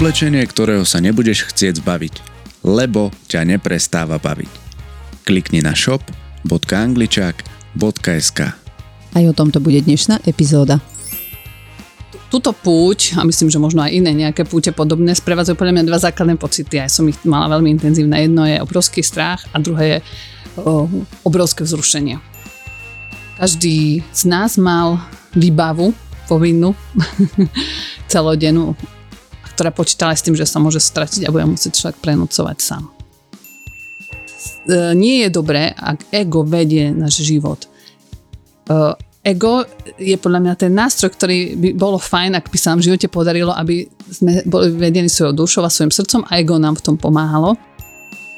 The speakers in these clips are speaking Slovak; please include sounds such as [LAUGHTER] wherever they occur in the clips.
Oblečenie, ktorého sa nebudeš chcieť zbaviť, lebo ťa neprestáva baviť. Klikni na shop.angličák.sk Aj o tomto bude dnešná epizóda. Tuto púť, a myslím, že možno aj iné nejaké púte podobné, sprevádzajú podľa mňa dva základné pocity. Ja som ich mala veľmi intenzívne. Jedno je obrovský strach a druhé je o, obrovské vzrušenie. Každý z nás mal výbavu povinnú [LAUGHS] celodennú, ktorá počítala s tým, že sa môže stratiť a bude musieť človek prenocovať sám. E, nie je dobré, ak ego vedie náš život. E, ego je podľa mňa ten nástroj, ktorý by bolo fajn, ak by sa nám v živote podarilo, aby sme boli vedení svojou dušou a svojim srdcom a ego nám v tom pomáhalo.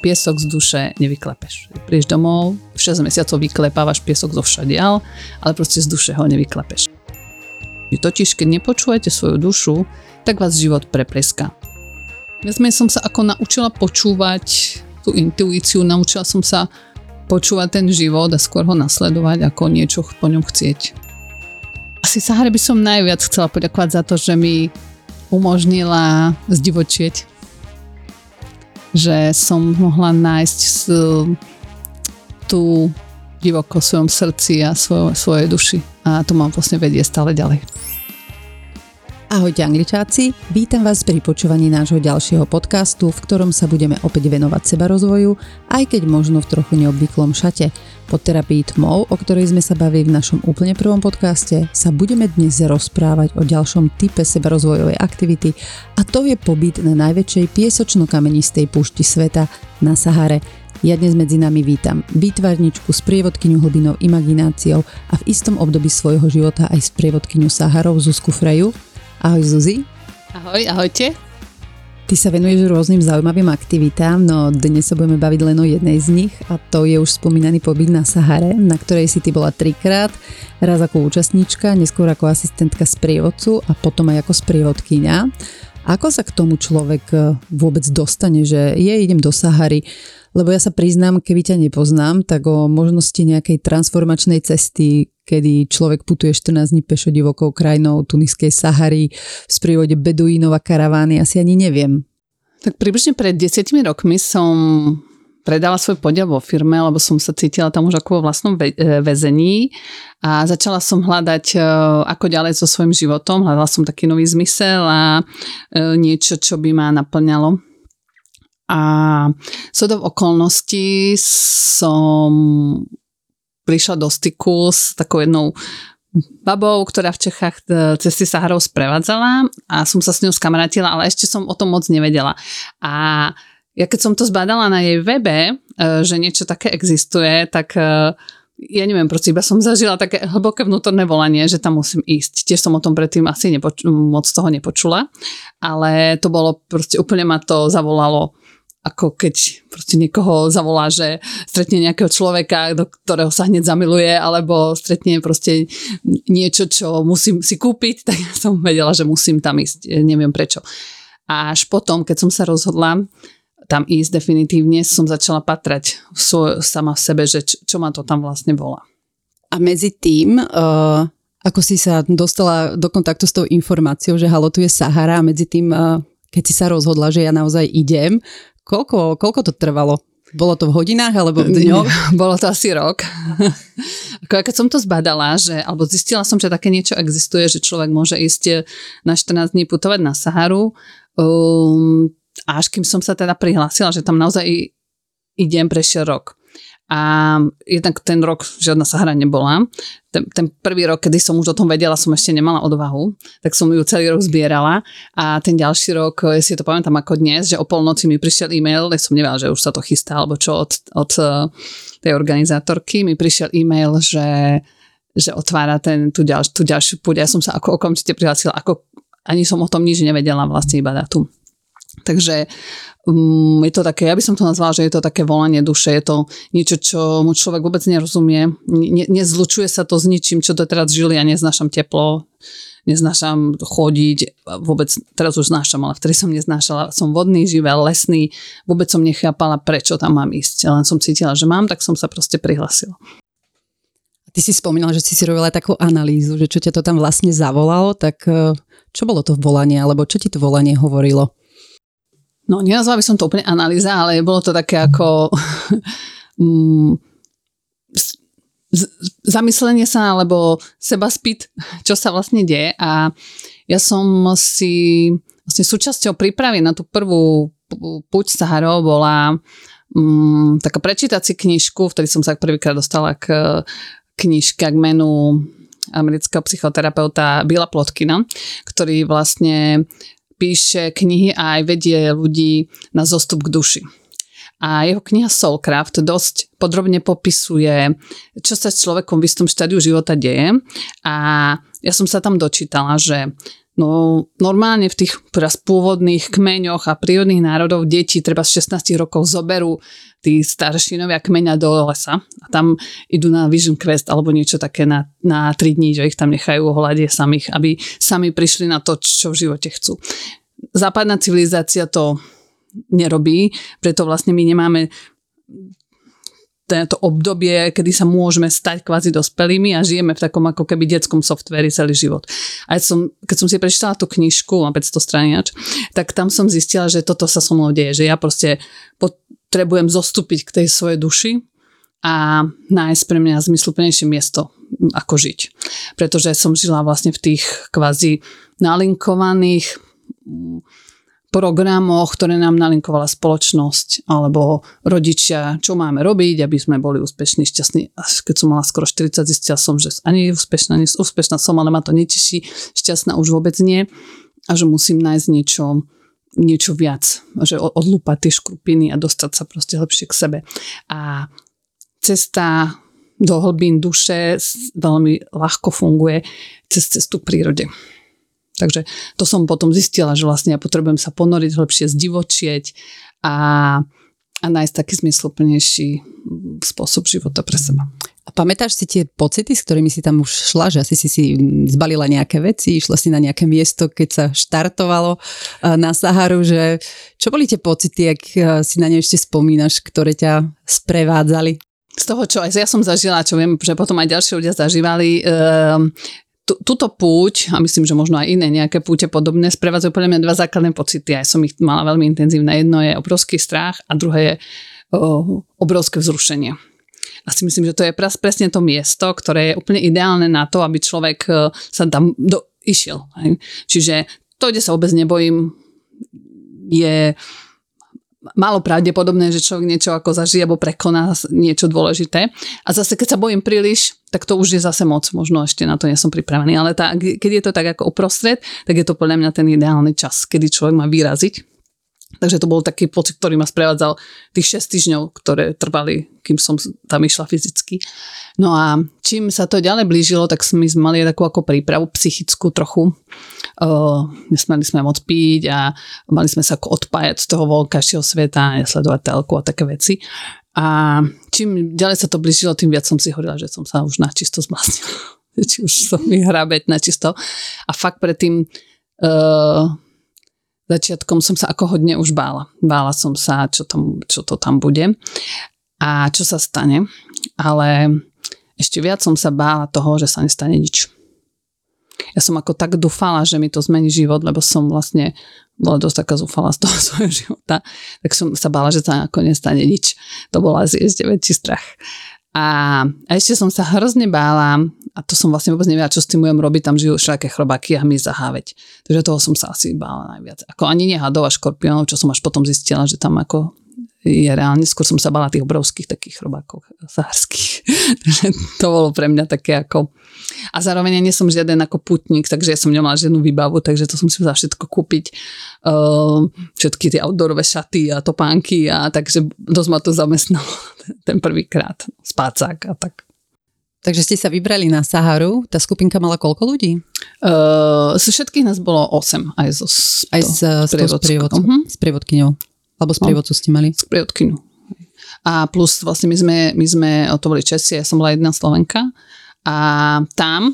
Piesok z duše nevyklepeš. Prídeš domov, 6 mesiacov vyklepávaš piesok zo všadial, ale proste z duše ho nevyklepeš. Totiž, keď nepočúvate svoju dušu, tak vás život prepleská. Ja som sa ako naučila počúvať tú intuíciu, naučila som sa počúvať ten život a skôr ho nasledovať, ako niečo po ňom chcieť. Asi Sahare by som najviac chcela poďakovať za to, že mi umožnila zdivočieť. Že som mohla nájsť tú divoko v svojom srdci a svoje, svojej duši. A to mám vlastne vedie stále ďalej. Ahojte angličáci, vítam vás pri počúvaní nášho ďalšieho podcastu, v ktorom sa budeme opäť venovať seba rozvoju, aj keď možno v trochu neobvyklom šate. Po terapii tmou, o ktorej sme sa bavili v našom úplne prvom podcaste, sa budeme dnes rozprávať o ďalšom type sebarozvojovej aktivity a to je pobyt na najväčšej piesočno-kamenistej púšti sveta na Sahare. Ja dnes medzi nami vítam výtvarničku, sprievodkyňu hlbinou imagináciou a v istom období svojho života aj sprievodkyňu Saharov Zuzku Freju. Ahoj Zuzi. Ahoj, ahojte. Ty sa venuješ rôznym zaujímavým aktivitám, no dnes sa budeme baviť len o jednej z nich a to je už spomínaný pobyt na Sahare, na ktorej si ty bola trikrát, raz ako účastníčka, neskôr ako asistentka sprievodcu a potom aj ako sprievodkyňa. Ako sa k tomu človek eh, vôbec dostane, že je, idem do Sahary, lebo ja sa priznám, keby ťa nepoznám, tak o možnosti nejakej transformačnej cesty, kedy človek putuje 14 dní pešo divokou krajinou Tuniskej Sahary v sprívode Beduínov a karavány, asi ani neviem. Tak približne pred desiatimi rokmi som predala svoj podiel vo firme, lebo som sa cítila tam už ako vo vlastnom e, väzení a začala som hľadať, e, ako ďalej so svojím životom. Hľadala som taký nový zmysel a e, niečo, čo by ma naplňalo a do okolností som prišla do styku s takou jednou babou, ktorá v Čechách e, cesty Saharov sprevádzala a som sa s ňou skamarátila, ale ešte som o tom moc nevedela. A ja keď som to zbadala na jej webe, e, že niečo také existuje, tak e, ja neviem, proste iba som zažila také hlboké vnútorné volanie, že tam musím ísť. Tiež som o tom predtým asi nepoč- moc toho nepočula, ale to bolo proste úplne ma to zavolalo ako keď proste niekoho zavolá, že stretne nejakého človeka, do ktorého sa hneď zamiluje, alebo stretne proste niečo, čo musím si kúpiť, [LAUGHS] tak ja som vedela, že musím tam ísť, neviem prečo. Až potom, keď som sa rozhodla tam ísť definitívne, som začala patrať svoj, sama v sebe, že čo, čo ma to tam vlastne volá. A medzi tým, uh, ako si sa dostala do kontaktu s tou informáciou, že halo, tu je Sahara a medzi tým, uh, keď si sa rozhodla, že ja naozaj idem, Koľko, koľko to trvalo? Bolo to v hodinách alebo v dňoch? [LAUGHS] Bolo to asi rok. [LAUGHS] Ako keď som to zbadala, že, alebo zistila som, že také niečo existuje, že človek môže ísť na 14 dní putovať na Saharu, um, až kým som sa teda prihlásila, že tam naozaj idem, prešiel rok. A jednak ten rok žiadna Sahara nebola. Ten, ten prvý rok, kedy som už o tom vedela, som ešte nemala odvahu, tak som ju celý rok zbierala. A ten ďalší rok, ja si to pamätám ako dnes, že o polnoci mi prišiel e-mail, ja som nevedela, že už sa to chystá, alebo čo od, od eh, tej organizátorky, mi prišiel e-mail, že, že otvára ten, tú, ďalš, tú ďalšiu púť. Ja som sa ako okamžite prihlásila, ako ani som o tom nič nevedela, vlastne iba datum. Takže um, je to také, ja by som to nazvala, že je to také volanie duše, je to niečo, čo mu človek vôbec nerozumie, ne, nezlučuje sa to s ničím, čo to teraz žili, ja neznášam teplo, neznášam chodiť, vôbec teraz už znášam, ale vtedy som neznášala, som vodný, živel, lesný, vôbec som nechápala, prečo tam mám ísť, len som cítila, že mám, tak som sa proste prihlasila. Ty si spomínala, že si si robila takú analýzu, že čo ťa to tam vlastne zavolalo, tak eh, čo bolo to volanie, alebo čo ti to volanie hovorilo? No, nenazvala by som to úplne analýza, ale bolo to také ako [LAUGHS] mm, zamyslenie sa alebo seba spýt, čo sa vlastne deje. A ja som si vlastne súčasťou prípravy na tú prvú púť Saharov bola um, taká prečítať si knižku, vtedy som sa prvýkrát dostala k knižke, k menu amerického psychoterapeuta Bila Plotkina, ktorý vlastne píše knihy a aj vedie ľudí na zostup k duši. A jeho kniha Soulcraft dosť podrobne popisuje, čo sa s človekom v istom štádiu života deje. A ja som sa tam dočítala, že No normálne v tých teraz pôvodných kmeňoch a prírodných národov deti treba z 16 rokov zoberú tí staršinovia kmeňa do lesa a tam idú na Vision Quest alebo niečo také na, na 3 dní, že ich tam nechajú ohľadie samých, aby sami prišli na to, čo v živote chcú. Západná civilizácia to nerobí, preto vlastne my nemáme to obdobie, kedy sa môžeme stať kvázi dospelými a žijeme v takom ako keby detskom softveri celý život. A som, keď som si prečítala tú knižku, a 500 straniač, tak tam som zistila, že toto sa so mnou deje, že ja proste potrebujem zostúpiť k tej svojej duši a nájsť pre mňa zmysluplnejšie miesto, ako žiť. Pretože som žila vlastne v tých kvázi nalinkovaných programoch, ktoré nám nalinkovala spoločnosť alebo rodičia, čo máme robiť, aby sme boli úspešní, šťastní. A keď som mala skoro 40, zistila som, že ani úspešná, nie úspešná som, ale ma to neteší, šťastná už vôbec nie a že musím nájsť niečo, niečo viac, že odlúpať tie škrupiny a dostať sa proste lepšie k sebe. A cesta do hlbín duše veľmi ľahko funguje cez cestu k prírode. Takže to som potom zistila, že vlastne ja potrebujem sa ponoriť, lepšie zdivočieť a, a nájsť taký zmysluplnejší spôsob života pre seba. A pamätáš si tie pocity, s ktorými si tam už šla, že asi si si zbalila nejaké veci, išla si na nejaké miesto, keď sa štartovalo eh, na Saharu, že čo boli tie pocity, ak eh, si na ne ešte spomínaš, ktoré ťa sprevádzali? Z toho, čo aj ja som zažila, čo viem, že potom aj ďalší ľudia zažívali, um, túto púť, a myslím, že možno aj iné nejaké púte podobné, sprevádzajú podľa mňa dva základné pocity. Ja som ich mala veľmi intenzívne. Jedno je obrovský strach a druhé je o, obrovské vzrušenie. A si myslím, že to je presne to miesto, ktoré je úplne ideálne na to, aby človek e, sa tam do, išiel. Hej. Čiže to, kde sa vôbec nebojím, je málo pravdepodobné, že človek niečo ako zažije alebo prekoná niečo dôležité. A zase, keď sa bojím príliš, tak to už je zase moc. Možno ešte na to nie som pripravený. Ale tá, keď je to tak ako uprostred, tak je to podľa mňa ten ideálny čas, kedy človek má vyraziť. Takže to bol taký pocit, ktorý ma sprevádzal tých 6 týždňov, ktoré trvali, kým som tam išla fyzicky. No a čím sa to ďalej blížilo, tak sme mali takú ako prípravu psychickú trochu nesmeli sme moc piť a mali sme sa odpájať z toho voľkajšieho sveta, nesledovať telku a také veci. A čím ďalej sa to blížilo, tým viac som si hovorila, že som sa už načisto zbláznila. [LAUGHS] Či už som vyhrabeť načisto. A fakt predtým uh, začiatkom som sa ako hodne už bála. Bála som sa, čo, tam, čo to tam bude a čo sa stane. Ale ešte viac som sa bála toho, že sa nestane nič ja som ako tak dúfala, že mi to zmení život, lebo som vlastne bola dosť taká zúfala z toho [LAUGHS] svojho života, tak som sa bála, že sa ako nestane nič. To bola asi ešte väčší strach. A, a ešte som sa hrozne bála, a to som vlastne vôbec nevedela, čo s tým budem robiť, tam žijú všaké chrobáky a my zaháveť. Takže toho som sa asi bála najviac. Ako ani nehadov a škorpiónov, čo som až potom zistila, že tam ako je reálne, skôr som sa bala tých obrovských takých chrobákov sahárských. [LAUGHS] takže to bolo pre mňa také ako... A zároveň ja nie som žiaden ako putník, takže ja som nemala žiadnu výbavu, takže to som si musela všetko kúpiť. Uh, všetky tie outdoorové šaty a topánky a takže dosť ma to zamestnalo [LAUGHS] ten prvýkrát. Spácák a tak. Takže ste sa vybrali na Saharu. Tá skupinka mala koľko ľudí? Uh, z všetkých nás bolo 8. Aj, zo, aj s, s, uh-huh. s prievodkyňou. Alebo sprievodcu ste mali? Sprievodkyňu. A plus vlastne my sme, my sme, to boli Česi, ja som bola jedna Slovenka a tam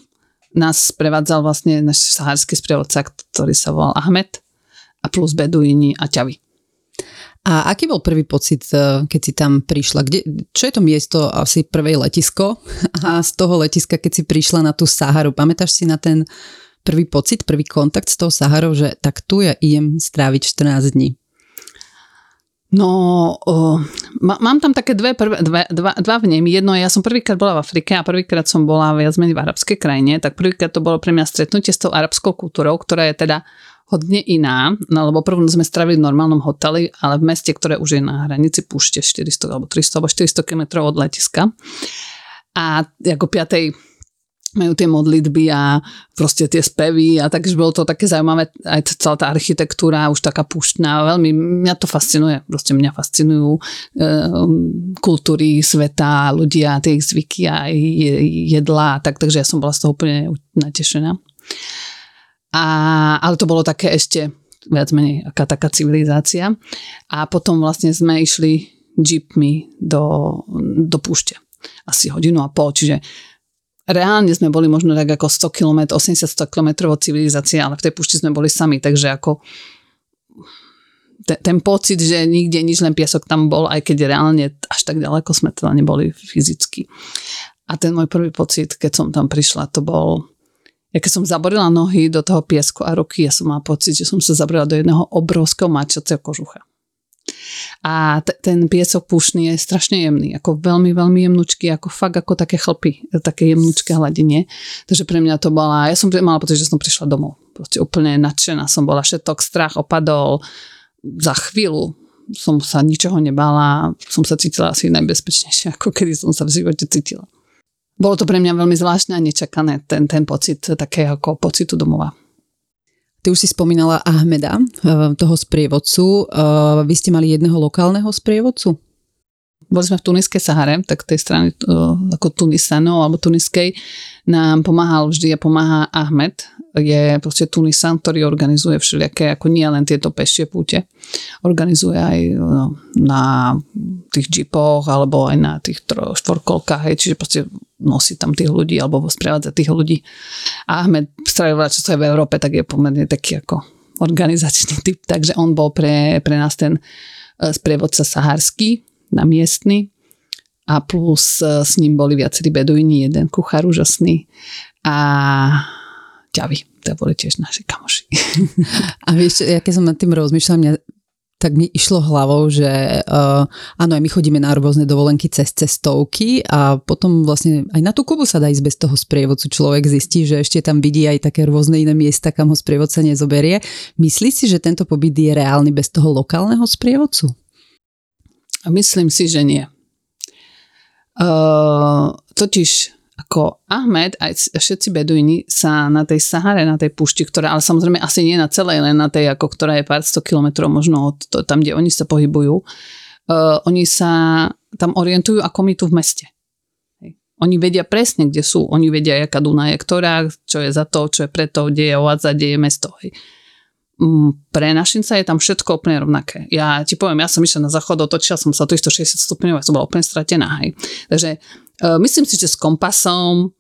nás prevádzal vlastne náš sahársky sprievodca, ktorý sa volal Ahmed a plus Beduini a Ťavy. A aký bol prvý pocit, eh, keď si tam prišla? Kde, čo je to miesto, asi prvé letisko? [LAUGHS] A z toho letiska, keď si prišla na tú Saharu, pamätáš si na ten prvý pocit, prvý kontakt s tou Saharou, že tak tu ja idem stráviť 14 dní? No, uh, mám tam také dve, prvé, dve, dva, dva vnemy. Jedno, ja som prvýkrát bola v Afrike a prvýkrát som bola viac menej v arabskej krajine, tak prvýkrát to bolo pre mňa stretnutie s tou arabskou kultúrou, ktorá je teda hodne iná, no lebo prvú sme stravili v normálnom hoteli, ale v meste, ktoré už je na hranici púšte 400 alebo 300 alebo 400 km od letiska. A ako 5 majú tie modlitby a proste tie spevy a takže bolo to také zaujímavé, aj celá tá architektúra už taká púštna, veľmi, mňa to fascinuje, proste mňa fascinujú e, kultúry sveta, ľudia, tie ich zvyky a jedlá, tak, takže ja som bola z toho úplne natešená. A, ale to bolo také ešte viac menej aká taká civilizácia. A potom vlastne sme išli jeepmi do, do púšte. Asi hodinu a pol, čiže reálne sme boli možno tak ako 100 km, 80-100 km od civilizácie, ale v tej púšti sme boli sami, takže ako ten, ten pocit, že nikde nič, len piesok tam bol, aj keď reálne až tak ďaleko sme teda neboli fyzicky. A ten môj prvý pocit, keď som tam prišla, to bol, ja keď som zaborila nohy do toho piesku a ruky, ja som mala pocit, že som sa zaborila do jedného obrovského mačacieho kožucha. A t- ten piesok púšny je strašne jemný, ako veľmi, veľmi jemnúčky, ako fakt ako také chlpy, také jemnúčké hladenie. Takže pre mňa to bola, ja som mala pocit, že som prišla domov. Proste úplne nadšená som bola, všetok strach opadol za chvíľu som sa ničoho nebala, som sa cítila asi najbezpečnejšie, ako kedy som sa v živote cítila. Bolo to pre mňa veľmi zvláštne a nečakané, ten, ten pocit, také ako pocitu domova. Ty už si spomínala Ahmeda, eh, toho sprievodcu. Eh, vy ste mali jedného lokálneho sprievodcu? Boli sme v Tuniskej Sahare, tak tej strany eh, ako Tunisanov alebo Tuniskej nám pomáhal vždy a pomáha Ahmed, je proste Tunisan, ktorý organizuje všelijaké, ako nie len tieto pešie púte, organizuje aj no, na tých jeepoch alebo aj na tých štvorkolkách, hej, čiže proste nosí tam tých ľudí alebo sprevádza tých ľudí. A Ahmed veľa času aj v Európe, tak je pomerne taký ako organizačný [LAUGHS] typ, takže on bol pre, pre nás ten e, sprievodca saharský, na miestny a plus e, s ním boli viacerí beduíni, jeden kuchár úžasný a ťavy. To boli tiež naši kamoši. [LAUGHS] A vieš, ja keď som nad tým rozmýšľala, mňa tak mi išlo hlavou, že uh, áno, aj my chodíme na rôzne dovolenky cez cestovky a potom vlastne aj na tú Kubu sa dá ísť bez toho sprievodcu. Človek zistí, že ešte tam vidí aj také rôzne iné miesta, kam ho sprievodca nezoberie. Myslí si, že tento pobyt je reálny bez toho lokálneho sprievodcu? Myslím si, že nie. Uh, totiž ako Ahmed aj všetci beduini sa na tej Sahare, na tej púšti, ktorá, ale samozrejme asi nie na celej, len na tej, ako ktorá je pár sto kilometrov možno od to, tam, kde oni sa pohybujú, uh, oni sa tam orientujú ako my tu v meste. Oni vedia presne, kde sú. Oni vedia, aká Duna je ktorá, čo je za to, čo je preto, kde je oáza, kde je mesto. Hej. Mm, pre našinca je tam všetko úplne rovnaké. Ja ti poviem, ja som išla na záchod, otočila som sa 360 stupňov a som bola úplne stratená. Hej. Takže myslím si, že s kompasom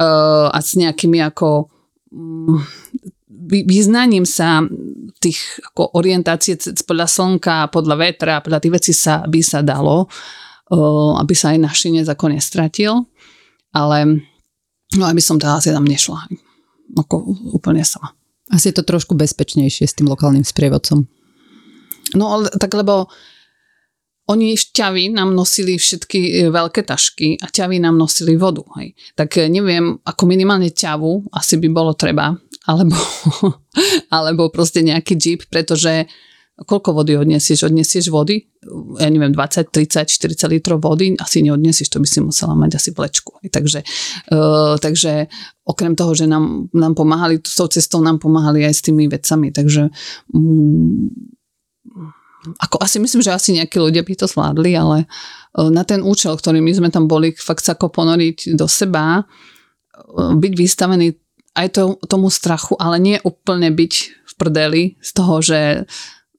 uh, a s nejakými ako um, vyznaním sa tých ako orientácie podľa slnka, podľa vetra, podľa tých vecí sa, by sa dalo, uh, aby sa aj našinec ako nestratil. Ale no aby som teda asi tam nešla. Ako úplne sama. Asi je to trošku bezpečnejšie s tým lokálnym sprievodcom. No tak lebo oni šťavy nám nosili všetky e, veľké tašky a ťavy nám nosili vodu. Hej. Tak e, neviem, ako minimálne ťavu asi by bolo treba, [LAUGHS] alebo, alebo proste nejaký jeep, pretože koľko vody odnesieš? Odnesieš vody? Ja neviem, 20, 30, 40 litrov vody asi neodnesieš, to by si musela mať asi plečku. Takže, uh, takže okrem toho, že nám, nám pomáhali, s tou cestou nám pomáhali aj s tými vecami, takže um, ako asi myslím, že asi nejakí ľudia by to zvládli, ale uh, na ten účel, ktorý my sme tam boli, fakt sa ako ponoriť do seba, uh, byť vystavený aj to, tomu strachu, ale nie úplne byť v prdeli z toho, že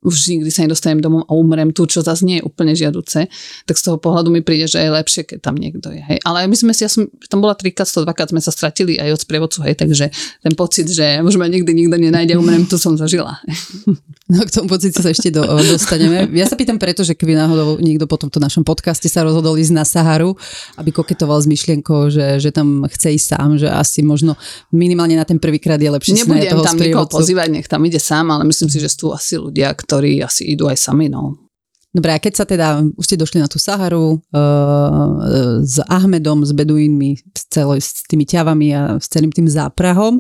už nikdy sa nedostanem domov a umrem tu, čo zase nie je úplne žiaduce, tak z toho pohľadu mi príde, že je lepšie, keď tam niekto je. Hej. Ale my sme si, ja som, tam bola trikrát, to dvakrát sme sa stratili aj od sprievodcu, hej, takže ten pocit, že už ma nikdy nikto nenájde, umrem, tu som zažila. [LAUGHS] No k tomu pocitu sa ešte do, [LAUGHS] dostaneme. Ja sa pýtam preto, že keby náhodou niekto po tomto našom podcaste sa rozhodol ísť na Saharu, aby koketoval s myšlienkou, že, že tam chce ísť sám, že asi možno minimálne na ten prvýkrát je lepšie Nebudem tam niekoho pozývať, nech tam ide sám, ale myslím si, že sú asi ľudia, ktorí asi idú aj sami. No. Dobre, a keď sa teda, už ste došli na tú Saharu uh, s Ahmedom, s Beduínmi, s, celo, s tými ťavami a s celým tým záprahom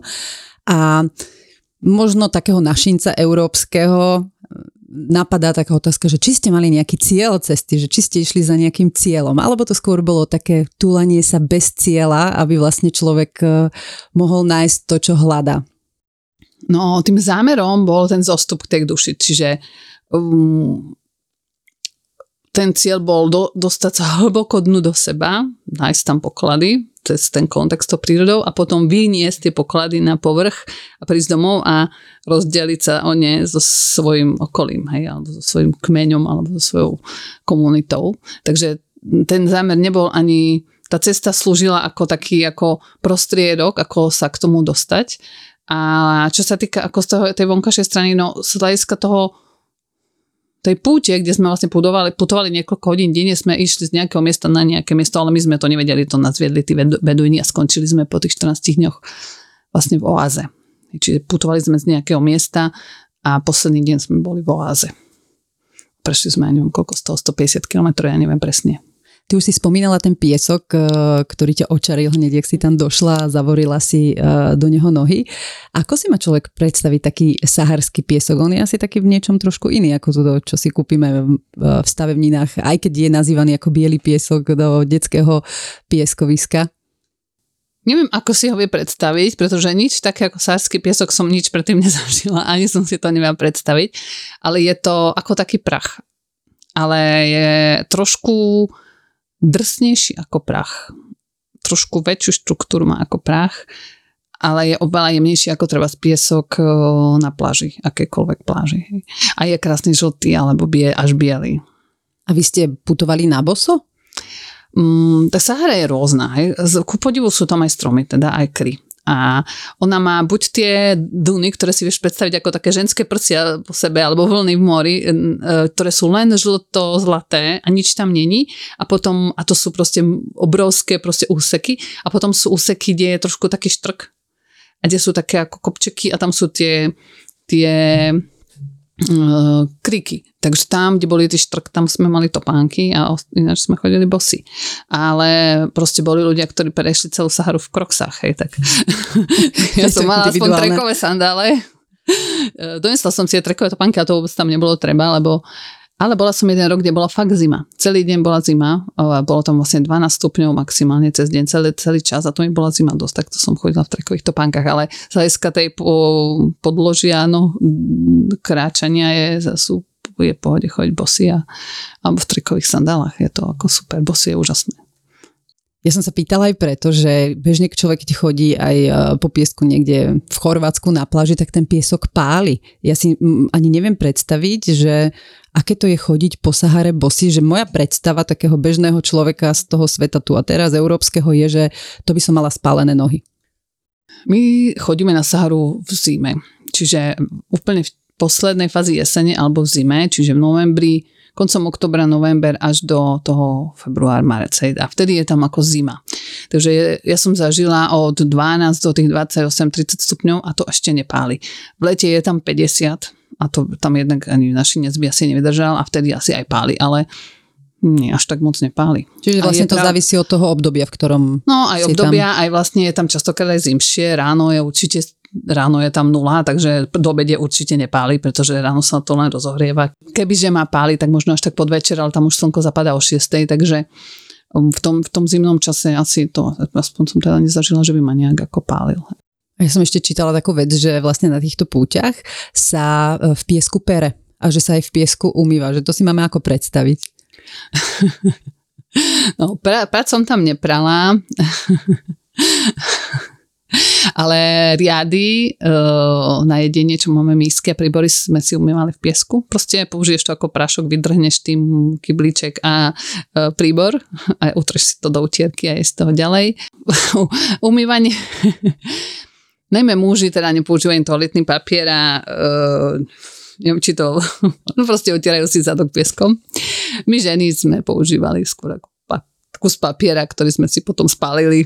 a možno takého našinca európskeho napadá taká otázka, že či ste mali nejaký cieľ cesty, že či ste išli za nejakým cieľom, alebo to skôr bolo také túlanie sa bez cieľa, aby vlastne človek e, mohol nájsť to, čo hľada. No, tým zámerom bol ten zostup k tej duši, čiže um, ten cieľ bol do, dostať sa hlboko dnu do seba, nájsť tam poklady, cez ten kontext to prírodou a potom vyniesť tie poklady na povrch a prísť domov a rozdeliť sa o ne so svojím okolím, hej, alebo so svojím kmeňom, alebo so svojou komunitou. Takže ten zámer nebol ani, tá cesta slúžila ako taký ako prostriedok, ako sa k tomu dostať. A čo sa týka ako z toho, tej vonkašej strany, no z hľadiska toho tej púte, kde sme vlastne putovali, putovali niekoľko hodín denne, sme išli z nejakého miesta na nejaké miesto, ale my sme to nevedeli, to nás viedli tí beduini a skončili sme po tých 14 dňoch vlastne v oáze. Čiže putovali sme z nejakého miesta a posledný deň sme boli v oáze. Prešli sme, neviem koľko, 100, 150 km, ja neviem presne. Ty už si spomínala ten piesok, eh, ktorý ťa očaril hneď, ak si tam došla a zavorila si eh, do neho nohy. Ako si má človek predstaviť taký saharský piesok? On je asi taký v niečom trošku iný ako to, čo si kúpime v stavebninách, aj keď je nazývaný ako biely piesok do detského pieskoviska. Neviem, ako si ho vie predstaviť, pretože nič také ako saharský piesok som nič predtým [LAUGHS] nezažila, ani som si to neviem predstaviť, ale je to ako taký prach. Ale je trošku drsnejší ako prach. Trošku väčšiu štruktúru má ako prach, ale je oveľa jemnejší ako treba z piesok e, na pláži, akékoľvek pláži. A je krásny žltý alebo bie, až biely. A vy ste putovali na boso? Mm, tá Sahara je rôzna. Hej. Ku podivu sú tam aj stromy, teda aj kry. A ona má buď tie duny, ktoré si vieš predstaviť ako také ženské prsia po sebe, alebo vlny v mori, e, ktoré sú len žlto-zlaté a nič tam není. A potom, a to sú proste obrovské proste úseky. A potom sú úseky, kde je trošku taký štrk. A kde sú také ako kopčeky a tam sú tie, tie uh, kriky. Takže tam, kde boli tie štrk, tam sme mali topánky a ináč sme chodili bosy. Ale proste boli ľudia, ktorí prešli celú Saharu v kroksách, hej, tak [LAUGHS] ja som mala aspoň trekové sandále. E, donesla som si tie trekové topánky a to vôbec tam nebolo treba, lebo ale bola som jeden rok, kde bola fakt zima. Celý deň bola zima, bolo tam vlastne 12 stupňov maximálne cez deň, celý, celý čas a to mi bola zima dosť, tak to som chodila v trekových topánkach, ale z hľadiska tej podložia, no, kráčania je, sú, je pohode chodiť bosy a, alebo v trikových sandálach, je to ako super, bosy je úžasné. Ja som sa pýtala aj preto, že bežne človek, keď chodí aj e, po piesku niekde v Chorvátsku na pláži, tak ten piesok páli. Ja si ani neviem predstaviť, že aké to je chodiť po Sahare bosy, že moja predstava takého bežného človeka z toho sveta tu a teraz európskeho je, že to by som mala spálené nohy. My chodíme na Saharu v zime, čiže úplne v poslednej fázi jesene alebo v zime, čiže v novembri koncom oktobra, november až do toho február, marec. A vtedy je tam ako zima. Takže ja som zažila od 12 do tých 28-30 stupňov a to ešte nepáli. V lete je tam 50 a to tam jednak ani naši by asi nevydržal a vtedy asi aj páli, ale nie, až tak moc nepáli. Čiže vlastne to prav... závisí od toho obdobia, v ktorom No aj obdobia, tam... aj vlastne je tam častokrát aj zimšie, ráno je určite ráno je tam nula, takže do obede určite nepáli, pretože ráno sa to len rozohrieva. Kebyže má páli, tak možno až tak podvečer, ale tam už slnko zapadá o 6, takže um, v tom, v tom zimnom čase asi to, aspoň som teda nezažila, že by ma nejak ako pálil. Ja som ešte čítala takú vec, že vlastne na týchto púťach sa e, v piesku pere a že sa aj v piesku umýva, že to si máme ako predstaviť. [LAUGHS] No, pra, som tam neprala. [LAUGHS] Ale riady uh, na jedenie, čo máme mísky a príbory, sme si umývali v piesku. Proste použiješ to ako prášok, vydrhneš tým kyblíček a uh, príbor a utreš si to do utierky a je z toho ďalej. [LAUGHS] Umývanie najmä muži teda nepoužívajú toaletný papier a uh, neviem, či to [LAUGHS] no proste otierajú si zadok pieskom. My ženy sme používali skôr ako kus papiera, ktorý sme si potom spálili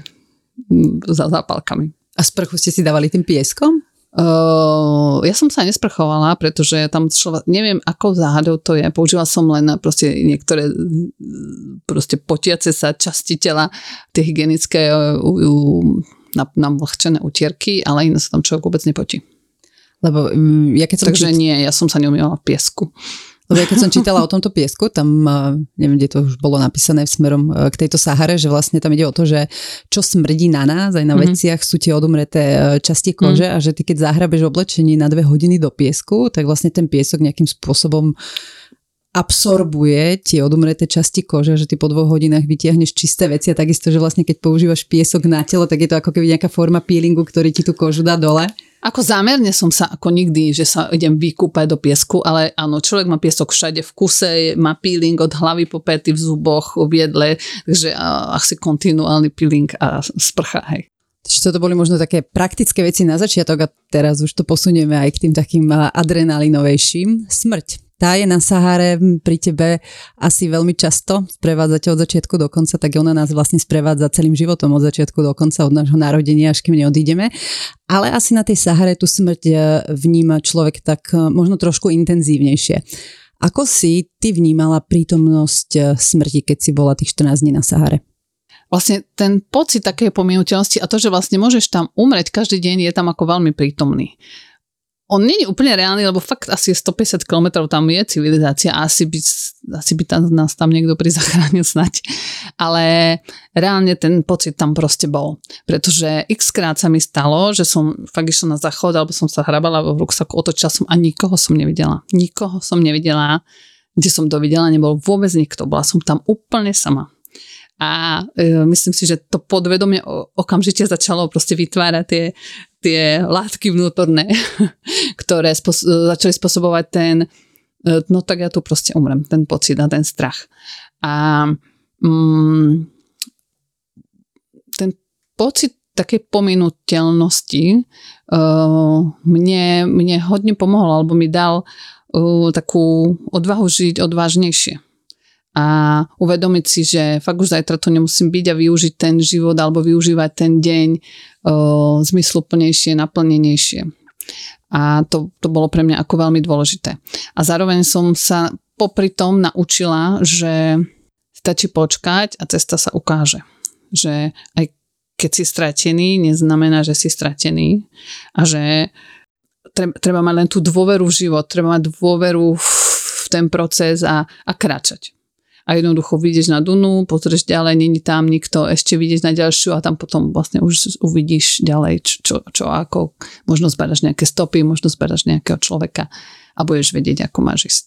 za zápalkami. A sprchu ste si dávali tým pieskom? Uh, ja som sa nesprchovala, pretože tam šlo, neviem ako záhadou to je, použila som len proste niektoré proste potiace sa časti tela, tie hygienické uh, uh, namlhčené utierky, ale iné sa tam človek vôbec nepotí. Lebo um, ja keď som Takže čít... nie, ja som sa neumývala v piesku. Lebo ja keď som čítala o tomto piesku, tam neviem, kde to už bolo napísané v smerom e, k tejto Sahare, že vlastne tam ide o to, že čo smrdí na nás, aj na mm-hmm. veciach sú tie odumreté e, časti kože mm-hmm. a že ty keď zahrabeš oblečení na dve hodiny do piesku, tak vlastne ten piesok nejakým spôsobom absorbuje tie odumreté časti kože, že ty po dvoch hodinách vytiahneš čisté veci a takisto, že vlastne keď používaš piesok na telo, tak je to ako keby nejaká forma peelingu, ktorý ti tú kožu dá dole. Ako zámerne som sa ako nikdy, že sa idem vykúpať do piesku, ale áno, človek má piesok všade v kuse, má peeling od hlavy po pety v zuboch, v jedle, takže asi kontinuálny peeling a sprcha, hej. Čiže toto boli možno také praktické veci na začiatok a teraz už to posunieme aj k tým takým adrenalinovejším. Smrť tá je na Sahare pri tebe asi veľmi často, sprevádzate od začiatku do konca, tak ona nás vlastne sprevádza celým životom od začiatku do konca, od nášho narodenia, až kým neodídeme. Ale asi na tej Sahare tú smrť e, vníma človek tak e, možno trošku intenzívnejšie. Ako si ty vnímala prítomnosť e, smrti, keď si bola tých 14 dní na Sahare? Vlastne ten pocit takej pominuteľnosti a to, že vlastne môžeš tam umrieť každý deň, je tam ako veľmi prítomný on nie je úplne reálny, lebo fakt asi 150 km tam je civilizácia a asi by, asi by tam, nás tam niekto pri [LAUGHS] zachránil snať. Ale reálne ten pocit tam proste bol. Pretože x krát sa mi stalo, že som fakt išla na záchod alebo som sa hrabala v ruksaku, otočila som a nikoho som nevidela. Nikoho som nevidela. Kde som to videla, nebol vôbec nikto. Bola som tam úplne sama. A e, myslím si, že to podvedomie okamžite začalo proste vytvárať tie tie látky vnútorné, [LAUGHS] ktoré spos- začali spôsobovať ten, e, no tak ja tu proste umrem, ten pocit a ten strach. A mm, ten pocit takej pominuteľnosti uh, mne, mne hodne pomohol, alebo mi dal uh, takú odvahu žiť odvážnejšie a uvedomiť si, že fakt už zajtra to nemusím byť a využiť ten život alebo využívať ten deň o, zmysluplnejšie, naplnenejšie. A to, to bolo pre mňa ako veľmi dôležité. A zároveň som sa popri tom naučila, že stačí počkať a cesta sa ukáže. Že aj keď si stratený, neznamená, že si stratený a že treba, treba mať len tú dôveru v život, treba mať dôveru v ten proces a, a kráčať a jednoducho vyjdeš na Dunu, pozrieš ďalej, není tam nikto, ešte vyjdeš na ďalšiu a tam potom vlastne už uvidíš ďalej, čo, čo, ako, možno zbadaš nejaké stopy, možno zbadaš nejakého človeka a budeš vedieť, ako máš ísť.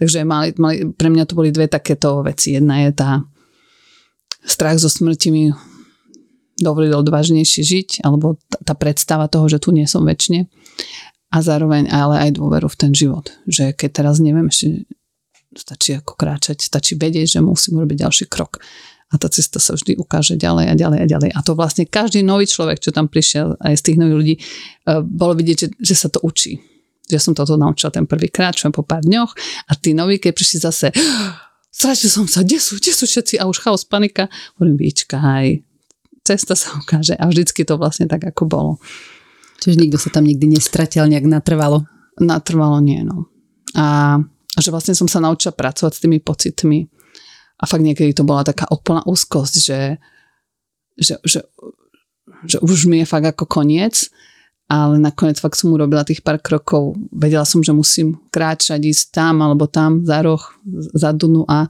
Takže mali, mali, pre mňa to boli dve takéto veci. Jedna je tá strach zo smrti mi dovolil odvážnejšie žiť, alebo tá predstava toho, že tu nie som väčšine a zároveň ale aj dôveru v ten život. Že keď teraz neviem ešte stačí ako kráčať, stačí vedieť, že musím urobiť ďalší krok. A tá cesta sa vždy ukáže ďalej a ďalej a ďalej. A to vlastne každý nový človek, čo tam prišiel, aj z tých nových ľudí, e, bolo vidieť, že, že sa to učí. Že som toto naučila ten prvý krát, čo po pár dňoch a tí noví, keď prišli zase [GASPS] stratil som sa, kde sú, kde sú všetci a už chaos, panika. Hovorím, aj cesta sa ukáže a vždycky to vlastne tak, ako bolo. Čiže nikto sa tam nikdy nestratil nejak natrvalo? Natrvalo nie, no. A a že vlastne som sa naučila pracovať s tými pocitmi. A fakt niekedy to bola taká úplná úzkosť, že, že, že, že už mi je fakt ako koniec, ale nakoniec fakt som urobila tých pár krokov. Vedela som, že musím kráčať, ísť tam alebo tam za roh, za Dunu a,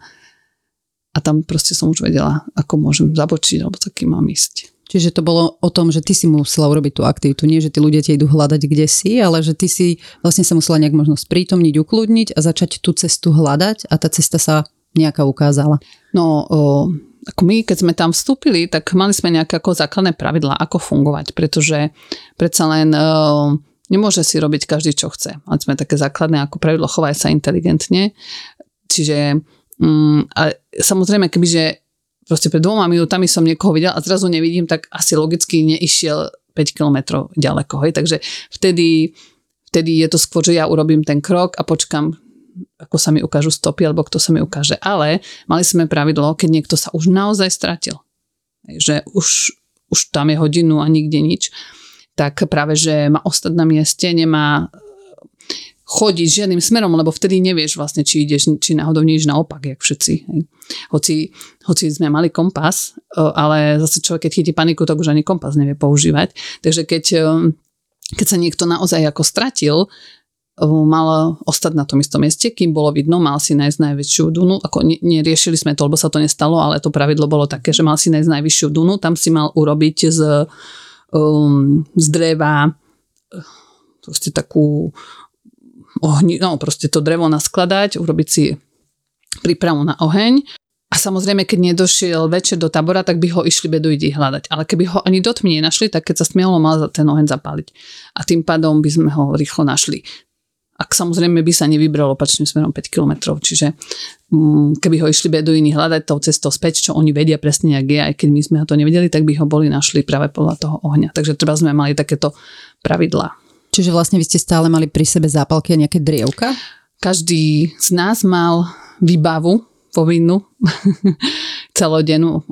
a tam proste som už vedela, ako môžem zabočiť alebo taký mám ísť. Čiže to bolo o tom, že ty si musela urobiť tú aktivitu. Nie, že tí ľudia ti idú hľadať kde si, ale že ty si vlastne sa musela nejak možno sprítomniť, ukludniť a začať tú cestu hľadať a tá cesta sa nejaká ukázala. No, o, ako my, keď sme tam vstúpili, tak mali sme nejaké ako základné pravidlá, ako fungovať, pretože predsa len o, nemôže si robiť každý, čo chce. Mali sme také základné ako pravidlo chovaj sa inteligentne. Čiže mm, a samozrejme, kebyže proste pred dvoma minútami som niekoho videl a zrazu nevidím, tak asi logicky neišiel 5 kilometrov ďaleko. Hej? Takže vtedy, vtedy je to skôr, že ja urobím ten krok a počkam, ako sa mi ukážu stopy, alebo kto sa mi ukáže. Ale mali sme pravidlo, keď niekto sa už naozaj stratil, že už, už tam je hodinu a nikde nič, tak práve, že má ostať na mieste, nemá chodiť žiadnym smerom, lebo vtedy nevieš vlastne, či ideš, či náhodou nie naopak, jak všetci. Hej. Hoci, hoci sme mali kompas, ale zase človek, keď chytí paniku, tak už ani kompas nevie používať. Takže keď, keď sa niekto naozaj ako stratil, mal ostať na tom istom mieste, kým bolo vidno, mal si nájsť najväčšiu dunu. Ako neriešili sme to, lebo sa to nestalo, ale to pravidlo bolo také, že mal si nájsť najvyššiu dunu, tam si mal urobiť z, um, z dreva proste takú ohni, no proste to drevo naskladať, urobiť si prípravu na oheň a samozrejme, keď nedošiel večer do tábora, tak by ho išli beduidi hľadať. Ale keby ho ani do tmy nenašli, tak keď sa smielo, mal ten oheň zapáliť. A tým pádom by sme ho rýchlo našli. Ak samozrejme by sa nevybral opačným smerom 5 km. Čiže mm, keby ho išli beduini hľadať tou cestou späť, čo oni vedia presne, jak je, aj keď my sme ho to nevedeli, tak by ho boli našli práve podľa toho ohňa. Takže treba sme mali takéto pravidlá. Čiže vlastne vy ste stále mali pri sebe zápalky a nejaké drievka? Každý z nás mal výbavu povinnú [LAUGHS] celodennú,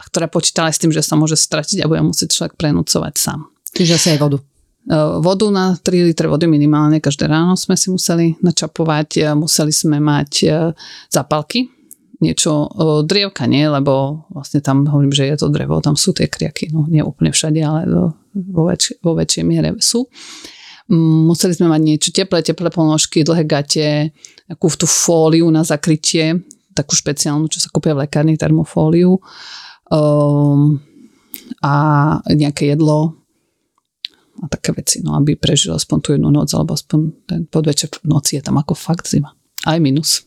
ktorá počítala s tým, že sa môže stratiť a bude musieť človek prenúcovať sám. Čiže asi aj vodu. E, vodu na 3 litre vody minimálne každé ráno sme si museli načapovať, e, museli sme mať e, zápalky, niečo drievka nie, lebo vlastne tam hovorím, že je to drevo, tam sú tie kriaky, no nie úplne všade, ale vo, väč- vo väčšej miere sú. Mm, museli sme mať niečo teplé, teplé ponožky, dlhé gate, takú tú fóliu na zakrytie, takú špeciálnu, čo sa kúpia v lekárni, termofóliu um, a nejaké jedlo a také veci, no aby prežil aspoň tú jednu noc, alebo aspoň ten podvečer noci je tam ako fakt zima. Aj minus.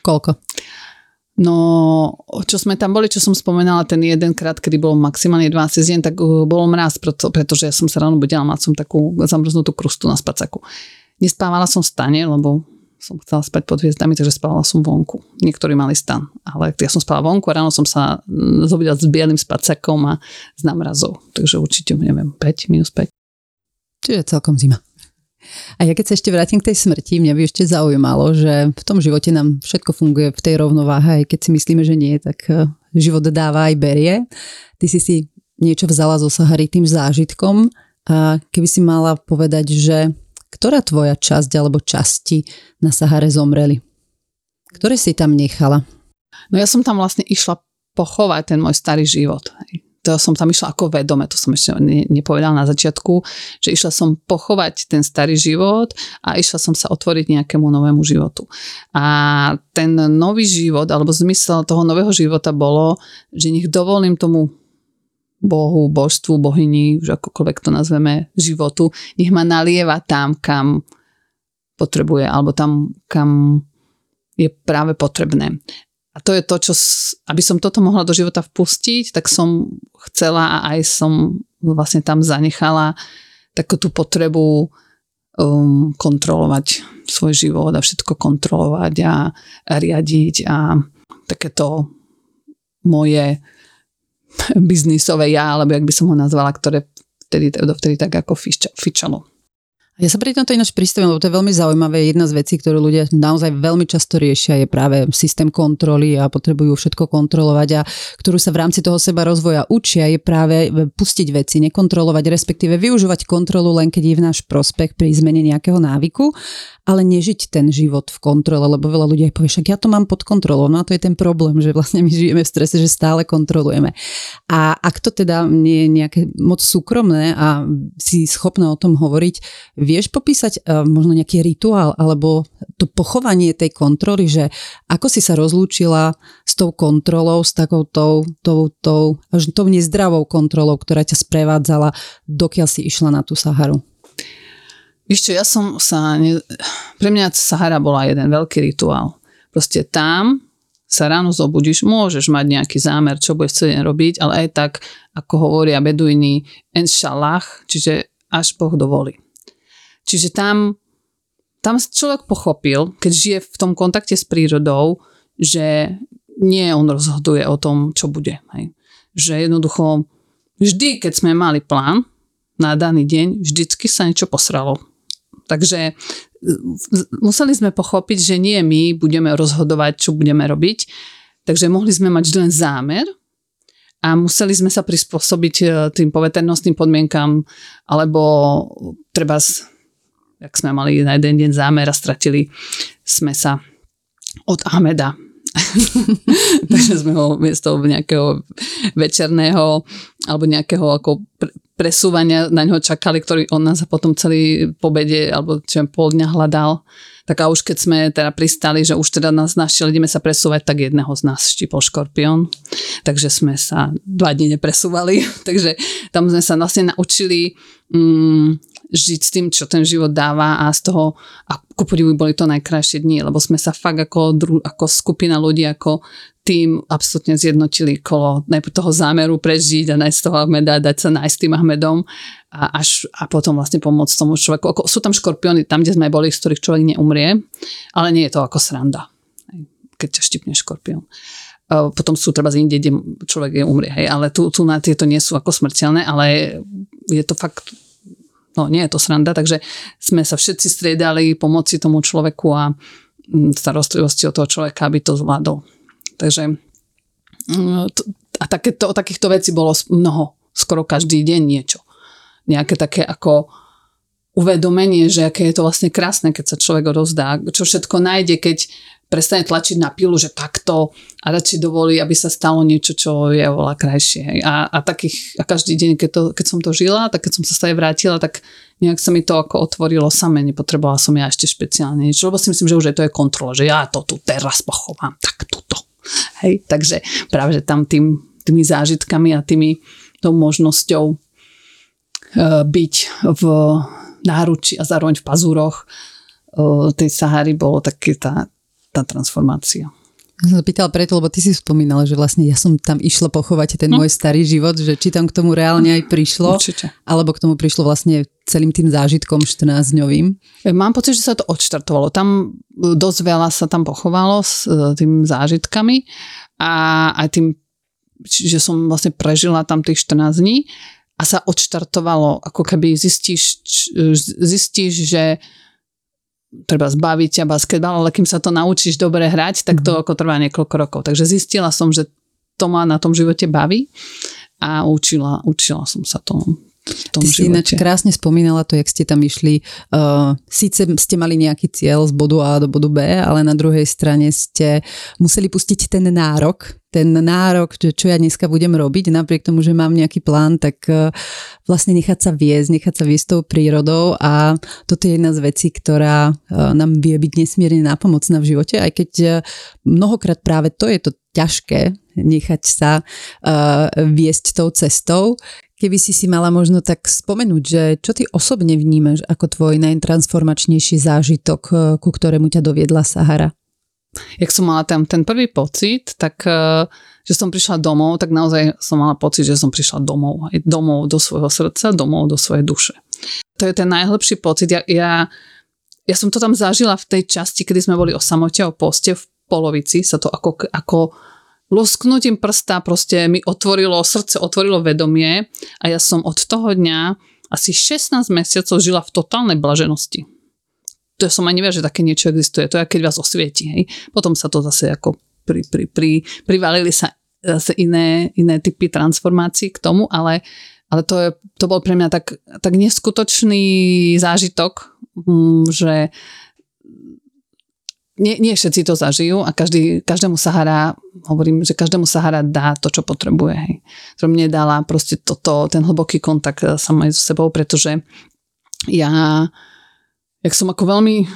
Koľko? No, čo sme tam boli, čo som spomenala, ten jeden krát, kedy bolo maximálne 12 deň, tak uh, bol mraz, preto, pretože ja som sa ráno budila, mala som takú zamrznutú krustu na spacaku. Nespávala som v stane, lebo som chcela spať pod hviezdami, takže spávala som vonku. Niektorí mali stan, ale ja som spala vonku a ráno som sa mm, zobudila s bielým spacakom a s namrazou. Takže určite, neviem, 5, minus 5. Čiže celkom zima. A ja keď sa ešte vrátim k tej smrti, mňa by ešte zaujímalo, že v tom živote nám všetko funguje v tej rovnováhe, aj keď si myslíme, že nie, tak eh, život dáva aj berie. Ty si si niečo vzala zo Sahary tým zážitkom a keby si mala povedať, že ktorá tvoja časť alebo časti na Sahare zomreli? Ktoré si tam nechala? No ja som tam vlastne išla pochovať ten môj starý život to som tam išla ako vedome, to som ešte ne, nepovedala na začiatku, že išla som pochovať ten starý život a išla som sa otvoriť nejakému novému životu. A ten nový život, alebo zmysel toho nového života bolo, že nech dovolím tomu Bohu, božstvu, bohyni, už akokoľvek to nazveme, životu, nech ma nalieva tam, kam potrebuje, alebo tam, kam je práve potrebné. A to je to, čo, aby som toto mohla do života vpustiť, tak som chcela a aj som vlastne tam zanechala takú tú potrebu um, kontrolovať svoj život a všetko kontrolovať a, a riadiť a takéto moje biznisové ja, alebo jak by som ho nazvala, ktoré vtedy, vtedy tak ako fičalo. Ja sa pri tomto ináč pristavím, lebo to je veľmi zaujímavé. Jedna z vecí, ktorú ľudia naozaj veľmi často riešia, je práve systém kontroly a potrebujú všetko kontrolovať a ktorú sa v rámci toho seba rozvoja učia, je práve pustiť veci, nekontrolovať, respektíve využívať kontrolu len keď je v náš prospech pri zmene nejakého návyku ale nežiť ten život v kontrole, lebo veľa ľudí aj povie, však ja to mám pod kontrolou. No a to je ten problém, že vlastne my žijeme v strese, že stále kontrolujeme. A ak to teda nie je nejaké moc súkromné a si schopná o tom hovoriť, vieš popísať uh, možno nejaký rituál alebo to pochovanie tej kontroly, že ako si sa rozlúčila s tou kontrolou, s takou tou, tou, tou, tou, tou nezdravou kontrolou, ktorá ťa sprevádzala, dokiaľ si išla na tú Saharu? Víš ja som sa... Ne... Pre mňa Sahara bola jeden veľký rituál. Proste tam sa ráno zobudíš, môžeš mať nejaký zámer, čo budeš chcieť robiť, ale aj tak, ako hovoria beduini, inshallah, čiže až Boh dovolí. Čiže tam, tam človek pochopil, keď žije v tom kontakte s prírodou, že nie on rozhoduje o tom, čo bude. Hej. Že jednoducho vždy, keď sme mali plán na daný deň, vždycky sa niečo posralo Takže e, museli sme pochopiť, že nie my budeme rozhodovať, čo budeme robiť. Takže mohli sme mať len zámer a museli sme sa prispôsobiť e, tým poveternostným podmienkam, alebo treba, jak sme mali na jeden deň zámer a stratili sme sa od Ahmeda. [LAUGHS] Takže sme ho miesto nejakého večerného alebo nejakého ako presúvania na ňo čakali, ktorý on nás potom celý pobede alebo čo pol dňa hľadal. Tak a už keď sme teda pristali, že už teda nás našiel, ideme sa presúvať, tak jedného z nás štipol škorpión. Takže sme sa dva dní nepresúvali. [LAUGHS] Takže tam sme sa vlastne naučili mm, žiť s tým, čo ten život dáva a z toho, a ku boli to najkrajšie dni, lebo sme sa fakt ako, dru, ako skupina ľudí, ako tým absolútne zjednotili kolo najprv toho zámeru prežiť a nájsť toho Ahmeda, dať sa nájsť tým Ahmedom a, až, a potom vlastne pomôcť tomu človeku. Ako, sú tam škorpióny tam, kde sme boli, z ktorých človek neumrie, ale nie je to ako sranda, keď ťa štipne škorpión. Potom sú treba z inde, kde človek je umrie, hej, ale tu, tu na tieto nie sú ako smrteľné, ale je to fakt no nie je to sranda, takže sme sa všetci striedali pomoci tomu človeku a mm, starostlivosti o toho človeka, aby to zvládol. Takže mm, a takéto, o takýchto vecí bolo mnoho, skoro každý deň niečo. Nejaké také ako uvedomenie, že aké je to vlastne krásne, keď sa človek rozdá, čo všetko nájde, keď prestane tlačiť na pilu, že takto a radšej dovolí, aby sa stalo niečo, čo je oveľa krajšie. A, a, takých, a každý deň, keď, to, keď som to žila, tak keď som sa stane vrátila, tak nejak sa mi to ako otvorilo same, nepotrebovala som ja ešte špeciálne niečo, lebo si myslím, že už je to je kontrola, že ja to tu teraz pochovám, tak tuto. Hej, takže práve, tam tým, tými zážitkami a tými tou možnosťou e, byť v náruči a zároveň v pazúroch e, tej Sahary bolo také tá, tá transformácia. Som sa pýtala preto, lebo ty si spomínala, že vlastne ja som tam išla pochovať ten no. môj starý život, že či tam k tomu reálne aj prišlo, Určite. alebo k tomu prišlo vlastne celým tým zážitkom 14-dňovým. E, mám pocit, že sa to odštartovalo. Tam dosť veľa sa tam pochovalo s e, tým zážitkami a aj tým, že som vlastne prežila tam tých 14 dní a sa odštartovalo, ako keby zistíš, zistíš že treba zbaviť ťa basketbal, ale kým sa to naučíš dobre hrať, tak to mhm. ako trvá niekoľko rokov. Takže zistila som, že to ma na tom živote baví a učila, učila som sa tomu v tom Ty si ináč krásne spomínala to, jak ste tam išli. Uh, síce ste mali nejaký cieľ z bodu A do bodu B, ale na druhej strane ste museli pustiť ten nárok, ten nárok, že čo ja dneska budem robiť, napriek tomu, že mám nejaký plán, tak uh, vlastne nechať sa viesť, nechať sa viesť tou prírodou. A toto je jedna z vecí, ktorá uh, nám vie byť nesmierne nápomocná v živote, aj keď uh, mnohokrát práve to je to ťažké, nechať sa uh, viesť tou cestou, Keby si si mala možno tak spomenúť, že čo ty osobne vnímaš ako tvoj najtransformačnejší zážitok, eh, ku ktorému ťa doviedla Sahara? Jak som mala tam ten prvý pocit, tak eh, že som prišla domov, tak naozaj som mala pocit, že som prišla domov. Domov do svojho srdca, domov do svojej duše. To je ten najlepší pocit. Ja, ja, ja som to tam zažila v tej časti, kedy sme boli o samote, o poste, v polovici sa to ako, ako lusknutím prsta proste mi otvorilo srdce, otvorilo vedomie a ja som od toho dňa asi 16 mesiacov žila v totálnej blaženosti. To som ani nevie, že také niečo existuje. To je, keď vás osvieti. Hej. Potom sa to zase ako pri, pri, pri, privalili sa zase iné, iné typy transformácií k tomu, ale, ale to, je, to bol pre mňa tak, tak neskutočný zážitok, mm, že nie, nie všetci to zažijú a každý, každému Sahara, hovorím, že každému Sahara dá to, čo potrebuje. Hej. To mne dala proste toto, ten hlboký kontakt eh, sama so sebou, pretože ja, jak som ako veľmi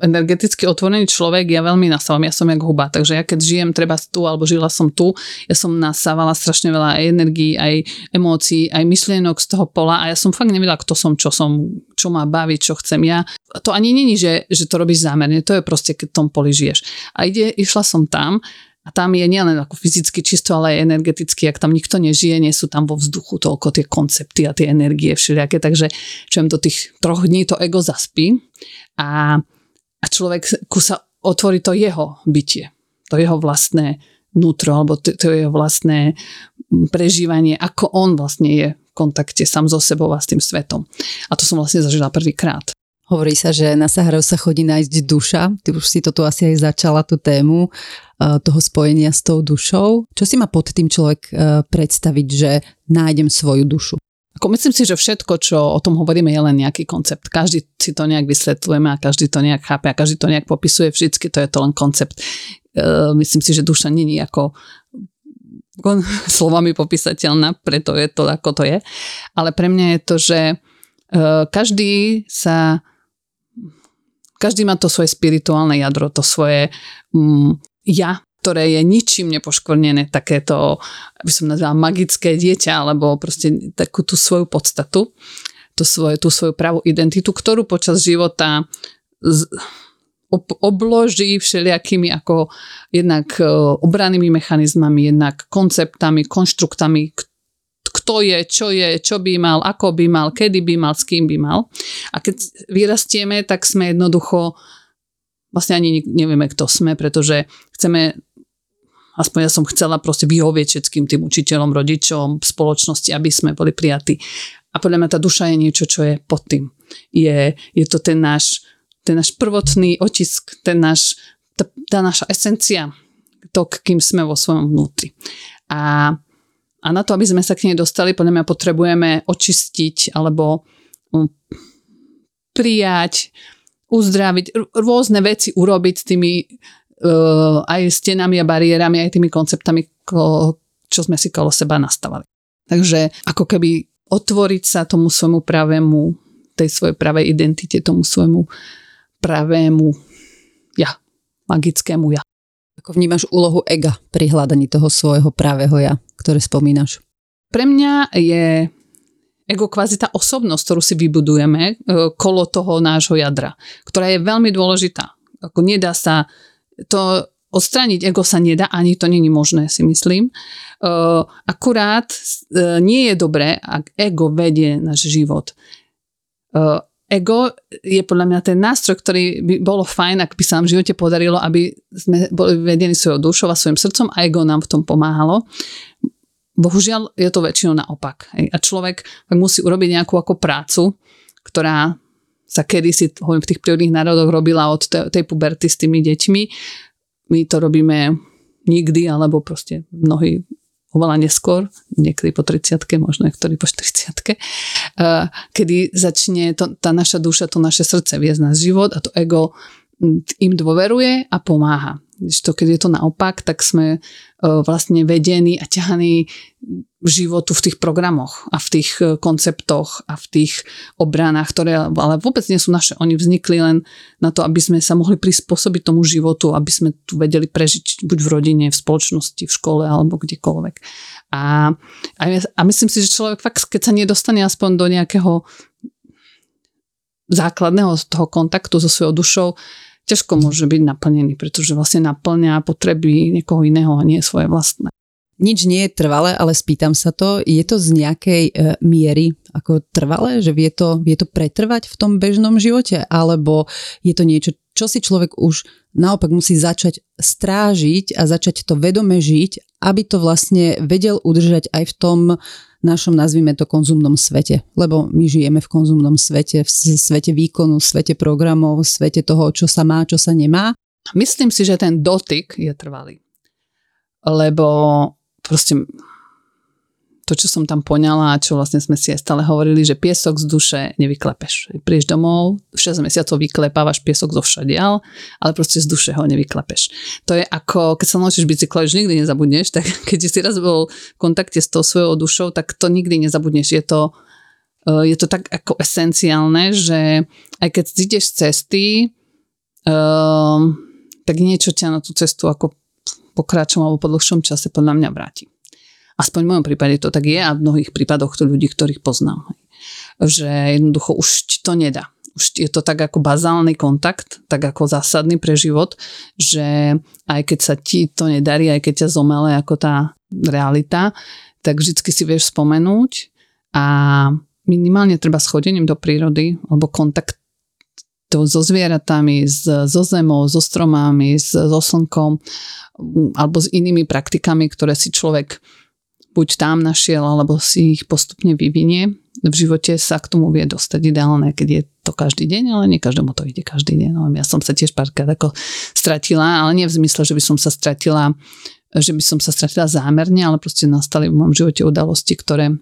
energeticky otvorený človek, ja veľmi nasávam, ja som jak huba, takže ja keď žijem treba tu, alebo žila som tu, ja som nasávala strašne veľa aj energií, aj emócií, aj myšlienok z toho pola a ja som fakt nevedela, kto som, čo som, čo ma baví, čo chcem ja. To ani není, že, že to robíš zámerne, to je proste, keď v tom poli žiješ. A ide, išla som tam a tam je nielen ako fyzicky čisto, ale aj energeticky, ak tam nikto nežije, nie sú tam vo vzduchu toľko tie koncepty a tie energie všelijaké, takže čo do tých troch dní to ego zaspí a a človek sa otvorí to jeho bytie, to jeho vlastné vnútro, alebo to, to jeho vlastné prežívanie, ako on vlastne je v kontakte sám so sebou a s tým svetom. A to som vlastne zažila prvýkrát. Hovorí sa, že na Saharov sa chodí nájsť duša. Ty už si to tu asi aj začala, tú tému uh, toho spojenia s tou dušou. Čo si má pod tým človek uh, predstaviť, že nájdem svoju dušu? Ako myslím si, že všetko, čo o tom hovoríme, je len nejaký koncept. Každý si to nejak vysvetľujeme a každý to nejak chápe a každý to nejak popisuje. Vždycky to je to len koncept. Uh, myslím si, že duša není ako [LAUGHS] slovami popísateľná, preto je to, ako to je. Ale pre mňa je to, že každý sa každý má to svoje spirituálne jadro, to svoje mm, ja, ktoré je ničím nepoškvrnené, takéto, aby som nazvala magické dieťa, alebo proste takú tú svoju podstatu, tú svoju, tú svoju pravú identitu, ktorú počas života z, ob, obloží všelijakými ako jednak e, obrannými mechanizmami, jednak konceptami, konštruktami, kto je, čo je, čo by mal, ako by mal, kedy by mal, s kým by mal. A keď vyrastieme, tak sme jednoducho vlastne ani nevieme, kto sme, pretože chceme aspoň ja som chcela proste vyhovieť všetkým tým učiteľom, rodičom, spoločnosti, aby sme boli prijatí. A podľa mňa tá duša je niečo, čo je pod tým. Je, je to ten náš, ten náš prvotný otisk, ten náš, tá, tá naša esencia, to, kým sme vo svojom vnútri. A a na to, aby sme sa k nej dostali, podľa mňa potrebujeme očistiť alebo um, prijať, uzdraviť, rôzne veci urobiť s tými aj stenami a bariérami, aj tými konceptami, čo sme si kolo seba nastavali. Takže ako keby otvoriť sa tomu svojmu pravému, tej svojej pravej identite, tomu svojmu pravému ja, magickému ja. Ako vnímaš úlohu ega pri hľadaní toho svojho pravého ja, ktoré spomínaš? Pre mňa je ego kvázi tá osobnosť, ktorú si vybudujeme e, kolo toho nášho jadra, ktorá je veľmi dôležitá. Ako nedá sa to odstrániť ego sa nedá, ani to není možné, si myslím. Akurát e, nie je dobré, ak ego vedie náš život ego je podľa mňa ten nástroj, ktorý by bolo fajn, ak by sa nám v živote podarilo, aby sme boli vedení svojou dušou a svojim srdcom a ego nám v tom pomáhalo. Bohužiaľ je to väčšinou naopak. A človek musí urobiť nejakú ako prácu, ktorá sa kedysi hovorím, v tých prírodných národoch robila od tej puberty s tými deťmi. My to robíme nikdy, alebo proste mnohí oveľa neskôr, niekedy po 30 možno niektorí po 40 eh, kedy začne to, tá naša duša, to naše srdce viesť na život a to ego hm, im dôveruje a pomáha. To, keď je to naopak, tak sme eh, vlastne vedení a ťahaní životu v tých programoch a v tých e, konceptoch a v tých obranách, ktoré ale vôbec nie sú naše. Oni vznikli len na to, aby sme sa mohli prispôsobiť tomu životu, aby sme tu vedeli prežiť buď v rodine, v spoločnosti, v škole alebo kdekoľvek. A, a, a myslím si, že človek fakt, keď sa nedostane aspoň do nejakého základného toho kontaktu so svojou dušou, ťažko môže byť naplnený, pretože vlastne naplňa potreby niekoho iného a nie svoje vlastné. Nič nie je trvalé, ale spýtam sa to, je to z nejakej e, miery ako trvalé, že vie to, vie to pretrvať v tom bežnom živote, alebo je to niečo, čo si človek už naopak musí začať strážiť a začať to vedome žiť, aby to vlastne vedel udržať aj v tom našom, nazvime to, konzumnom svete. Lebo my žijeme v konzumnom svete, v svete výkonu, v svete programov, v svete toho, čo sa má, čo sa nemá. Myslím si, že ten dotyk je trvalý. Lebo proste to, čo som tam poňala a čo vlastne sme si aj stále hovorili, že piesok z duše nevyklepeš. Prídeš domov, 6 mesiacov vyklepávaš piesok zo všadial, ale proste z duše ho nevyklepeš. To je ako, keď sa naučíš bicyklovať, už nikdy nezabudneš, tak [LAUGHS] keď si raz bol v kontakte s tou svojou dušou, tak to nikdy nezabudneš. Je to, eh, je to tak ako esenciálne, že aj keď zídeš z cesty, um, tak niečo ťa na tú cestu ako po kratšom alebo po dlhšom čase podľa mňa vráti. Aspoň v mojom prípade to tak je a v mnohých prípadoch to ľudí, ktorých poznám. Že jednoducho už ti to nedá. Už je to tak ako bazálny kontakt, tak ako zásadný pre život, že aj keď sa ti to nedarí, aj keď ťa zomele ako tá realita, tak vždycky si vieš spomenúť a minimálne treba schodením do prírody alebo kontakt so zvieratami, so zemou, so stromami, so slnkom alebo s inými praktikami, ktoré si človek buď tam našiel, alebo si ich postupne vyvinie. V živote sa k tomu vie dostať ideálne, keď je to každý deň, ale nie každému to ide každý deň. No, ja som sa tiež párkrát ako stratila, ale nie v zmysle, že by som sa stratila že by som sa stratila zámerne, ale proste nastali v mojom živote udalosti, ktoré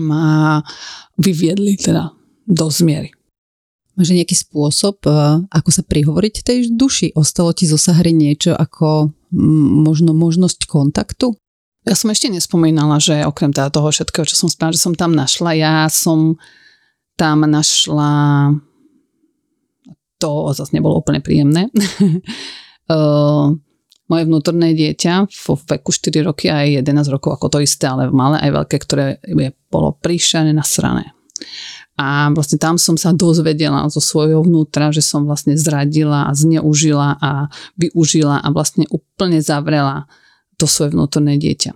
ma vyviedli teda do zmiery. Máš nejaký spôsob, eh, ako sa prihovoriť tej duši? Ostalo ti zo Sahary niečo ako možno možnosť kontaktu? Ja som ešte nespomínala, že okrem teda toho všetkého, čo som spomínala, že som tam našla, ja som tam našla to zase nebolo úplne príjemné. [LAUGHS] Moje vnútorné dieťa vo veku 4 roky a 11 rokov ako to isté, ale malé aj veľké, ktoré je, bolo príšené nasrané. A vlastne tam som sa dozvedela zo svojho vnútra, že som vlastne zradila a zneužila a využila a vlastne úplne zavrela to svoje vnútorné dieťa.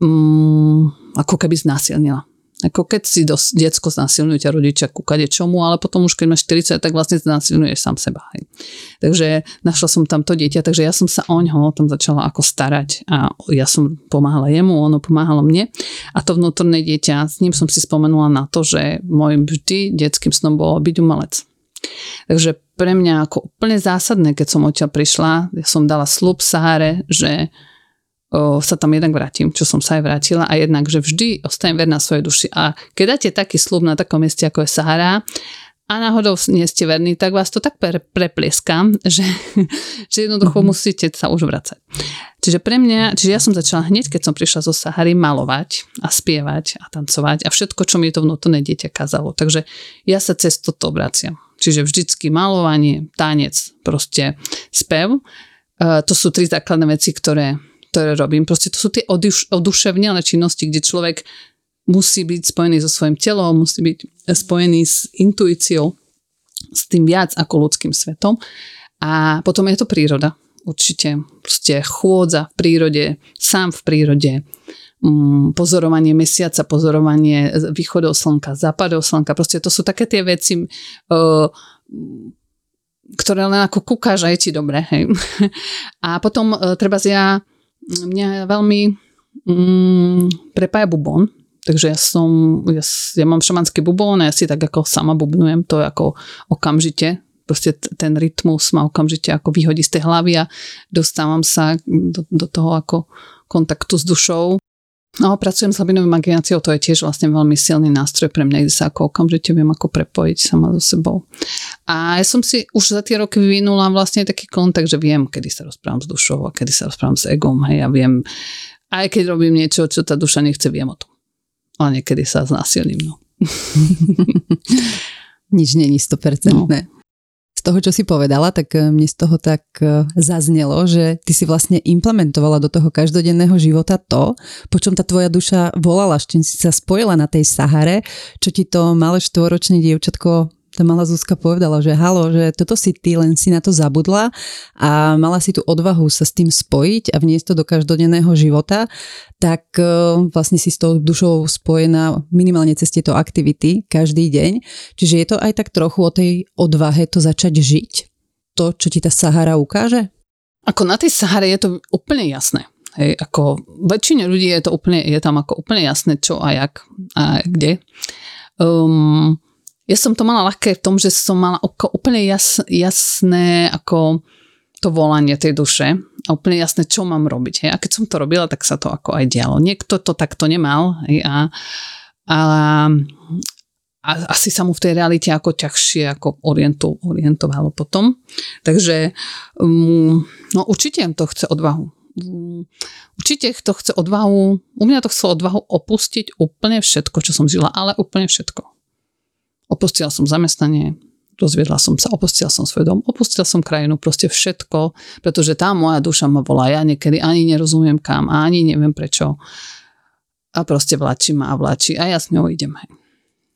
Mm, ako keby znásilnila. Ako keď si dos, detsko znásilňujú ťa rodičia ku čomu, ale potom už keď máš 40, tak vlastne znásilňuješ sám seba. Hej. Takže našla som tam to dieťa, takže ja som sa o ňo tam začala ako starať a ja som pomáhala jemu, ono pomáhalo mne a to vnútorné dieťa, s ním som si spomenula na to, že môjim vždy detským snom bolo byť umelec. Takže pre mňa ako úplne zásadné, keď som odtiaľ prišla, ja som dala slub Sahare, že o, sa tam jednak vrátim, čo som sa aj vrátila a jednak, že vždy ostanem verná svojej duši. A keď dáte taký slub na takom mieste, ako je Sahara, a náhodou nie ste verní, tak vás to tak pre, preplieskam, že, [LAUGHS] že jednoducho mm-hmm. musíte sa už vracať. Čiže pre mňa, čiže ja som začala hneď, keď som prišla zo Sahary, malovať a spievať a tancovať a všetko, čo mi to vnútorné dieťa kazalo. Takže ja sa cez toto vraciam. Čiže vždycky malovanie, tanec, proste spev. Uh, to sú tri základné veci, ktoré ktoré robím. Proste to sú tie oduš- oduševnené činnosti, kde človek musí byť spojený so svojím telom, musí byť spojený s intuíciou, s tým viac ako ľudským svetom. A potom je to príroda. Určite. Proste chôdza v prírode, sám v prírode, mm, pozorovanie mesiaca, pozorovanie východov slnka, západov slnka. Proste to sú také tie veci, ktoré len ako kúkáš a je ti dobre. Hej. [LAUGHS] A potom e, treba ja mňa veľmi mm, prepája bubon, takže ja som, ja, ja mám šamanský bubón a ja si tak ako sama bubnujem, to ako okamžite, proste ten rytmus ma okamžite ako vyhodí z tej hlavy a dostávam sa do, do toho ako kontaktu s dušou No, pracujem s hlabinovou imagináciou, to je tiež vlastne veľmi silný nástroj pre mňa, kde sa ako okamžite viem ako prepojiť sama so sebou. A ja som si už za tie roky vyvinula vlastne taký kontakt, že viem, kedy sa rozprávam s dušou a kedy sa rozprávam s egom. Hej, ja viem, aj keď robím niečo, čo tá duša nechce, viem o tom. Ale niekedy sa znásilním, no. [LAUGHS] Nič není 100%. No z toho, čo si povedala, tak eh, mne z toho tak eh, zaznelo, že ty si vlastne implementovala do toho každodenného života to, po čom tá tvoja duša volala, s čím si sa spojila na tej Sahare, čo ti to malé štvoročné dievčatko tá malá Zuzka povedala, že halo, že toto si ty, len si na to zabudla a mala si tú odvahu sa s tým spojiť a vniesť to do každodenného života, tak e, vlastne si s tou dušou spojená minimálne cez tieto aktivity každý deň. Čiže je to aj tak trochu o tej odvahe to začať žiť? To, čo ti tá Sahara ukáže? Ako na tej Sahare je to úplne jasné. Hej, ako väčšine ľudí je to úplne, je tam ako úplne jasné čo a jak a kde. Um, ja som to mala ľahké v tom, že som mala úplne jas, jasné ako to volanie tej duše a úplne jasné, čo mám robiť. Hej. A keď som to robila, tak sa to ako aj dialo. Niekto to takto nemal hej, a, a, a asi sa mu v tej realite ako ťažšie ako orientu, orientovalo potom. Takže um, no určite to chce odvahu. Um, určite to chce odvahu, u mňa to chce odvahu opustiť úplne všetko, čo som žila, ale úplne všetko Opustila som zamestnanie, rozviedla som sa, opustila som svoj dom, opustila som krajinu, proste všetko, pretože tá moja duša ma volá, ja niekedy ani nerozumiem kam a ani neviem prečo. A proste vláči ma a vláči a ja s ňou idem.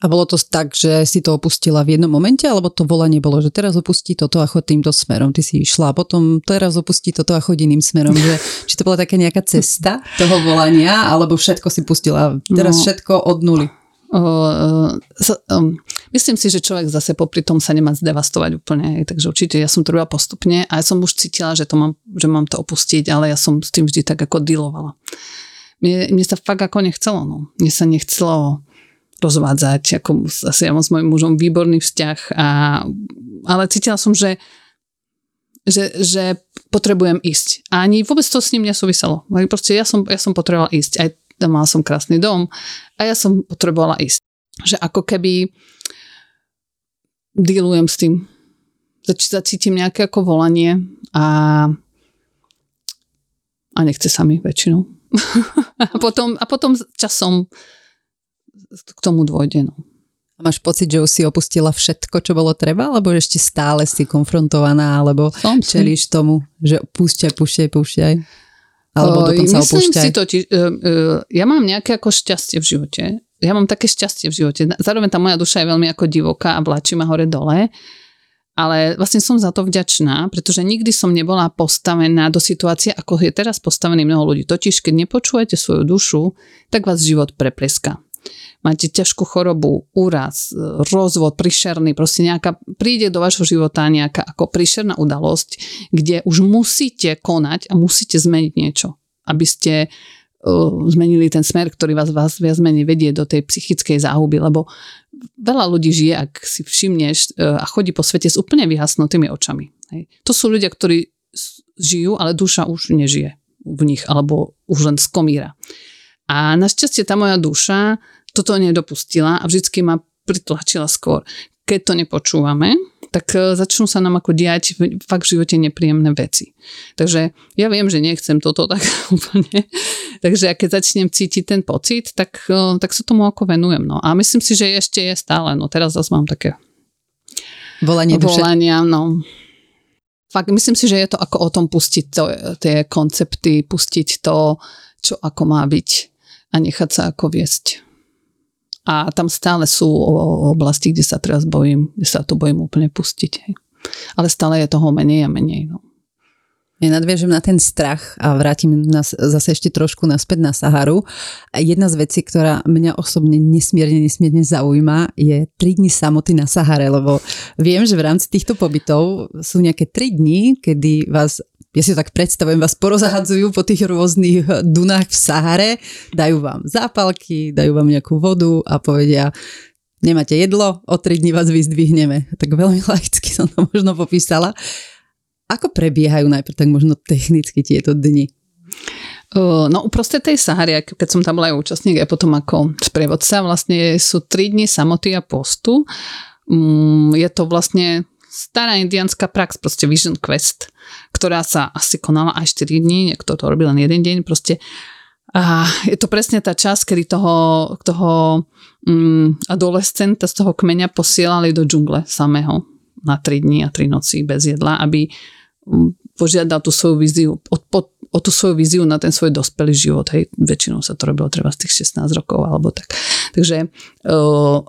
A bolo to tak, že si to opustila v jednom momente, alebo to volanie bolo, že teraz opustí toto a chod týmto smerom. Ty si išla a potom teraz opustí toto a chod iným smerom. Že, [LAUGHS] či to bola taká nejaká cesta toho volania, alebo všetko si pustila. Teraz no, všetko od nuly. Uh, um, myslím si, že človek zase popri tom sa nemá zdevastovať úplne, takže určite ja som to robila postupne a ja som už cítila, že, to mám, že mám to opustiť, ale ja som s tým vždy tak ako dealovala. mne, mne sa fakt ako nechcelo. No. Mne sa nechcelo rozvádzať, ako asi ja mám s mojim mužom výborný vzťah, a, ale cítila som, že, že, že potrebujem ísť. A ani vôbec to s ním nesúviselo. Proste ja som, ja som potrebovala ísť. Aj tam mal som krásny dom a ja som potrebovala ísť. Že ako keby dealujem s tým. Zač- zacítim nejaké ako volanie a, a nechce sa mi väčšinou. [LAUGHS] a, potom, a potom časom k tomu dôjde. No. A máš pocit, že už si opustila všetko, čo bolo treba, alebo ešte stále si konfrontovaná, alebo Som čelíš tomu, že púšťaj, púšťaj, púšťaj? Alebo dokonca Myslím opúšťaj? si to, či, uh, uh, ja mám nejaké ako šťastie v živote. Ja mám také šťastie v živote. Zároveň tá moja duša je veľmi ako divoká a vláči ma hore dole. Ale vlastne som za to vďačná, pretože nikdy som nebola postavená do situácie, ako je teraz postavený mnoho ľudí. Totiž, keď nepočujete svoju dušu, tak vás život prepleská máte ťažkú chorobu, úraz, rozvod, príšerný, proste nejaká, príde do vášho života nejaká ako príšerná udalosť, kde už musíte konať a musíte zmeniť niečo, aby ste zmenili ten smer, ktorý vás, vás viac menej vedie do tej psychickej záhuby, lebo veľa ľudí žije, ak si všimneš, uh, a chodí po svete s úplne vyhasnutými očami. Hej. To sú ľudia, ktorí žijú, ale duša už nežije v nich, alebo už len skomíra. A našťastie tá moja duša toto nedopustila a vždycky ma pritlačila skôr. Keď to nepočúvame, tak e, začnú sa nám ako diať fakt v živote nepríjemné veci. Takže ja viem, že nechcem toto [LAUGHS] tak úplne. Takže keď začnem cítiť ten pocit, tak, e, tak sa tomu ako venujem. No. A myslím si, že ešte je stále. No teraz zase mám také volanie duše. Volania, no. Fakt, myslím si, že je to ako o tom pustiť to, tie koncepty, pustiť to, čo ako má byť a nechať sa ako viesť. A tam stále sú oblasti, kde sa teraz bojím, kde sa to bojím úplne pustiť. Hej. Ale stále je toho menej a menej. No. Ja nadviežem na ten strach a vrátim nás zase ešte trošku naspäť na Saharu. Jedna z vecí, ktorá mňa osobne nesmierne, nesmierne zaujíma, je 3 dní samoty na Sahare, lebo viem, že v rámci týchto pobytov sú nejaké 3 dní, kedy vás ja si to tak predstavujem, vás porozhadzujú po tých rôznych dunách v Sahare, dajú vám zápalky, dajú vám nejakú vodu a povedia, nemáte jedlo, o tri dní vás vyzdvihneme. Tak veľmi [LAUGHS] laicky som to možno popísala. Ako prebiehajú najprv tak možno technicky tieto dni? No uprostred tej Sahary, keď som tam bola aj účastník, aj potom ako sprievodca, vlastne sú tri dni samoty a postu. Mm, je to vlastne stará indianská prax, proste Vision Quest, ktorá sa asi konala aj 4 dní, niekto to robil len jeden deň, proste a je to presne tá časť, kedy toho, toho um, adolescenta z toho kmeňa posielali do džungle samého na 3 dní a 3 noci bez jedla, aby um, požiadal tú svoju víziu, o, o, o tú svoju víziu na ten svoj dospelý život. Hej, väčšinou sa to robilo treba z tých 16 rokov alebo tak. Takže uh,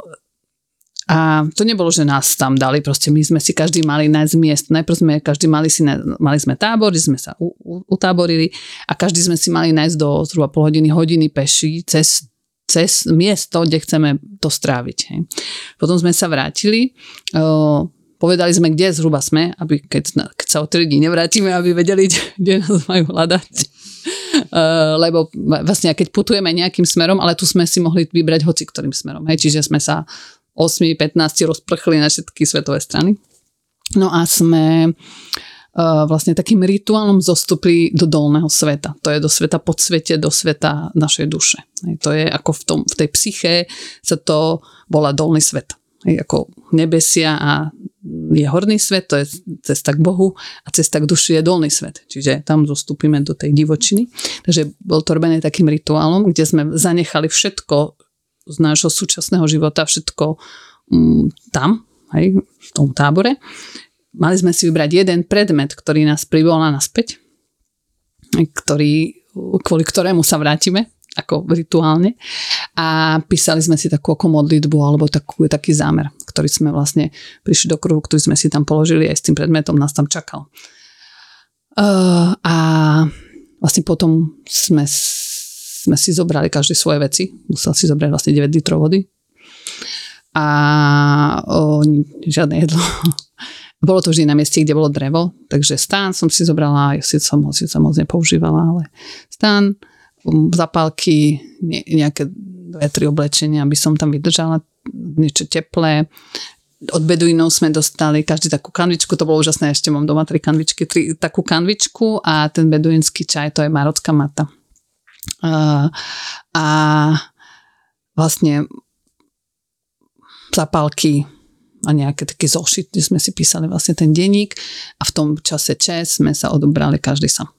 a to nebolo, že nás tam dali, proste my sme si každý mali nájsť miest. Najprv sme každý mali si, mali sme tábor, sme sa u, u, utáborili a každý sme si mali nájsť do zhruba pol hodiny, hodiny peši cez, cez miesto, kde chceme to stráviť. Hej. Potom sme sa vrátili, povedali sme, kde zhruba sme, aby keď, keď sa o 3 dní nevrátime, aby vedeli, [LAUGHS] kde nás majú hľadať. Uh, [LAUGHS] lebo vlastne keď putujeme nejakým smerom, ale tu sme si mohli vybrať hoci ktorým smerom. Hej. Čiže sme sa 8-15 rozprchli na všetky svetové strany. No a sme uh, vlastne takým rituálom zostupli do dolného sveta. To je do sveta podsvete, do sveta našej duše. Hej, to je ako v, tom, v tej psyche sa to volá dolný svet. Ako nebesia a je horný svet, to je cesta k Bohu a cesta k duši je dolný svet. Čiže tam zostupíme do tej divočiny. Takže bol to robené takým rituálom, kde sme zanechali všetko, z nášho súčasného života všetko um, tam, hej, v tom tábore. Mali sme si vybrať jeden predmet, ktorý nás privolá naspäť, ktorý, kvôli ktorému sa vrátime, ako rituálne. A písali sme si takú ako modlitbu alebo takú, taký zámer, ktorý sme vlastne prišli do kruhu, ktorý sme si tam položili aj s tým predmetom nás tam čakal. Uh, a vlastne potom sme sme si zobrali každý svoje veci. Musel si zobrať vlastne 9 litrov vody. A o, žiadne jedlo. [LAUGHS] Bolo to vždy na mieste, kde bolo drevo, takže stán som si zobrala, ja si som ho síce moc nepoužívala, ale stán, zapálky, nejaké dve, tri oblečenia, aby som tam vydržala niečo teplé. Od beduínov sme dostali každý takú kanvičku, to bolo úžasné, ešte mám doma tri kanvičky, tri, takú kanvičku a ten beduínsky čaj, to je marocká mata. A, a vlastne zapálky a nejaké také zošit, kde sme si písali vlastne ten denník a v tom čase čes sme sa odobrali každý sám.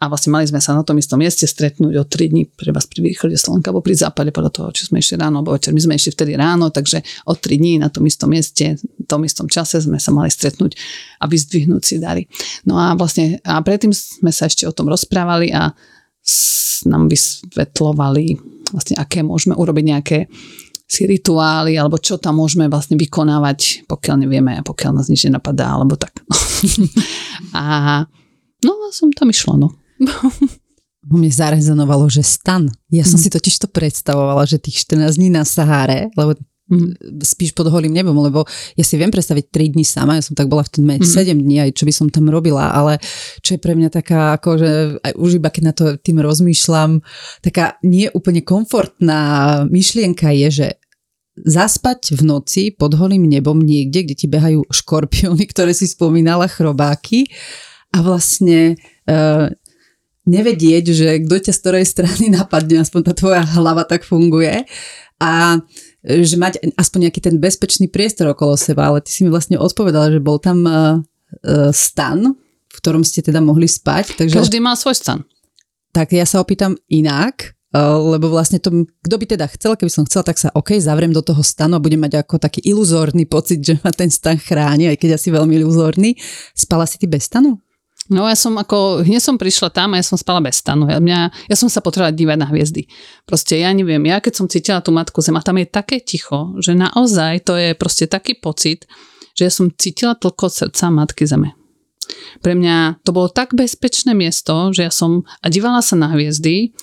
A vlastne mali sme sa na tom istom mieste stretnúť o 3 dní, pre vás pri východe Slnka alebo pri západe, podľa toho, či sme išli ráno alebo večer. My sme išli vtedy ráno, takže o 3 dní na tom istom mieste, v tom istom čase sme sa mali stretnúť a vyzdvihnúť si dary. No a vlastne, a predtým sme sa ešte o tom rozprávali a nám vysvetlovali vlastne, aké môžeme urobiť nejaké si rituály, alebo čo tam môžeme vlastne vykonávať, pokiaľ nevieme, pokiaľ nás nič nenapadá, alebo tak. [LAUGHS] a no a som tam išla, no. Mne zarezonovalo, že stan. Ja som mm. si totiž to predstavovala, že tých 14 dní na Saháre, lebo mm. spíš pod holým nebom, lebo ja si viem predstaviť 3 dní sama, ja som tak bola v ten mm. 7 dní, aj čo by som tam robila, ale čo je pre mňa taká, akože aj už iba keď na to tým rozmýšľam, taká nie úplne komfortná myšlienka je, že zaspať v noci pod holým nebom niekde, kde ti behajú škorpióny, [LAUGHS] ktoré si spomínala, chrobáky a vlastne uh, nevedieť, že kto ťa z ktorej strany [LAUGHS] napadne, aspoň tá tvoja hlava tak funguje a že mať aspoň nejaký ten bezpečný priestor okolo seba, ale ty si mi vlastne odpovedala, že bol tam uh, uh, stan, v ktorom ste teda mohli spať. Takže... Každý má svoj stan. Tak ja sa opýtam inak, lebo vlastne to, kto by teda chcel, keby som chcela, tak sa OK, zavriem do toho stanu a budem mať ako taký iluzórny pocit, že ma ten stan chráni, aj keď asi veľmi iluzórny. Spala si ty bez stanu? No ja som ako, hneď som prišla tam a ja som spala bez stanu. Ja, mňa, ja som sa potrebovala dívať na hviezdy. Proste ja neviem, ja keď som cítila tú matku zem a tam je také ticho, že naozaj to je proste taký pocit, že ja som cítila toľko srdca matky zeme. Pre mňa to bolo tak bezpečné miesto, že ja som a dívala sa na hviezdy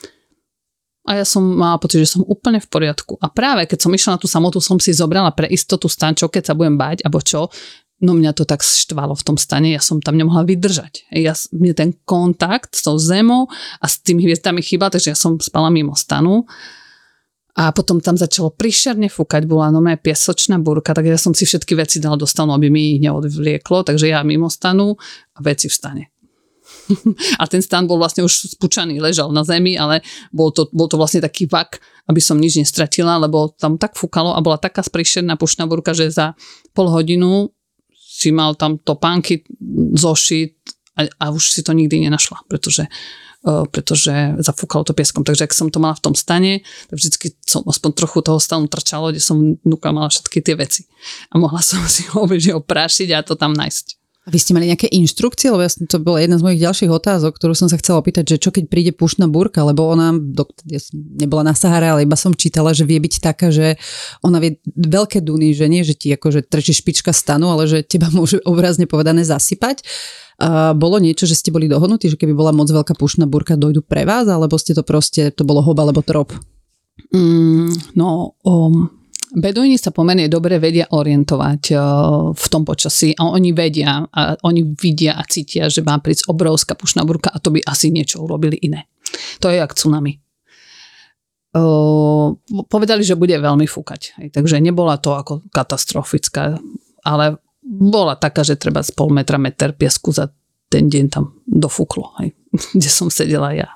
a ja som mala pocit, že som úplne v poriadku. A práve keď som išla na tú samotu, som si zobrala pre istotu stančov, keď sa budem bať, alebo čo, no mňa to tak štvalo v tom stane, ja som tam nemohla vydržať. Ja, mne ten kontakt s tou zemou a s tými hviezdami chýba, takže ja som spala mimo stanu. A potom tam začalo príšerne fúkať, bola no piesočná burka, tak ja som si všetky veci dala do stanu, aby mi ich neodvlieklo, takže ja mimo stanu a veci v stane [LAUGHS] a ten stan bol vlastne už spúčaný, ležal na zemi, ale bol to, bol to vlastne taký vak, aby som nič nestratila, lebo tam tak fúkalo a bola taká sprišerná pušná burka, že za pol hodinu si mal tam topánky, zošit a, a už si to nikdy nenašla, pretože uh, pretože zafúkalo to pieskom. Takže ak som to mala v tom stane, tak vždycky som aspoň trochu toho stanu trčalo, kde som vnúka mala všetky tie veci. A mohla som [LAUGHS] si ho oprášiť a to tam nájsť. A vy ste mali nejaké inštrukcie? Lebo ja, to bola jedna z mojich ďalších otázok, ktorú som sa chcela opýtať, že čo keď príde pušná búrka, lebo ona, ja som nebola na Sahare, ale iba som čítala, že vie byť taká, že ona vie veľké duny, že nie, že ti akože trčí špička stanu, ale že teba môže obrazne povedané zasypať. A bolo niečo, že ste boli dohodnutí, že keby bola moc veľká pušná búrka, dojdu pre vás, alebo ste to proste, to bolo hoba alebo trop? Mm, no, um, Beduíni sa pomerne dobre vedia orientovať uh, v tom počasí a oni vedia a oni vidia a cítia, že má prísť obrovská pušná burka a to by asi niečo urobili iné. To je jak tsunami. Uh, povedali, že bude veľmi fúkať. Takže nebola to ako katastrofická, ale bola taká, že treba z pol metra, meter piesku za ten deň tam dofúklo, hej, [LAUGHS] kde som sedela ja.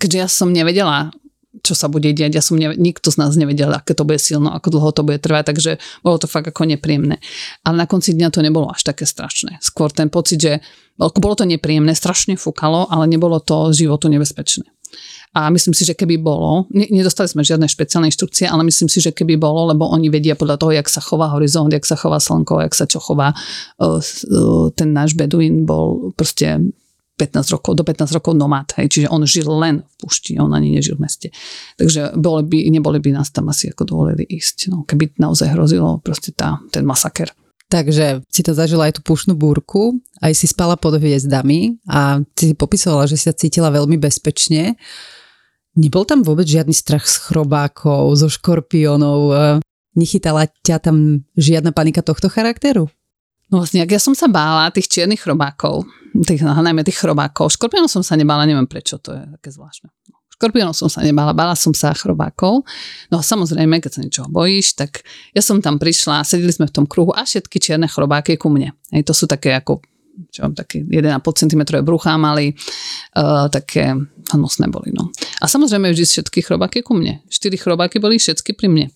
Keďže ja som nevedela čo sa bude diať. Ja som ne, nikto z nás nevedel, aké to bude silno, ako dlho to bude trvať, takže bolo to fakt ako nepríjemné. Ale na konci dňa to nebolo až také strašné. Skôr ten pocit, že bolo to nepríjemné, strašne fúkalo, ale nebolo to životu nebezpečné. A myslím si, že keby bolo, nedostali sme žiadne špeciálne inštrukcie, ale myslím si, že keby bolo, lebo oni vedia podľa toho, jak sa chová horizont, jak sa chová slnko, jak sa čo chová, ten náš beduín bol proste 15 rokov, do 15 rokov nomad, hej, čiže on žil len v pušti, on ani nežil v meste. Takže boli by, neboli by nás tam asi ako dovolili ísť, no, keby naozaj hrozilo proste tá, ten masaker. Takže si to zažila aj tú pušnú búrku, aj si spala pod hviezdami a si popisovala, že si sa cítila veľmi bezpečne. Nebol tam vôbec žiadny strach z chrobákov, zo škorpiónov? Nechytala ťa tam žiadna panika tohto charakteru? No vlastne, ak ja som sa bála tých čiernych chrobákov, tých, najmä tých chrobákov. Škorpiónov som sa nebála, neviem prečo, to je také zvláštne. škorpiónov som sa nebala, bala som sa chrobákov. No a samozrejme, keď sa niečoho bojíš, tak ja som tam prišla, sedeli sme v tom kruhu a všetky čierne chrobáky ku mne. Hej, to sú také ako čo také 1,5 cm bruchá mali, uh, také nosné boli. No. A samozrejme vždy všetky chrobáky ku mne. Štyri chrobáky boli všetky pri mne.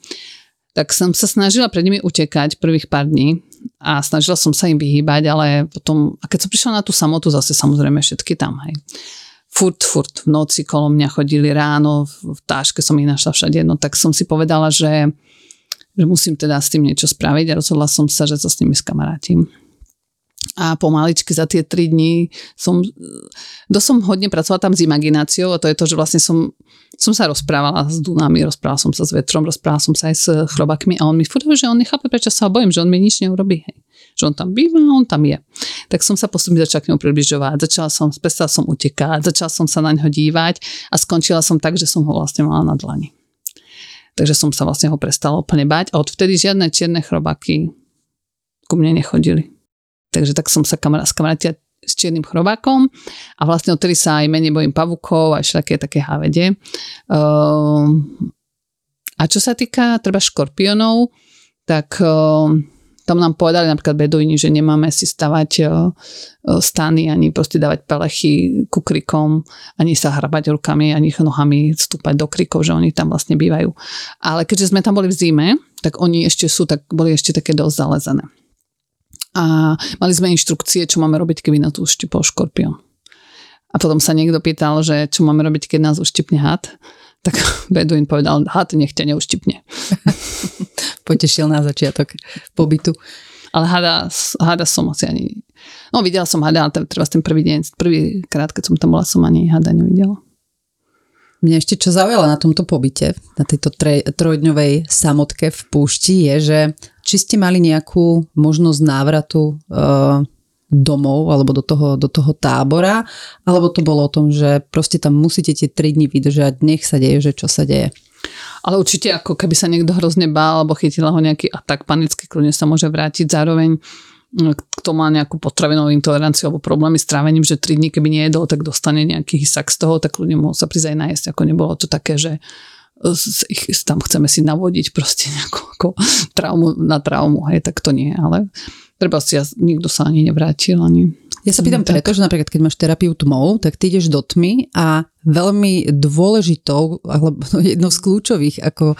Tak som sa snažila pred nimi utekať prvých pár dní a snažila som sa im vyhýbať, ale potom, a keď som prišla na tú samotu, zase samozrejme všetky tam, hej. Furt, furt v noci kolo mňa chodili ráno, v táške som ich našla všade, no tak som si povedala, že, že musím teda s tým niečo spraviť a rozhodla som sa, že sa s nimi skamarátim a pomaličky za tie tri dní som, dosť som hodne pracovala tam s imagináciou a to je to, že vlastne som, som sa rozprávala s Dunami, rozprávala som sa s vetrom, rozprávala som sa aj s chrobakmi a on mi furt že on nechápe, prečo sa bojím, že on mi nič neurobí. Hej. Že on tam býva on tam je. Tak som sa postupne začala k ňu približovať, začala som, prestala som utekať, začala som sa na ňo dívať a skončila som tak, že som ho vlastne mala na dlani. Takže som sa vlastne ho prestala úplne bať a odvtedy žiadne čierne chrobaky ku mne nechodili. Takže tak som sa kamar- skamarátila s čiernym chrobákom a vlastne odtedy sa aj menej bojím pavukov a všetké také havede. Uh, a čo sa týka treba škorpionov, tak uh, tam nám povedali napríklad beduini, že nemáme si stavať uh, stany, ani proste dávať pelechy ku krikom, ani sa hrabať rukami, ani nohami vstúpať do krikov, že oni tam vlastne bývajú. Ale keďže sme tam boli v zime, tak oni ešte sú, tak boli ešte také dosť zalezené a mali sme inštrukcie, čo máme robiť, keby nás uštipol škorpión. A potom sa niekto pýtal, že čo máme robiť, keď nás uštipne had. Tak [LAUGHS] Beduin povedal, had nech ťa neuštipne. [LAUGHS] Potešil na začiatok pobytu. Ale hada, hada som asi ani... No videla som hada, ale treba ten prvý deň, prvý krát, keď som tam bola, som ani hada nevidela. Mňa ešte čo zaujalo na tomto pobyte, na tejto tre, trojdňovej samotke v púšti je, že či ste mali nejakú možnosť návratu uh, domov alebo do toho, do toho tábora, alebo to bolo o tom, že proste tam musíte tie 3 dni vydržať, nech sa deje, že čo sa deje. Ale určite ako keby sa niekto hrozne bál alebo chytila ho nejaký atak panický, kľudne sa môže vrátiť. Zároveň kto má nejakú potravinovú intoleranciu alebo problémy s trávením, že 3 dní keby nejedol, tak dostane nejaký hysak z toho, tak ľudia mohol sa prísť aj najesť, ako nebolo to také, že ich, tam chceme si navodiť proste nejakú ako traumu na traumu, hej, tak to nie, ale treba si, nikto sa ani nevrátil, ani ja sa pýtam preto, že napríklad keď máš terapiu tmou, tak ty ideš do tmy a veľmi dôležitou, alebo [LAUGHS] jednou z kľúčových ako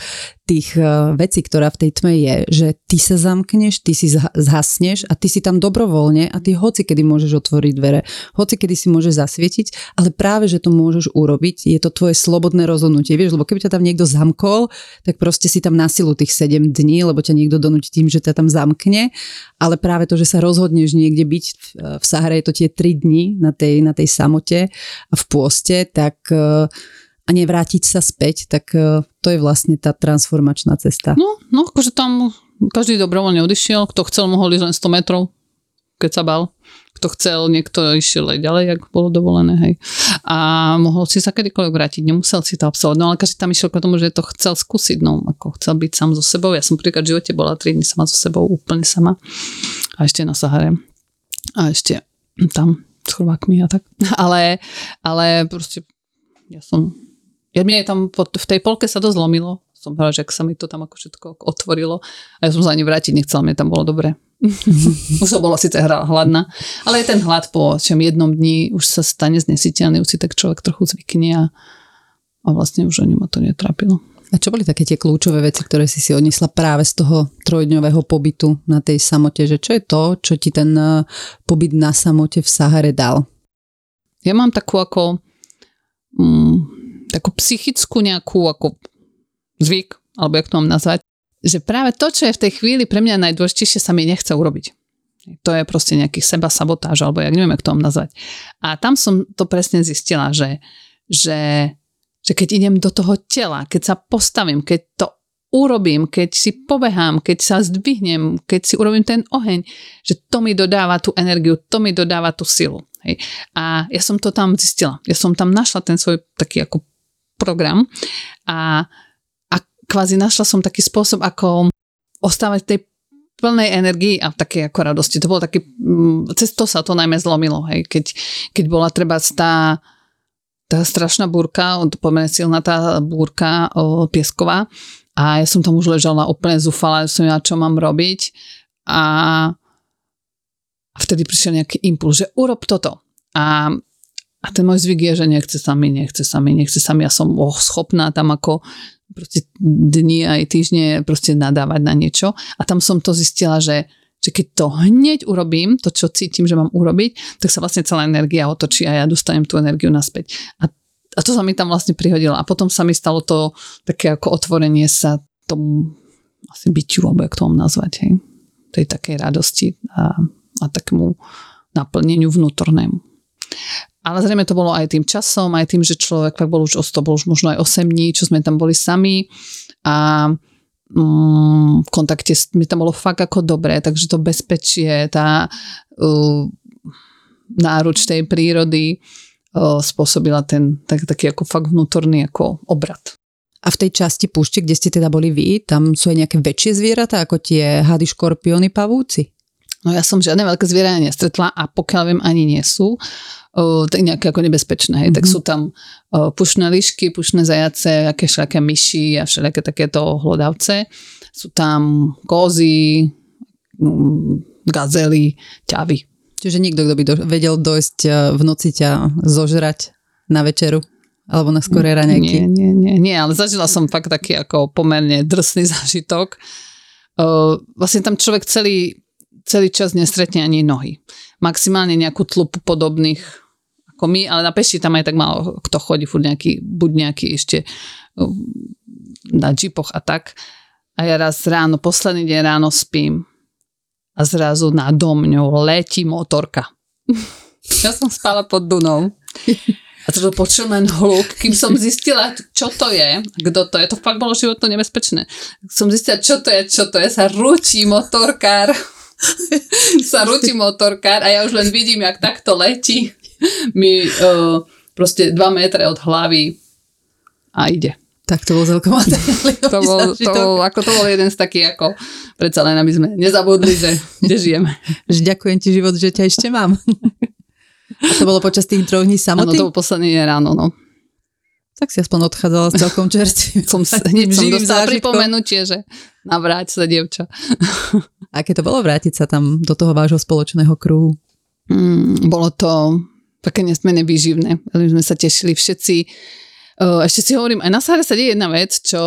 tých e, vecí, ktorá v tej tme je, že ty sa zamkneš, ty si zhasneš a ty si tam dobrovoľne a ty hoci kedy môžeš otvoriť dvere, hoci kedy si môžeš zasvietiť, ale práve, že to môžeš urobiť, je to tvoje slobodné rozhodnutie, vieš, lebo keby ťa tam niekto zamkol, tak proste si tam na silu tých 7 dní, lebo ťa niekto donúti tým, že ťa tam zamkne, ale práve to, že sa rozhodneš niekde byť v, Sahare, je to tie 3 dní na tej, na tej samote a v pôste, tak e, a nevrátiť sa späť, tak e, to je vlastne tá transformačná cesta. No, no akože tam každý dobrovoľne odišiel, kto chcel, mohol ísť len 100 metrov, keď sa bal. Kto chcel, niekto išiel aj ďalej, ak bolo dovolené, hej. A mohol si sa kedykoľvek vrátiť, nemusel si to absolvovať. No ale každý tam išiel k tomu, že to chcel skúsiť, no ako chcel byť sám so sebou. Ja som príklad v živote bola 3 dní sama so sebou, úplne sama. A ešte na Sahare. A ešte tam s chrobákmi a tak. [LAUGHS] Ale, ale proste ja som ja mne tam v tej polke sa to zlomilo. Som povedala, že ak sa mi to tam ako všetko otvorilo a ja som sa ani vrátiť nechcela, mne tam bolo dobre. [LAUGHS] už som bola síce hladná, ale je ten hlad po čom jednom dni už sa stane znesiteľný, už si tak človek trochu zvykne a, a vlastne už ani ma to netrápilo. A čo boli také tie kľúčové veci, ktoré si si odnesla práve z toho trojdňového pobytu na tej samote? Že čo je to, čo ti ten eh, pobyt na samote v Sahare dal? Ja mám takú ako mm, takú psychickú nejakú ako zvyk, alebo jak to mám nazvať, že práve to, čo je v tej chvíli pre mňa najdôležitejšie, sa mi nechce urobiť. To je proste nejaký seba sabotáž, alebo jak neviem, jak to mám nazvať. A tam som to presne zistila, že, že, že keď idem do toho tela, keď sa postavím, keď to urobím, keď si pobehám, keď sa zdvihnem, keď si urobím ten oheň, že to mi dodáva tú energiu, to mi dodáva tú silu. Hej. A ja som to tam zistila. Ja som tam našla ten svoj taký ako program a, a kvázi našla som taký spôsob, ako ostávať tej plnej energii a také ako radosti. To bolo taký, mm, cez to sa to najmä zlomilo, hej, keď, keď bola treba tá, tá strašná búrka, pomerne silná tá búrka o, piesková a ja som tam už ležala úplne zúfala, som ja čo mám robiť a vtedy prišiel nejaký impuls, že urob toto. A, a ten môj zvyk je, že nechce sa mi, nechce sa mi, nechce sa mi. Ja som oh, schopná tam ako proste dni aj týždne proste nadávať na niečo. A tam som to zistila, že že keď to hneď urobím, to čo cítim, že mám urobiť, tak sa vlastne celá energia otočí a ja dostanem tú energiu naspäť. A, a to sa mi tam vlastne prihodilo. A potom sa mi stalo to také ako otvorenie sa tomu asi byťu, alebo jak to mám nazvať, hej? tej takej radosti a, a takému naplneniu vnútornému. Ale zrejme to bolo aj tým časom, aj tým, že človek fakt bol už o 100, bol už možno aj 8 dní, čo sme tam boli sami a mm, v kontakte, mi tam bolo fakt ako dobré, takže to bezpečie, tá uh, náruč tej prírody uh, spôsobila ten tak, taký ako fakt vnútorný ako obrad. A v tej časti púšte, kde ste teda boli vy, tam sú aj nejaké väčšie zvieratá, ako tie hady, škorpióny, pavúci? No ja som žiadne veľké zvieratá nestretla a pokiaľ viem, ani nie sú nejaké ako nebezpečné. Hej. Mm-hmm. Tak mhm. sú tam uh, pušné lišky, pušné zajace, aké všelijaké myši a všelijaké takéto hlodavce. Sú tam kozy, um, gazely, ťavy. Čiže nikto, kto by do, vedel dojsť v noci ťa zožrať na večeru? Alebo na skoré raňajky? Nie, nie, nie, nie, ale zažila som fakt taký ako pomerne drsný [LAUGHS] zážitok. Uh, vlastne tam človek celý, celý čas nestretne ani nohy. Maximálne nejakú tlupu podobných ako my, ale na pešti tam aj tak málo kto chodí, furt nejaký, buď nejaký ešte um, na džipoch a tak. A ja raz ráno, posledný deň ráno spím a zrazu nado mňou letí motorka. ja som spala pod Dunou. A to počul len hluk, kým som zistila, čo to je, kto to je. To fakt bolo životno nebezpečné. Som zistila, čo to je, čo to je. Sa ručí motorkár. [LAUGHS] sa ručí motorkár a ja už len vidím, jak takto letí [LAUGHS] mi uh, proste 2 metre od hlavy a ide. Tak to bol celkom [LAUGHS] to bol, to bol, ako to bol jeden z takých, ako predsa len, aby sme nezabudli, že [LAUGHS] kde žijeme. Že ďakujem ti život, že ťa ešte mám. A to bolo počas tých troch dní samoty? Áno, to bol posledný ráno, no. Tak si aspoň odchádzala s celkom čerstvým. som, hneď som dostala pripomenutie, že navráť sa, dievča. Aké to bolo vrátiť sa tam do toho vášho spoločného kruhu? Mm, bolo to také nesmierne výživné. Veľmi sme sa tešili všetci. Ešte si hovorím, aj na Sahare sa deje jedna vec, čo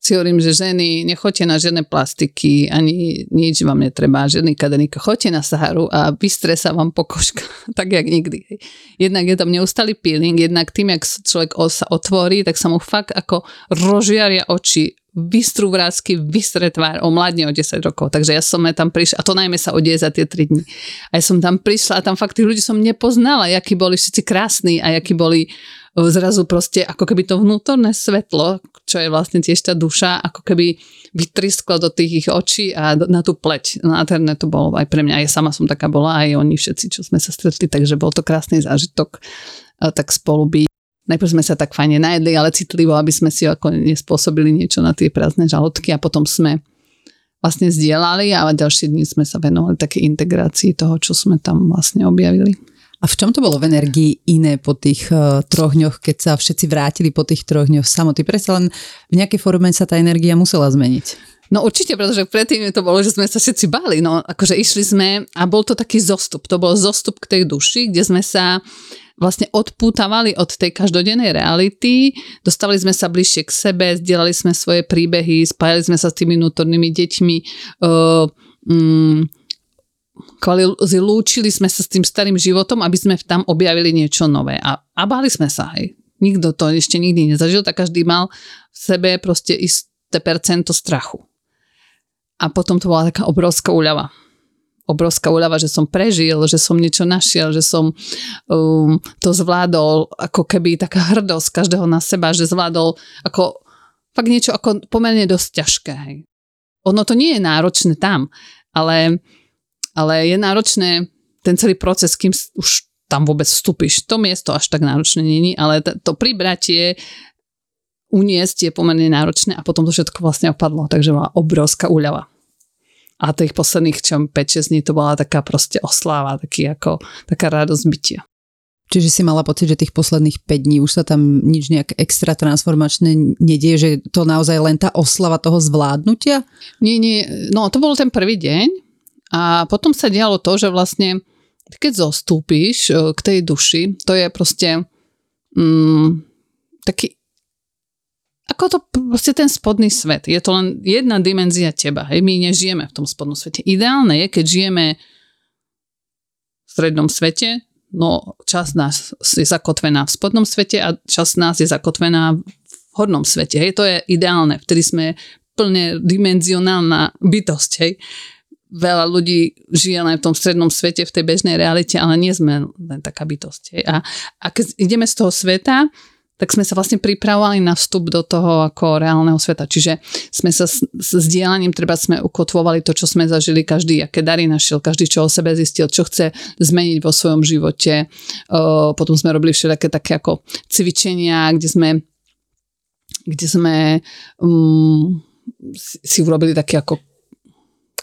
si hovorím, že ženy, nechoďte na žiadne plastiky, ani nič vám netreba, žiadny kadeník. Choďte na Saharu a vystre sa vám pokožka, [LAUGHS] tak jak nikdy. Jednak je tam neustály peeling, jednak tým, jak človek sa otvorí, tak sa mu fakt ako rozžiaria oči, vystrú vrázky, vystre tvár, omladne o 10 rokov. Takže ja som tam prišla, a to najmä sa odieje za tie 3 dni. A ja som tam prišla a tam fakt tých ľudí som nepoznala, akí boli všetci krásni a akí boli zrazu proste ako keby to vnútorné svetlo, čo je vlastne tiež tá duša, ako keby vytrisklo do tých ich očí a na tú pleť. Nádherné to bolo aj pre mňa. Ja sama som taká bola, aj oni všetci, čo sme sa stretli, takže bol to krásny zážitok tak spolu byť. Najprv sme sa tak fajne najedli, ale citlivo, aby sme si ako nespôsobili niečo na tie prázdne žalúdky a potom sme vlastne zdieľali a ďalšie dni sme sa venovali také integrácii toho, čo sme tam vlastne objavili. A v čom to bolo v energii iné po tých uh, troch dňoch, keď sa všetci vrátili po tých troch dňoch samoty? Predsa len v nejakej forme sa tá energia musela zmeniť. No určite, pretože predtým to bolo, že sme sa všetci báli. No akože išli sme a bol to taký zostup. To bol zostup k tej duši, kde sme sa vlastne odpútavali od tej každodennej reality, dostali sme sa bližšie k sebe, zdieľali sme svoje príbehy, spájali sme sa s tými vnútornými deťmi, uh, um, lúčili sme sa s tým starým životom, aby sme tam objavili niečo nové. A, a báli sme sa aj. Nikto to ešte nikdy nezažil, tak každý mal v sebe proste isté percento strachu. A potom to bola taká obrovská úľava. Obrovská úľava, že som prežil, že som niečo našiel, že som um, to zvládol, ako keby taká hrdosť každého na seba, že zvládol ako fakt niečo ako pomerne dosť ťažké. Hej. Ono to nie je náročné tam, ale ale je náročné ten celý proces, kým už tam vôbec vstúpiš. To miesto až tak náročné není, ale to pribratie uniesť je pomerne náročné a potom to všetko vlastne opadlo, takže bola obrovská úľava. A tých posledných čo 5-6 dní to bola taká proste osláva, taký ako, taká radosť bytia. Čiže si mala pocit, že tých posledných 5 dní už sa tam nič nejak extra transformačné nedieje, že to naozaj len tá oslava toho zvládnutia? Nie, nie, no to bol ten prvý deň a potom sa dialo to, že vlastne keď zostúpiš e, k tej duši, to je proste mm, taký ako to proste ten spodný svet. Je to len jedna dimenzia teba. Hej? My nežijeme v tom spodnom svete. Ideálne je, keď žijeme v strednom svete, no časť nás je zakotvená v spodnom svete a časť nás je zakotvená v hornom svete. Hej? To je ideálne. Vtedy sme plne dimenzionálna bytosť. Hej? Veľa ľudí žije len v tom strednom svete, v tej bežnej realite, ale nie sme len taká bytosť. Hej? A, a keď ideme z toho sveta, tak sme sa vlastne pripravovali na vstup do toho ako reálneho sveta. Čiže sme sa s, s dielaním, treba sme ukotvovali to, čo sme zažili, každý, aké dary našiel, každý, čo o sebe zistil, čo chce zmeniť vo svojom živote. Potom sme robili všetké také ako cvičenia, kde sme kde sme um, si urobili také ako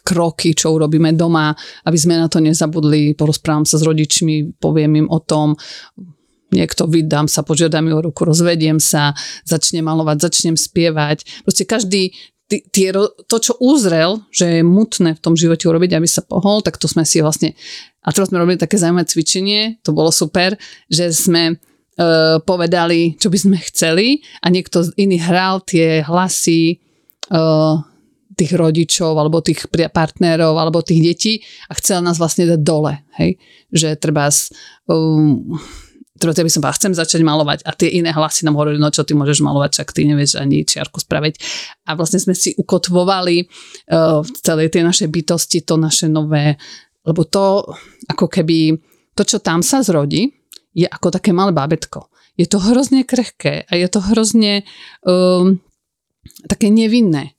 kroky, čo urobíme doma, aby sme na to nezabudli, porozprávam sa s rodičmi, poviem im o tom, niekto vydám sa, požiadam o ruku, rozvediem sa, začnem malovať, začnem spievať. Proste každý tie, to, čo uzrel, že je mutné v tom živote urobiť, aby sa pohol, tak to sme si vlastne, a teraz sme robili také zaujímavé cvičenie, to bolo super, že sme uh, povedali, čo by sme chceli a niekto iný hral tie hlasy uh, tých rodičov alebo tých partnerov alebo tých detí a chcel nás vlastne dať dole, hej, že treba um, teda by som povedala, chcem začať malovať a tie iné hlasy nám hovorili, no čo ty môžeš malovať, čak ty nevieš ani čiarku spraviť. A vlastne sme si ukotvovali uh, v celej tej našej bytosti to naše nové, lebo to ako keby, to čo tam sa zrodí, je ako také malé bábetko. Je to hrozne krehké a je to hrozne um, také nevinné.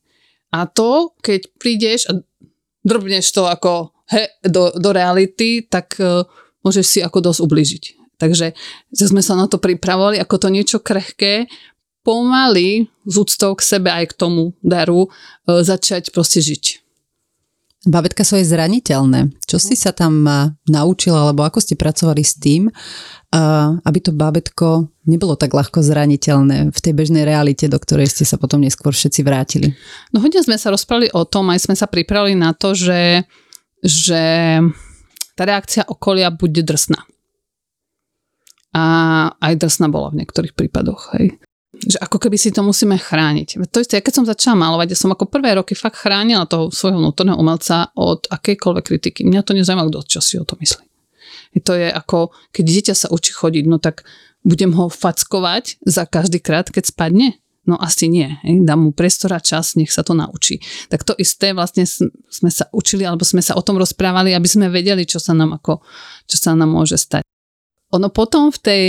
A to, keď prídeš a drbneš to ako he, do, do reality, tak uh, môžeš si ako dosť ubližiť. Takže že sme sa na to pripravovali, ako to niečo krehké, pomaly z úctou k sebe aj k tomu daru e, začať proste žiť. Babetka sú aj zraniteľné. Čo si sa tam e, naučila, alebo ako ste pracovali s tým, e, aby to bábetko nebolo tak ľahko zraniteľné v tej bežnej realite, do ktorej ste sa potom neskôr všetci vrátili? No hodne sme sa rozprávali o tom, aj sme sa pripravili na to, že, že tá reakcia okolia bude drsná a aj drsná bola v niektorých prípadoch. Hej. Že ako keby si to musíme chrániť. To isté, keď som začala malovať, ja som ako prvé roky fakt chránila toho svojho vnútorného umelca od akejkoľvek kritiky. Mňa to nezaujíma, kto čo si o to myslí. To je ako, keď dieťa sa učí chodiť, no tak budem ho fackovať za každý krát, keď spadne? No asi nie. Dám mu priestor a čas, nech sa to naučí. Tak to isté vlastne sme sa učili, alebo sme sa o tom rozprávali, aby sme vedeli, čo sa nám, ako, čo sa nám môže stať ono potom v tej,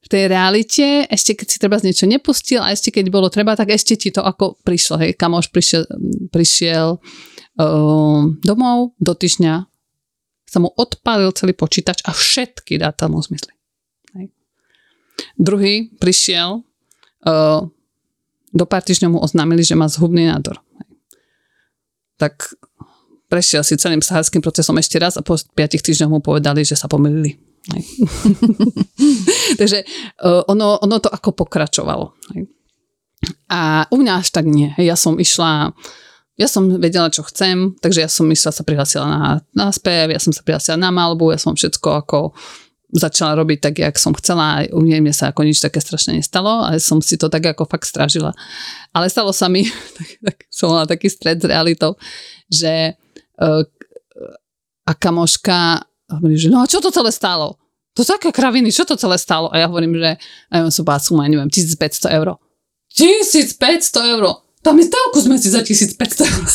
v tej realite, ešte keď si treba z niečo nepustil a ešte keď bolo treba, tak ešte ti to ako prišlo. Hej, kamoš prišiel, prišiel uh, domov do týždňa, sa mu odpálil celý počítač a všetky dáta mu zmysli. Hej. Druhý prišiel, uh, do pár týždňov mu oznámili, že má zhubný nádor. Hej. Tak prešiel si celým sahárským procesom ešte raz a po 5 týždňoch mu povedali, že sa pomýlili. [LAUGHS] Takže uh, ono, ono to ako pokračovalo. A u mňa až tak nie. Ja som išla, ja som vedela, čo chcem, takže ja som išla, sa prihlásila na, na spev, ja som sa prihlásila na malbu, ja som všetko ako začala robiť tak, jak som chcela. U mne, mne sa ako nič také strašne nestalo, ale som si to tak ako fakt stražila. Ale stalo sa mi, [LAUGHS] tak, tak som mala taký stred s realitou, že uh, a kamoška hovorí, že no a čo to celé stálo? To sú také kraviny, čo to celé stálo? A ja hovorím, že ja som bola suma, neviem, 1500 eur. 1500 eur! Tam je stavku sme si za 1500 eur.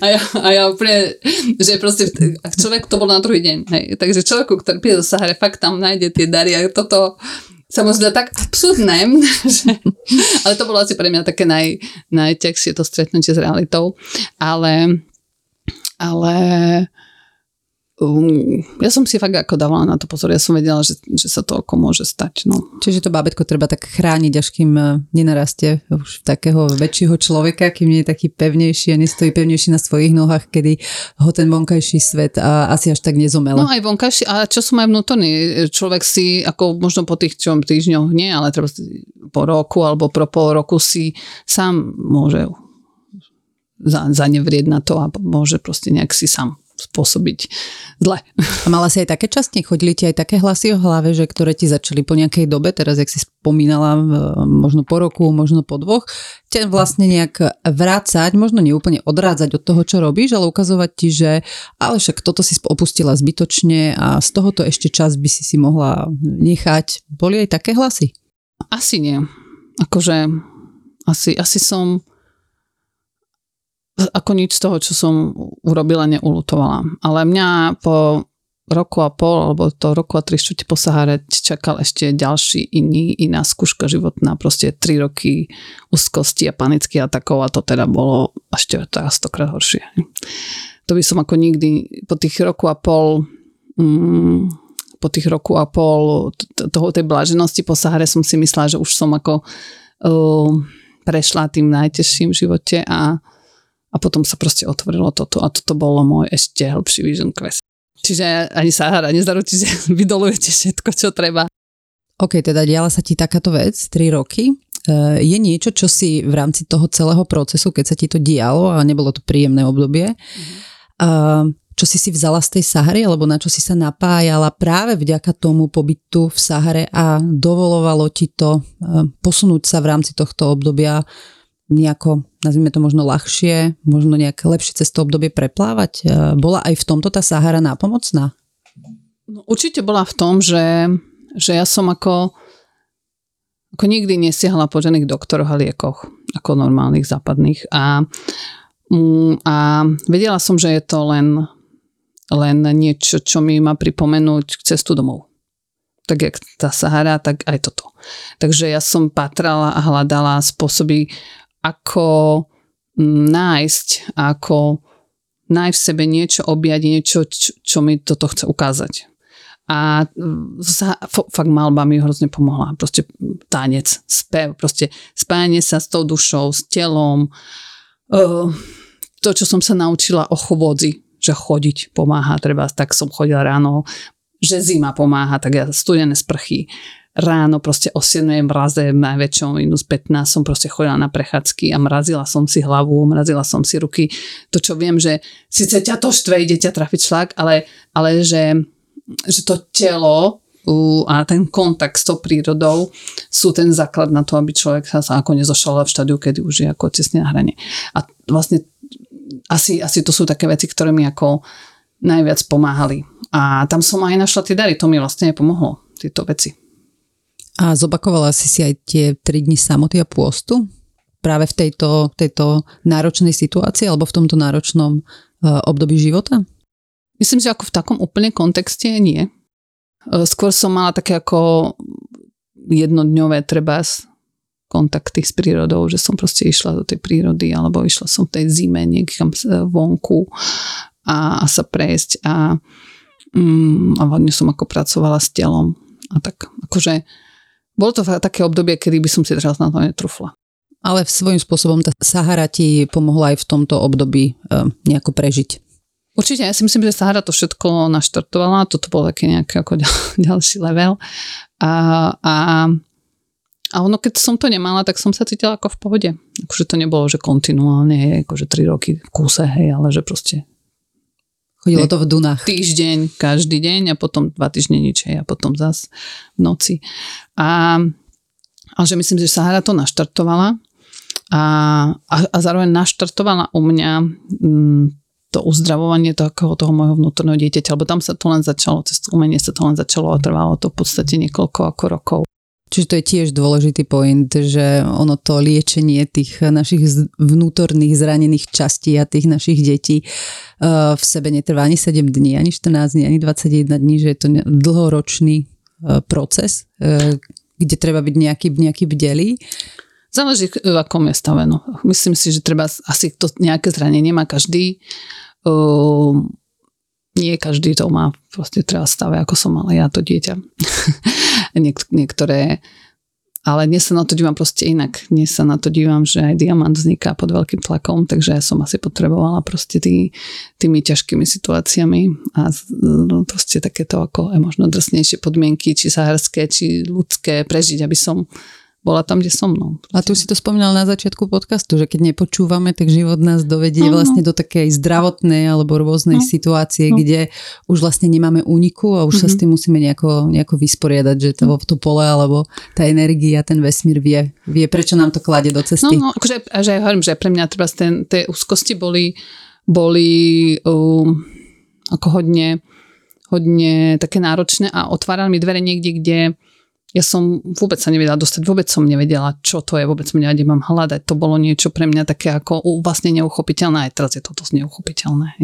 A ja, a ja úplne, že proste človek to bol na druhý deň. Hej. Takže človeku, ktorý príde do Sahare, fakt tam nájde tie dary a toto sa mu zdá tak absurdné, [LAUGHS] že, ale to bolo asi pre mňa také naj, najťažšie to stretnutie s realitou. Ale ale um, ja som si fakt ako dávala na to pozor. Ja som vedela, že, že sa to ako môže stať. No. Čiže to bábetko treba tak chrániť, až kým e, nenarastie už takého väčšieho človeka, kým nie je taký pevnejší a nestojí pevnejší na svojich nohách, kedy ho ten vonkajší svet a asi až tak nezomela. No aj vonkajší, a čo som aj vnútorný. Človek si, ako možno po tých čo, týždňoch nie, ale treba po roku alebo pro pol roku si sám môže zanevrieť na to a môže proste nejak si sám spôsobiť zle. A mala si aj také časti? Chodili ti aj také hlasy o hlave, že ktoré ti začali po nejakej dobe, teraz jak si spomínala, možno po roku, možno po dvoch, ťa vlastne nejak vrácať, možno neúplne odrádzať od toho, čo robíš, ale ukazovať ti, že ale však toto si opustila zbytočne a z tohoto ešte čas by si si mohla nechať. Boli aj také hlasy? Asi nie. Akože asi, asi som ako nič z toho, čo som urobila, neulutovala. Ale mňa po roku a pol, alebo to roku a tri štvrte po Sahare čakal ešte ďalší iný, iná skúška životná, proste tri roky úzkosti a panických atakov a to teda bolo ešte teraz stokrát horšie. To by som ako nikdy po tých roku a pol mm, po tých roku a pol toho, tej blaženosti po Sahare som si myslela, že už som ako uh, prešla tým najtežším v živote a a potom sa proste otvorilo toto a toto bolo môj ešte hĺbší vision quest. Čiže ani Sahara nezaručí, že [LAUGHS] vydolujete všetko, čo treba. OK, teda diala sa ti takáto vec, 3 roky. E, je niečo, čo si v rámci toho celého procesu, keď sa ti to dialo a nebolo to príjemné obdobie, mm-hmm. čo si si vzala z tej Sahary, alebo na čo si sa napájala práve vďaka tomu pobytu v Sahare a dovolovalo ti to e, posunúť sa v rámci tohto obdobia nejako, nazvime to možno ľahšie, možno nejaké lepšie cez to obdobie preplávať? E, bola aj v tomto tá Sahara nápomocná? No, určite bola v tom, že, že ja som ako, ako nikdy nesiahla po žených doktoroch a liekoch, ako normálnych západných. A, mm, a vedela som, že je to len, len niečo, čo mi má pripomenúť cestu domov. Tak jak tá Sahara, tak aj toto. Takže ja som patrala a hľadala spôsoby, ako mm, nájsť, ako nájsť v sebe niečo, objať niečo, čo, čo mi toto chce ukázať. A mm, fakt malba mi hrozne pomohla. Proste tanec, spev, proste spájanie sa s tou dušou, s telom. Uh, to, čo som sa naučila o chôdzi, že chodiť pomáha, treba, tak som chodila ráno, že zima pomáha, tak ja studené sprchy, ráno proste o 7 mraze, najväčšom minus 15 som proste chodila na prechádzky a mrazila som si hlavu, mrazila som si ruky. To, čo viem, že síce ťa to štve, ide ťa trafiť šlak, ale, ale že, že to telo a ten kontakt s tou prírodou sú ten základ na to, aby človek sa, sa ako nezošal v štádiu, kedy už je ako cestne na hrane. A vlastne asi, asi to sú také veci, ktoré mi ako najviac pomáhali. A tam som aj našla tie dary, to mi vlastne pomohlo, tieto veci. A zopakovala si si aj tie 3 dni samoty a pôstu? Práve v tejto, tejto náročnej situácii alebo v tomto náročnom uh, období života? Myslím, že ako v takom úplne kontexte nie. Uh, skôr som mala také ako jednodňové treba kontakty s prírodou, že som proste išla do tej prírody alebo išla som v tej zime niekam vonku a, a sa prejsť a, mm, a hodne som ako pracovala s telom a tak akože bolo to také obdobie, kedy by som si teraz na to netrufla. Ale svojím spôsobom tá Sahara ti pomohla aj v tomto období e, nejako prežiť. Určite, ja si myslím, že Sahara to všetko naštartovala, toto bol taký nejaký ako ďal, [LAUGHS] ďalší level. A, a, a ono, keď som to nemala, tak som sa cítila ako v pohode. Akože to nebolo, že kontinuálne, akože tri roky v kúse, hej, ale že proste Chodilo to v Dunách. Týždeň, každý deň a potom dva týždne nič a potom zas v noci. A, a že myslím, že Sahara to naštartovala a, a, a zároveň naštartovala u mňa m, mm, to uzdravovanie takého toho môjho vnútorného dieťaťa, lebo tam sa to len začalo, cez umenie sa to len začalo a trvalo to v podstate niekoľko ako rokov. Čiže to je tiež dôležitý point, že ono to liečenie tých našich vnútorných zranených častí a tých našich detí uh, v sebe netrvá ani 7 dní, ani 14 dní, ani 21 dní, že je to dlhoročný uh, proces, uh, kde treba byť nejaký, nejaký bdelý. Záleží, v akom je stave. No. Myslím si, že treba asi to nejaké zranenie má každý. Nie každý to má proste treba stave, ako som mala ja to dieťa. [LAUGHS] Niek- niektoré ale dnes sa na to dívam proste inak. Dnes sa na to dívam, že aj diamant vzniká pod veľkým tlakom, takže ja som asi potrebovala proste tý, tými ťažkými situáciami a no, proste takéto ako možno drsnejšie podmienky, či saharské, či ľudské prežiť, aby som bola tam, kde som. No. A tu si to spomínal na začiatku podcastu, že keď nepočúvame, tak život nás dovedie uh-huh. vlastne do takej zdravotnej alebo rôznej uh-huh. situácie, uh-huh. kde už vlastne nemáme úniku a už uh-huh. sa s tým musíme nejako, nejako vysporiadať, že to, to pole alebo tá energia, ten vesmír vie, vie prečo nám to klade do cesty. No, no akože, že ja hovorím, že pre mňa treba ten, tie úzkosti boli, boli um, ako hodne, hodne také náročné a otvárali mi dvere niekde, kde ja som vôbec sa nevedela dostať, vôbec som nevedela, čo to je, vôbec som nevedela, kde mám hľadať. To bolo niečo pre mňa také ako vlastne neuchopiteľné, aj teraz je to dosť neuchopiteľné.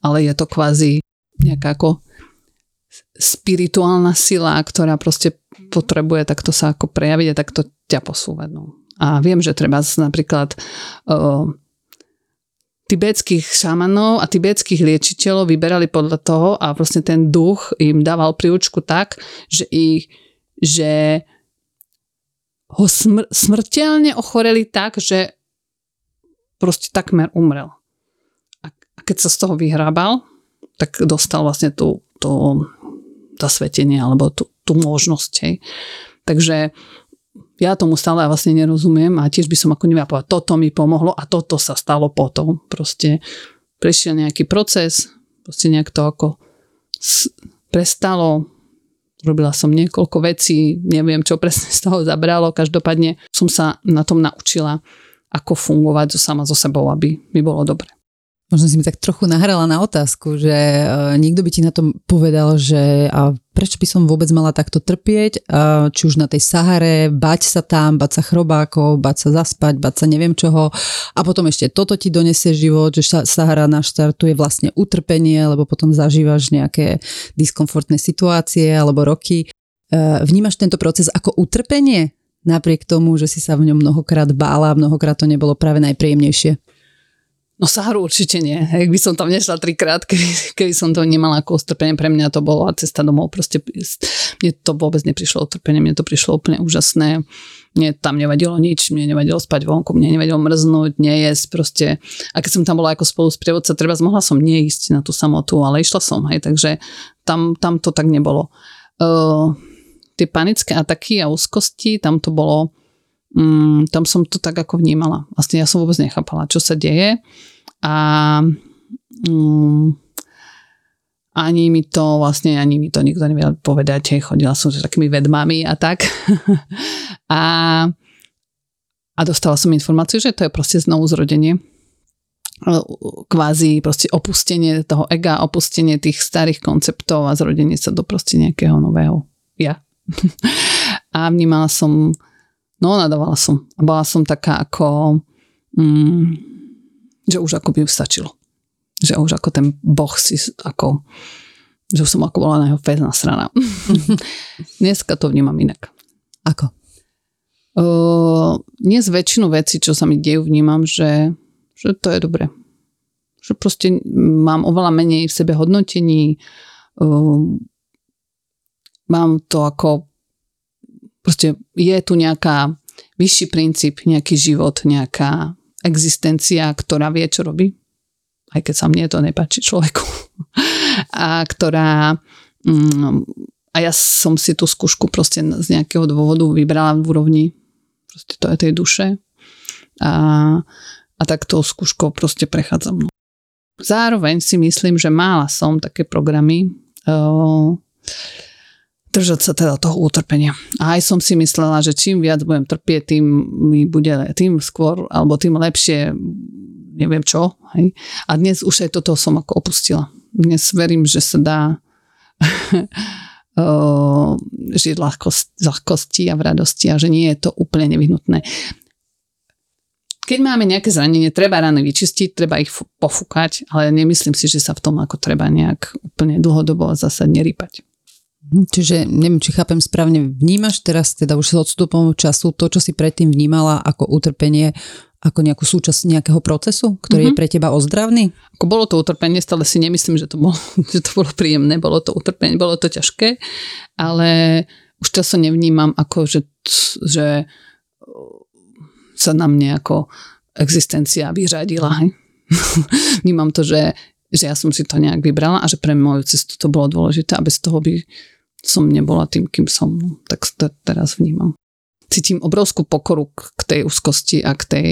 Ale je to kvázi nejaká ako spirituálna sila, ktorá proste potrebuje takto sa ako prejaviť a takto ťa posúvať. No. A viem, že treba napríklad uh, tibetských šamanov a tibetských liečiteľov vyberali podľa toho a vlastne ten duch im dával príučku tak, že ich že ho smr- smrteľne ochoreli tak, že proste takmer umrel. A, a keď sa z toho vyhrábal, tak dostal vlastne tú, tú zasvetenie alebo tú, tú možnosť. Hej. Takže ja tomu stále vlastne nerozumiem a tiež by som ako nevedela povedať, toto mi pomohlo a toto sa stalo potom. Proste prešiel nejaký proces, proste nejak to ako prestalo, Robila som niekoľko vecí, neviem, čo presne z toho zabralo. Každopádne som sa na tom naučila, ako fungovať so sama so sebou, aby mi bolo dobre. Možno si mi tak trochu nahrala na otázku, že uh, niekto by ti na tom povedal, že a prečo by som vôbec mala takto trpieť, uh, či už na tej Sahare, bať sa tam, bať sa chrobákov, bať sa zaspať, bať sa neviem čoho a potom ešte toto ti donesie život, že Sahara naštartuje vlastne utrpenie, lebo potom zažívaš nejaké diskomfortné situácie alebo roky. Uh, vnímaš tento proces ako utrpenie? Napriek tomu, že si sa v ňom mnohokrát bála mnohokrát to nebolo práve najpríjemnejšie. No Saharu určite nie. Ak by som tam nešla trikrát, keby, keby som to nemala ako utrpenie, pre mňa to bolo cesta domov. Proste mne to vôbec neprišlo utrpenie, mne to prišlo úplne úžasné. Mne tam nevadilo nič, mne nevadilo spať vonku, mne nevadilo mrznúť, nejesť proste. A keď som tam bola ako spolu sprievodca, treba mohla som neísť na tú samotu, ale išla som, hej, takže tam, tam to tak nebolo. Uh, tie panické ataky a úzkosti, tam to bolo mm, tam som to tak ako vnímala. Vlastne ja som vôbec nechápala, čo sa deje a mm, ani mi to vlastne, ani mi to nikto nevedel povedať, chodila som s takými vedmami a tak. [LAUGHS] a, a dostala som informáciu, že to je proste znovu zrodenie kvázi proste opustenie toho ega, opustenie tých starých konceptov a zrodenie sa do proste nejakého nového ja. [LAUGHS] a vnímala som No, nadávala som. A bola som taká ako, mm, že už ako by ju stačilo. Že už ako ten boh si ako, že už som ako bola na jeho fezná strana. [LAUGHS] Dneska to vnímam inak. Ako? Uh, dnes väčšinu vecí, čo sa mi dejú, vnímam, že, že to je dobre. Že proste mám oveľa menej v sebe hodnotení, uh, mám to ako Proste je tu nejaká vyšší princíp, nejaký život, nejaká existencia, ktorá vie, čo robí. Aj keď sa mne to nepáči človeku. [LAUGHS] a ktorá... Mm, a ja som si tú skúšku proste z nejakého dôvodu vybrala v úrovni proste to je tej duše. A, a tak tou skúškou proste prechádzam. No. Zároveň si myslím, že mála som také programy, uh, držať sa teda toho utrpenia. A aj som si myslela, že čím viac budem trpieť, tým mi bude, tým skôr, alebo tým lepšie, neviem čo. Hej. A dnes už aj toto som ako opustila. Dnes verím, že sa dá [LAUGHS] žiť ľahkosti, ľahkosti a v radosti a že nie je to úplne nevyhnutné. Keď máme nejaké zranenie, treba rany vyčistiť, treba ich pofúkať, ale nemyslím si, že sa v tom ako treba nejak úplne dlhodobo zásadne rýpať. Čiže neviem, či chápem správne, vnímaš teraz teda už s odstupom času to, čo si predtým vnímala ako utrpenie, ako nejakú súčasť nejakého procesu, ktorý mm-hmm. je pre teba ozdravný? Ako bolo to utrpenie, stále si nemyslím, že to bolo, [LAUGHS] že to bolo príjemné, bolo to utrpenie, bolo to ťažké, ale už často nevnímam ako, že, že sa na mne ako existencia vyřadila. Hej? [LAUGHS] Vnímam to, že, že ja som si to nejak vybrala a že pre moju cestu to bolo dôležité a bez toho by som nebola tým, kým som. No, tak to teraz vnímam cítim obrovskú pokoru k tej úzkosti a k tej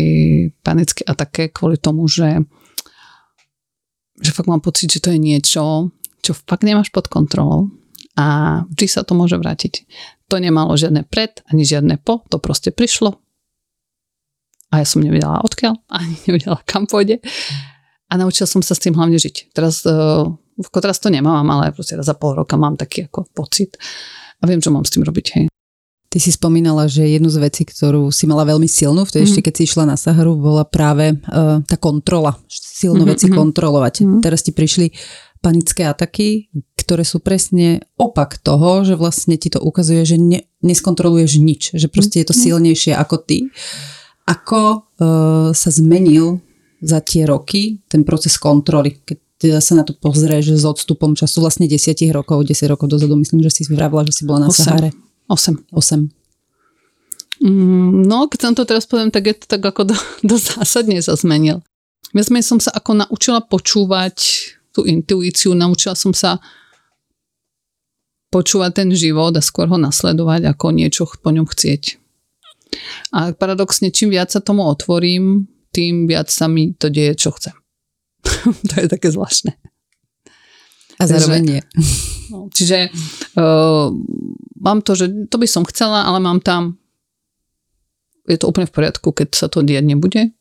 panické atake kvôli tomu, že, že fakt mám pocit, že to je niečo, čo fakt nemáš pod kontrolou a vždy sa to môže vrátiť. To nemalo žiadne pred, ani žiadne po, to proste prišlo a ja som nevedela odkiaľ, [LAUGHS] ani nevedela kam pôjde a naučila som sa s tým hlavne žiť. Teraz, uh, teraz to nemám, ale proste za pol roka mám taký ako pocit a viem, čo mám s tým robiť. Hej. Ty si spomínala, že jednu z vecí, ktorú si mala veľmi silnú, vtedy mm-hmm. ešte keď si išla na Saharu, bola práve uh, tá kontrola. Silno mm-hmm. veci mhm. kontrolovať. Mm-hmm. Teraz ti prišli panické ataky, ktoré sú presne opak toho, že vlastne ti to ukazuje, že ne, neskontroluješ nič, že proste je to mhm. silnejšie ako ty. Ako uh, sa zmenil za tie roky ten proces kontroly, keď teda sa na to pozrieš s odstupom času vlastne desiatich rokov, 10 rokov dozadu, myslím, že si vravila, že si bola na 8. Sahare. 8. 8. Mm, no, keď som to teraz poviem, tak je to tak ako do, [LAUGHS] do zásadne sa zmenil. Viac som sa ako naučila počúvať tú intuíciu, naučila som sa počúvať ten život a skôr ho nasledovať, ako niečo po ňom chcieť. A paradoxne, čím viac sa tomu otvorím, tým viac sa mi to deje, čo chcem. [LAUGHS] to je také zvláštne. A zároveň nie. [LAUGHS] No, čiže uh, mám to, že to by som chcela, ale mám tam je to úplne v poriadku, keď sa to diať nebude.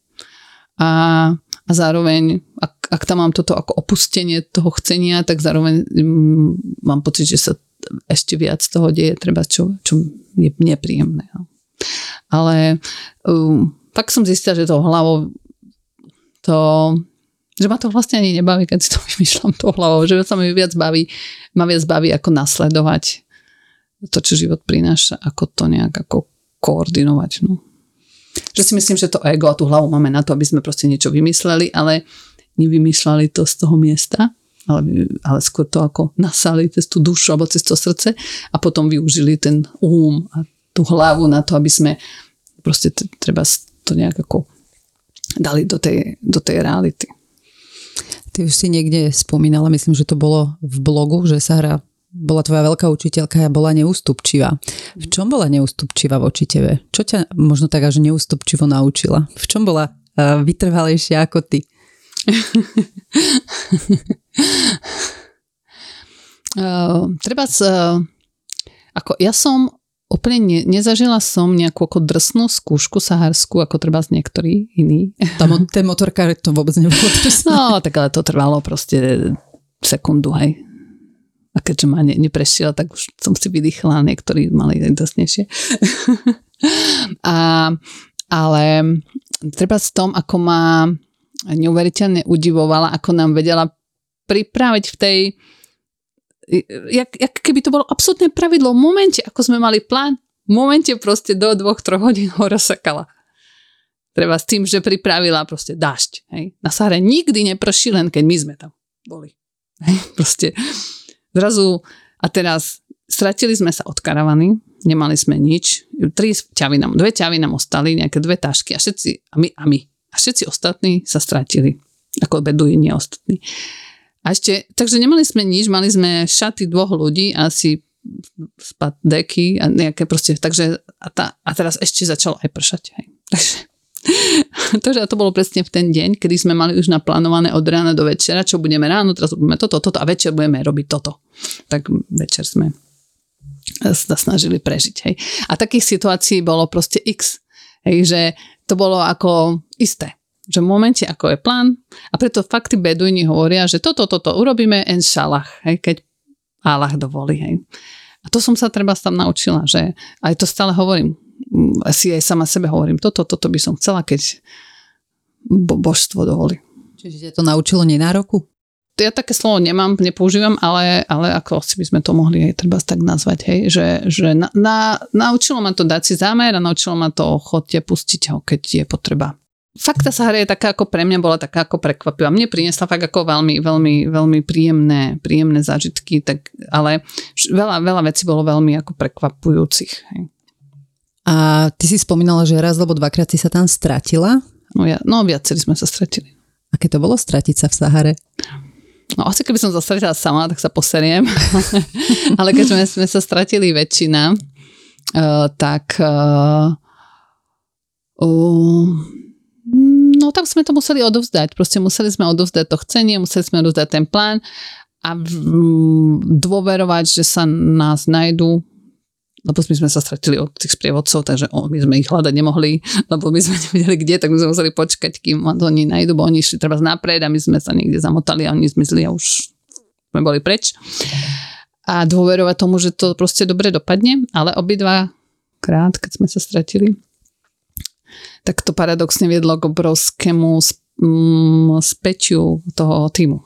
A, a zároveň, ak, ak tam mám toto ako opustenie toho chcenia, tak zároveň um, mám pocit, že sa ešte viac toho deje, treba čo, čo je nepríjemné. No. Ale um, tak som zistila, že to hlavou to že ma to vlastne ani nebaví, keď si to [LAUGHS] vymýšľam tou hlavou, že sa mi viac baví, ma viac baví ako nasledovať to, čo život prináša, ako to nejak ako koordinovať. No. Že si myslím, že to ego a tú hlavu máme na to, aby sme proste niečo vymysleli, ale nevymýšľali to z toho miesta, ale, ale skôr to ako nasali cez tú dušu alebo cez to srdce a potom využili ten úm a tú hlavu na to, aby sme proste treba to nejak ako dali do tej, do tej reality. Ty už si niekde spomínala, myslím, že to bolo v blogu, že Sahra bola tvoja veľká učiteľka a bola neústupčivá. V čom bola neústupčivá voči tebe? Čo ťa možno tak až neústupčivo naučila? V čom bola uh, vytrvalejšia ako ty? uh, [LAUGHS] treba s, uh, ako ja som úplne ne, nezažila som nejakú ako drsnú skúšku saharskú, ako treba z niektorí iní. Tam ten motorkár to vôbec nebolo drsné. No, tak ale to trvalo proste sekundu, hej. A keďže ma ne, neprešiel, tak už som si vydýchla, niektorí mali drsnejšie. [LAUGHS] a, ale treba s tom, ako ma neuveriteľne udivovala, ako nám vedela pripraviť v tej jak, jak keby to bolo absolútne pravidlo. V momente, ako sme mali plán, v momente proste do dvoch, troch hodín ho rozsekala. Treba s tým, že pripravila proste dážď. Hej. Na Sahare nikdy neprší, len keď my sme tam boli. Hej. [LAUGHS] Proste zrazu a teraz stratili sme sa od karavany, nemali sme nič, tri ťavy nám, dve ťavy nám ostali, nejaké dve tašky a všetci, a my, a my, a všetci ostatní sa stratili, ako beduíni ostatní. A ešte, takže nemali sme nič, mali sme šaty dvoch ľudí, asi spad deky a nejaké proste, takže a, tá, a teraz ešte začalo aj pršať. Hej. Takže, [LAUGHS] takže to bolo presne v ten deň, kedy sme mali už naplánované od rána do večera, čo budeme ráno, teraz robíme toto, toto a večer budeme robiť toto. Tak večer sme sa snažili prežiť. Hej. A takých situácií bolo proste x. Hej, že to bolo ako isté. Že v momente, ako je plán, a preto fakt tí beduini hovoria, že toto, toto urobíme en šalach, hej, keď Allah dovolí. Hej. A to som sa treba tam naučila, že aj to stále hovorím, si aj sama sebe hovorím, toto, toto by som chcela, keď bo- božstvo dovolí. Čiže to naučilo nenároku? Ja také slovo nemám, nepoužívam, ale, ale ako si by sme to mohli aj treba tak nazvať, hej, že, že na, na, naučilo ma to dať si zámer a naučilo ma to chodte pustiť ho, keď je potreba fakt tá Sahara je taká ako pre mňa bola taká ako prekvapivá. Mne priniesla fakt ako veľmi, veľmi, veľmi príjemné, príjemné zážitky, tak, ale veľa, veľa vecí bolo veľmi ako prekvapujúcich. Hej. A ty si spomínala, že raz alebo dvakrát si sa tam stratila? No, ja, no viacerí sme sa stratili. Aké to bolo stratiť sa v Sahare? No asi keby som sa stratila sama, tak sa poseriem. [LAUGHS] ale keď sme, sme sa stratili väčšina, uh, tak uh, uh, No tak sme to museli odovzdať. Proste museli sme odovzdať to chcenie, museli sme odovzdať ten plán a dôverovať, že sa nás nájdú lebo my sme sa stratili od tých sprievodcov, takže o, my sme ich hľadať nemohli, [LAUGHS] lebo my sme nevedeli kde, tak my sme museli počkať, kým oni nájdu, bo oni išli treba napred a my sme sa niekde zamotali a oni zmizli a už sme boli preč. A dôverovať tomu, že to proste dobre dopadne, ale obidva krát, keď sme sa stratili, tak to paradoxne viedlo k obrovskému mm, späťu toho týmu.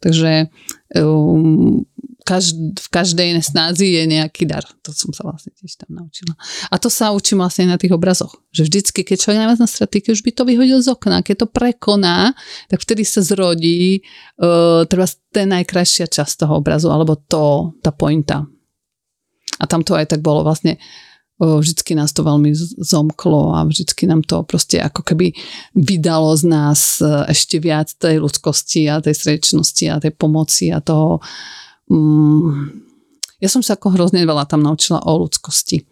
Takže um, každ- v každej snázi je nejaký dar. To som sa vlastne tiež tam naučila. A to sa učím vlastne na tých obrazoch. Že vždycky, keď človek najviac na straty, už by to vyhodil z okna, keď to prekoná, tak vtedy sa zrodí uh, treba ten najkrajšia časť toho obrazu, alebo to, tá pointa. A tam to aj tak bolo vlastne vždycky nás to veľmi zomklo a vždycky nám to proste ako keby vydalo z nás e, ešte viac tej ľudskosti a tej srdečnosti a tej pomoci a toho um, ja som sa ako hrozne veľa tam naučila o ľudskosti.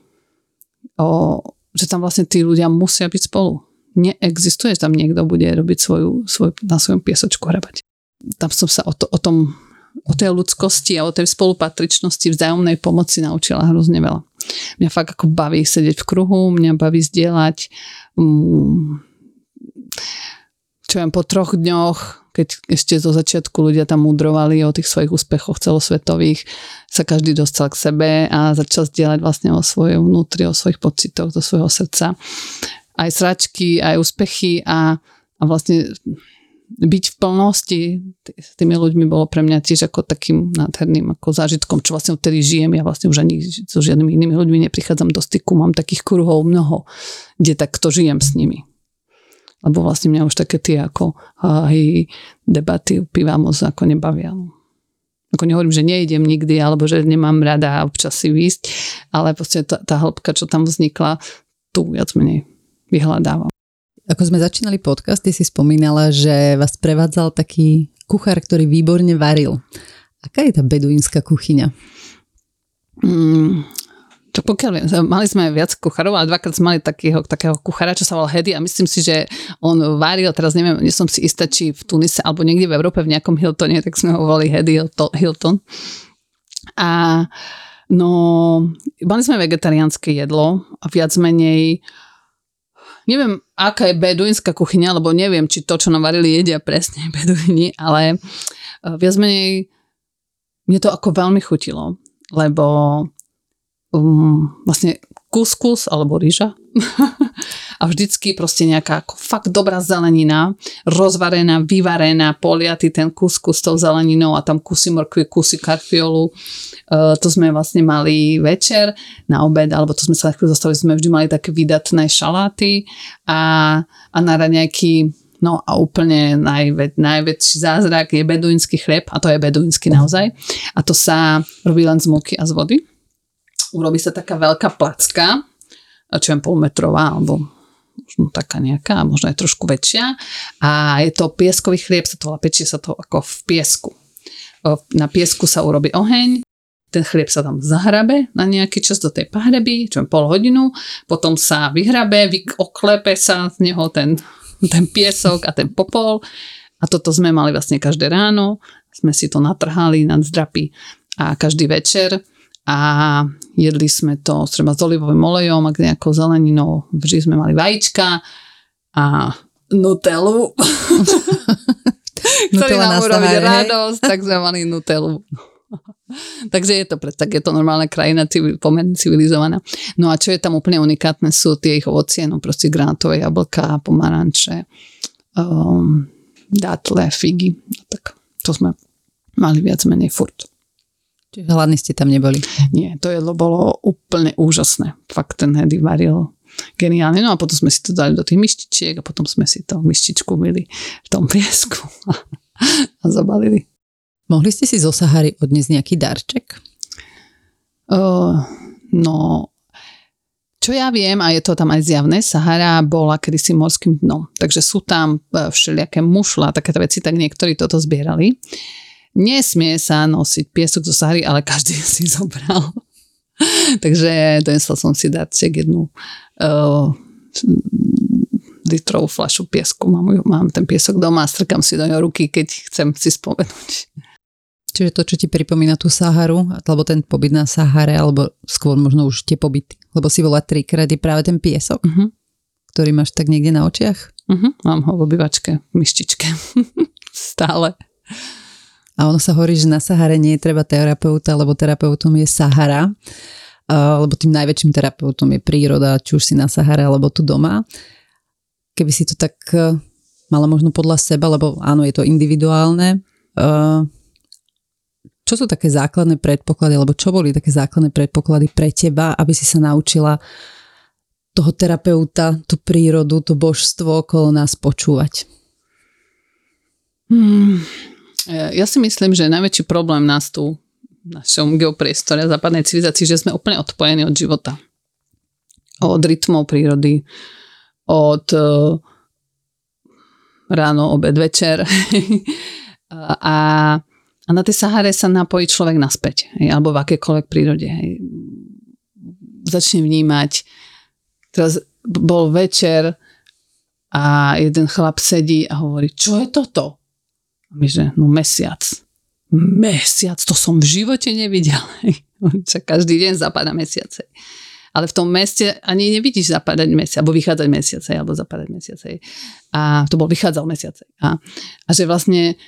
O, že tam vlastne tí ľudia musia byť spolu. Neexistuje, že tam niekto bude robiť svoju, svoj, na svojom piesočku hrabať. Tam som sa o, to, o tom o tej ľudskosti a o tej spolupatričnosti, vzájomnej pomoci naučila hrozne veľa. Mňa fakt ako baví sedieť v kruhu, mňa baví zdieľať. Um, čo viem, po troch dňoch, keď ešte zo začiatku ľudia tam mudrovali o tých svojich úspechoch celosvetových, sa každý dostal k sebe a začal zdieľať vlastne o svojom vnútri, o svojich pocitoch, do svojho srdca. Aj sračky, aj úspechy a, a vlastne byť v plnosti s tými ľuďmi bolo pre mňa tiež ako takým nádherným ako zážitkom, čo vlastne vtedy žijem. Ja vlastne už ani so žiadnymi inými ľuďmi neprichádzam do styku, mám takých kruhov mnoho, kde takto žijem s nimi. Lebo vlastne mňa už také tie ako aj debaty piva ako nebavia. Ako nehovorím, že nejdem nikdy, alebo že nemám rada občas si výsť, ale proste tá, tá hĺbka, čo tam vznikla, tu viac menej vyhľadávam. Ako sme začínali podcast, ty si spomínala, že vás prevádzal taký kuchár, ktorý výborne varil. Aká je tá beduínska kuchyňa? Mm, to pokiaľ viem, mali sme viac kuchárov, ale dvakrát sme mali takého, takého kuchára, čo sa volal Hedy a myslím si, že on varil, teraz neviem, nie som si istá, či v Tunise alebo niekde v Európe v nejakom Hiltone, tak sme ho volali Hedy Hilton. A no, mali sme vegetariánske jedlo a viac menej neviem, aká je beduínska kuchyňa, lebo neviem, či to, čo nám varili, jedia presne [LAUGHS] beduíni, ale eh, viac menej mne to ako veľmi chutilo, lebo um, vlastne kuskus alebo rýža [LAUGHS] a vždycky proste nejaká ako fakt dobrá zelenina, rozvarená, vyvarená, poliatý ten kuskus s tou zeleninou a tam kusy morkvy, kusy karfiolu Eh, to sme vlastne mali večer na obed, alebo to sme sa chvíľu zostali, sme vždy mali také vydatné šaláty a, a na raňajky No a úplne najvä, najväčší zázrak je beduínsky chleb a to je beduínsky naozaj. A to sa robí len z múky a z vody. Urobí sa taká veľká placka, čo je polmetrová alebo možno taká nejaká, možno aj trošku väčšia. A je to pieskový chlieb, sa to pečie sa to ako v piesku. Na piesku sa urobí oheň, ten chlieb sa tam zahrabe na nejaký čas do tej pahreby, čo pol hodinu, potom sa vyhrabe, oklepe sa z neho ten, ten piesok a ten popol a toto sme mali vlastne každé ráno, sme si to natrhali nad zdrapy a každý večer a jedli sme to treba s olivovým olejom a nejakou zeleninou, vždy sme mali vajíčka a nutelu, [LAUGHS] ktorý nám urobiť radosť, tak sme mali nutelu. [LAUGHS] Takže je to, tak je to normálna krajina, civil, pomerne civilizovaná. No a čo je tam úplne unikátne sú tie ich ovocie, no proste granátové jablka, pomaranče, um, dátle, figy. No tak to sme mali viac menej furt. Čiže hladní ste tam neboli? Nie, to jedlo bolo úplne úžasné. Fakt ten Hedy varil geniálne. No a potom sme si to dali do tých myštičiek a potom sme si to myštičku myli v tom piesku [LAUGHS] a zabalili. Mohli ste si zo Sahary odniesť nejaký darček? Uh, no, čo ja viem, a je to tam aj zjavné, Sahara bola kedysi morským dnom. Takže sú tam e, všelijaké mušla a takéto veci, tak niektorí toto zbierali. Nesmie sa nosiť piesok zo Sahary, ale každý [LAUGHS] si zobral. Takže donesla som si darček jednu uh, litrovú flašu piesku. Mám, mám ten piesok doma a strkam si do ňo ruky, keď chcem si spomenúť. Čiže to, čo ti pripomína tú Saharu, alebo ten pobyt na Sahare, alebo skôr možno už tie pobyty, lebo si volá trikrát, je práve ten piesok, uh-huh. ktorý máš tak niekde na očiach? Uh-huh. Mám ho v obyvačke, v myštičke. [LAUGHS] Stále. A ono sa hovorí, že na Sahare nie je treba terapeuta, lebo terapeutom je Sahara, lebo tým najväčším terapeutom je príroda, či už si na Sahare, alebo tu doma. Keby si to tak e, mala možno podľa seba, lebo áno, je to individuálne, uh, čo sú také základné predpoklady, alebo čo boli také základné predpoklady pre teba, aby si sa naučila toho terapeuta, tú prírodu, to božstvo okolo nás počúvať? Hmm. Ja si myslím, že najväčší problém nás tu v našom geopriestore západnej civilizácii, že sme úplne odpojení od života. Od rytmov prírody, od uh, ráno, obed, večer. [LAUGHS] a a na tej Sahare sa napojí človek naspäť, hej, alebo v akékoľvek prírode. Hej. Začne vnímať, teraz bol večer a jeden chlap sedí a hovorí, čo je toto? A my že, no mesiac. Mesiac, to som v živote nevidel. Čak [LAUGHS] každý deň zapadá mesiace. Ale v tom meste ani nevidíš zapadať mesiac, alebo vychádzať mesiace, alebo zapadať mesiace. A to bol vychádzal mesiace. A, a že vlastne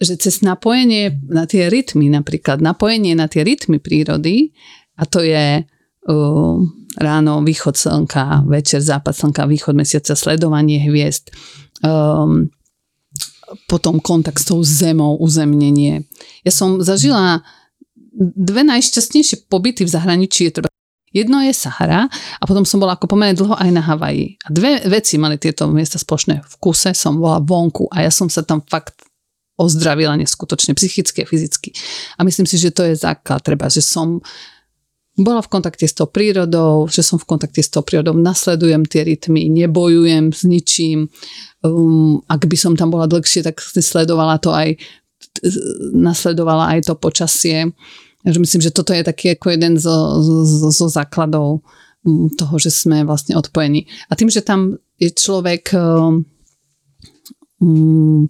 že cez napojenie na tie rytmy, napríklad napojenie na tie rytmy prírody, a to je uh, ráno východ slnka, večer západ slnka, východ mesiaca, sledovanie hviezd, um, potom kontakt s tou zemou, uzemnenie. Ja som zažila dve najšťastnejšie pobyty v zahraničí. Jedno je Sahara a potom som bola ako pomerne dlho aj na Havaji. A dve veci mali tieto miesta spoločné. V kuse som bola vonku a ja som sa tam fakt ozdravila neskutočne psychicky a fyzicky. A myslím si, že to je základ, treba, že som bola v kontakte s tou prírodou, že som v kontakte s tou prírodou, nasledujem tie rytmy, nebojujem s ničím. Um, ak by som tam bola dlhšie, tak sledovala to aj nasledovala aj to počasie. Takže myslím, že toto je taký ako jeden zo, zo, zo základov um, toho, že sme vlastne odpojení. A tým, že tam je človek um, um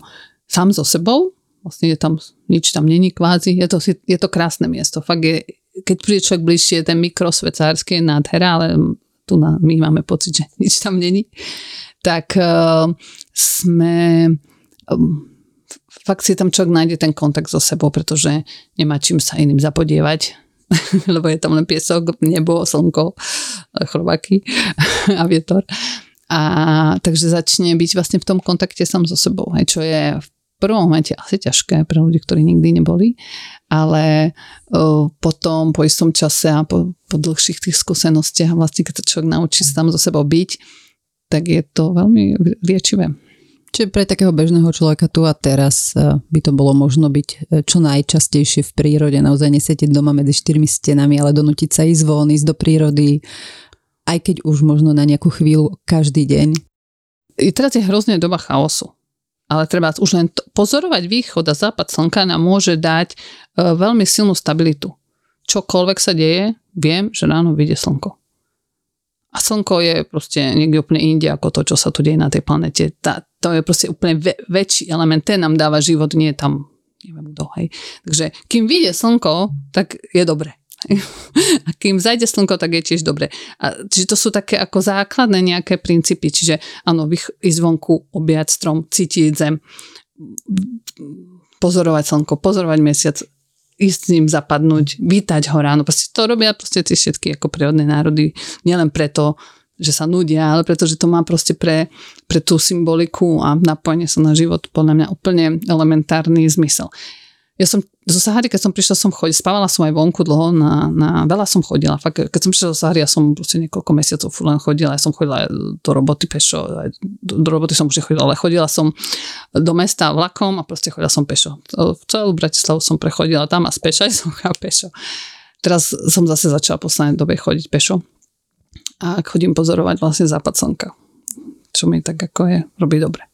sám so sebou, vlastne je tam, nič tam není kvázi, je to, je to krásne miesto. Fakt je, keď príde človek bližšie, ten mikrosvetsársky je nádhera, ale tu na, my máme pocit, že [LAUGHS] nič tam není. Tak uh, sme um, fakt si tam človek nájde ten kontakt so sebou, pretože nemá čím sa iným zapodievať, [LAUGHS] lebo je tam len piesok, nebo, slnko, chrobáky [LAUGHS] a vietor. A takže začne byť vlastne v tom kontakte sám so sebou, hej, čo je v prvom momente asi ťažké pre ľudí, ktorí nikdy neboli, ale uh, potom po istom čase a po, po dlhších tých skúsenostiach vlastne keď sa človek naučí tam zo sebou byť, tak je to veľmi liečivé. Čiže pre takého bežného človeka tu a teraz by to bolo možno byť e, čo najčastejšie v prírode, naozaj nesedieť doma medzi štyrmi stenami, ale donútiť sa ísť von, ísť do prírody, aj keď už možno na nejakú chvíľu každý deň. I teraz je hrozne doba chaosu ale treba už len to, pozorovať východ a západ slnka nám môže dať e, veľmi silnú stabilitu. Čokoľvek sa deje, viem, že ráno vyjde slnko. A slnko je proste niekde úplne inde ako to, čo sa tu deje na tej planete. Tá, to je proste úplne ve, väčší element, ten nám dáva život, nie tam neviem kto, hej. Takže kým vyjde slnko, tak je dobre. [LAUGHS] A kým zajde slnko, tak je tiež dobre. A, čiže to sú také ako základné nejaké princípy. Čiže áno, ísť vonku, objať strom, cítiť zem, pozorovať slnko, pozorovať mesiac, ísť s ním zapadnúť, vítať ho ráno. Proste to robia proste tie všetky ako prírodné národy. Nielen preto, že sa nudia, ale pretože to má proste pre, pre tú symboliku a napojenie sa na život podľa mňa úplne elementárny zmysel. Ja som zo Sahary, keď som prišla, som chodila, spávala som aj vonku dlho, na, na, veľa som chodila. Fakt, keď som prišla zo Sahary, ja som proste niekoľko mesiacov len chodila, ja som chodila do roboty pešo, aj do, do roboty som už chodila, ale chodila som do mesta vlakom a proste chodila som pešo. Celú Bratislavu som prechodila tam a speš aj [LAUGHS] som chodila pešo. Teraz som zase začala v poslednej dobe chodiť pešo a chodím pozorovať vlastne západ slnka, čo mi tak ako je, robí dobre.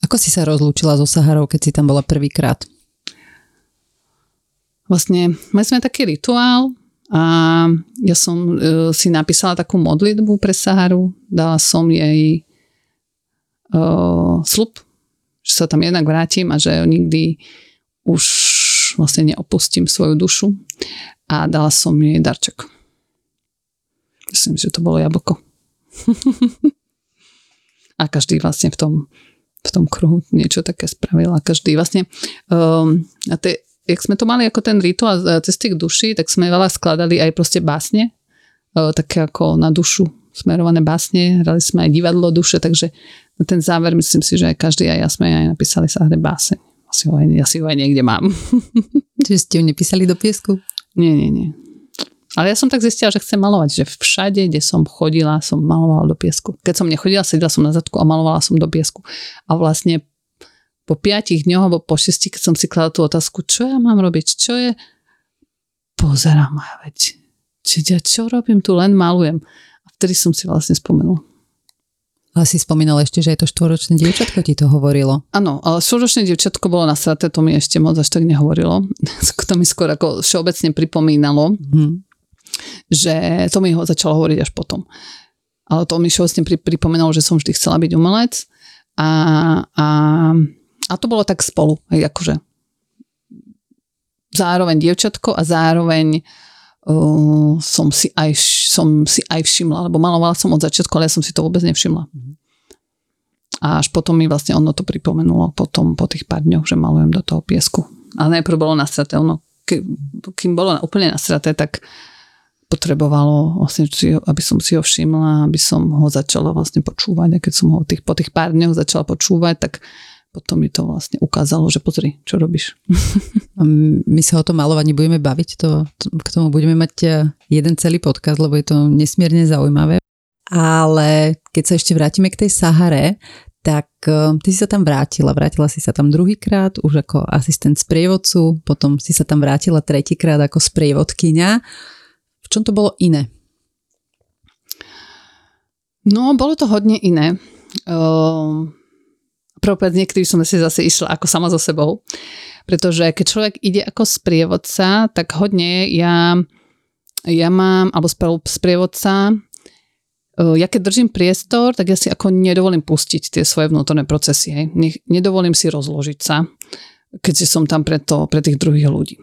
Ako si sa rozlúčila so Saharou, keď si tam bola prvýkrát? Vlastne mali sme taký rituál a ja som uh, si napísala takú modlitbu pre Saharu, dala som jej uh, slub, že sa tam jednak vrátim a že nikdy už vlastne neopustím svoju dušu a dala som jej darček. Myslím, že to bolo jablko. [LAUGHS] a každý vlastne v tom, v tom kruhu niečo také spravil a každý vlastne um, a tie jak sme to mali ako ten rituál cez tých duší, tak sme veľa skladali aj proste básne, e, také ako na dušu smerované básne, hrali sme aj divadlo duše, takže na ten záver myslím si, že aj každý aj ja sme aj napísali sa hre báseň. Asi ho aj, asi ho aj niekde mám. [LAUGHS] Čiže ste ju nepísali do piesku? Nie, nie, nie. Ale ja som tak zistila, že chcem malovať, že všade, kde som chodila, som malovala do piesku. Keď som nechodila, sedela som na zadku a malovala som do piesku. A vlastne po piatich dňoch alebo po šesti, keď som si kladla tú otázku, čo ja mám robiť, čo je, pozerám a veď, či ja čo robím, tu len malujem. A vtedy som si vlastne spomenula. Ale si spomínala ešte, že je to štvoročné dievčatko, ti to hovorilo. Áno, ale štvoročné dievčatko bolo na strate, to mi ešte moc až tak nehovorilo. [LAUGHS] to mi skôr ako všeobecne pripomínalo, mm. že to mi ho začalo hovoriť až potom. Ale to mi všeobecne pri, pripomínalo, že som vždy chcela byť umelec a, a a to bolo tak spolu, hej, akože zároveň dievčatko a zároveň uh, som, si aj, som si aj všimla, lebo malovala som od začiatku, ale ja som si to vôbec nevšimla. A až potom mi vlastne ono to pripomenulo potom po tých pár dňoch, že malujem do toho piesku. A najprv bolo nastraté, ono, ke, kým bolo úplne nastraté, tak potrebovalo vlastne, aby som si ho všimla, aby som ho začala vlastne počúvať. A keď som ho tých, po tých pár dňoch začala počúvať, tak potom mi to vlastne ukázalo, že pozri, čo robíš. My sa o tom malovaní budeme baviť, to, to, k tomu budeme mať e, jeden celý podcast, lebo je to nesmierne zaujímavé. Ale keď sa ešte vrátime k tej Sahare, tak e, ty si sa tam vrátila. Vrátila si sa tam druhýkrát už ako asistent sprievodcu, potom si sa tam vrátila tretíkrát ako sprievodkyňa. V čom to bolo iné? No, bolo to hodne iné. Uh propad niekedy som si zase išla ako sama so sebou. Pretože keď človek ide ako sprievodca, tak hodne ja, ja mám, alebo sprievodca, e, ja keď držím priestor, tak ja si ako nedovolím pustiť tie svoje vnútorné procesy. Hej. Nedovolím si rozložiť sa, keďže som tam pre, to, pre tých druhých ľudí.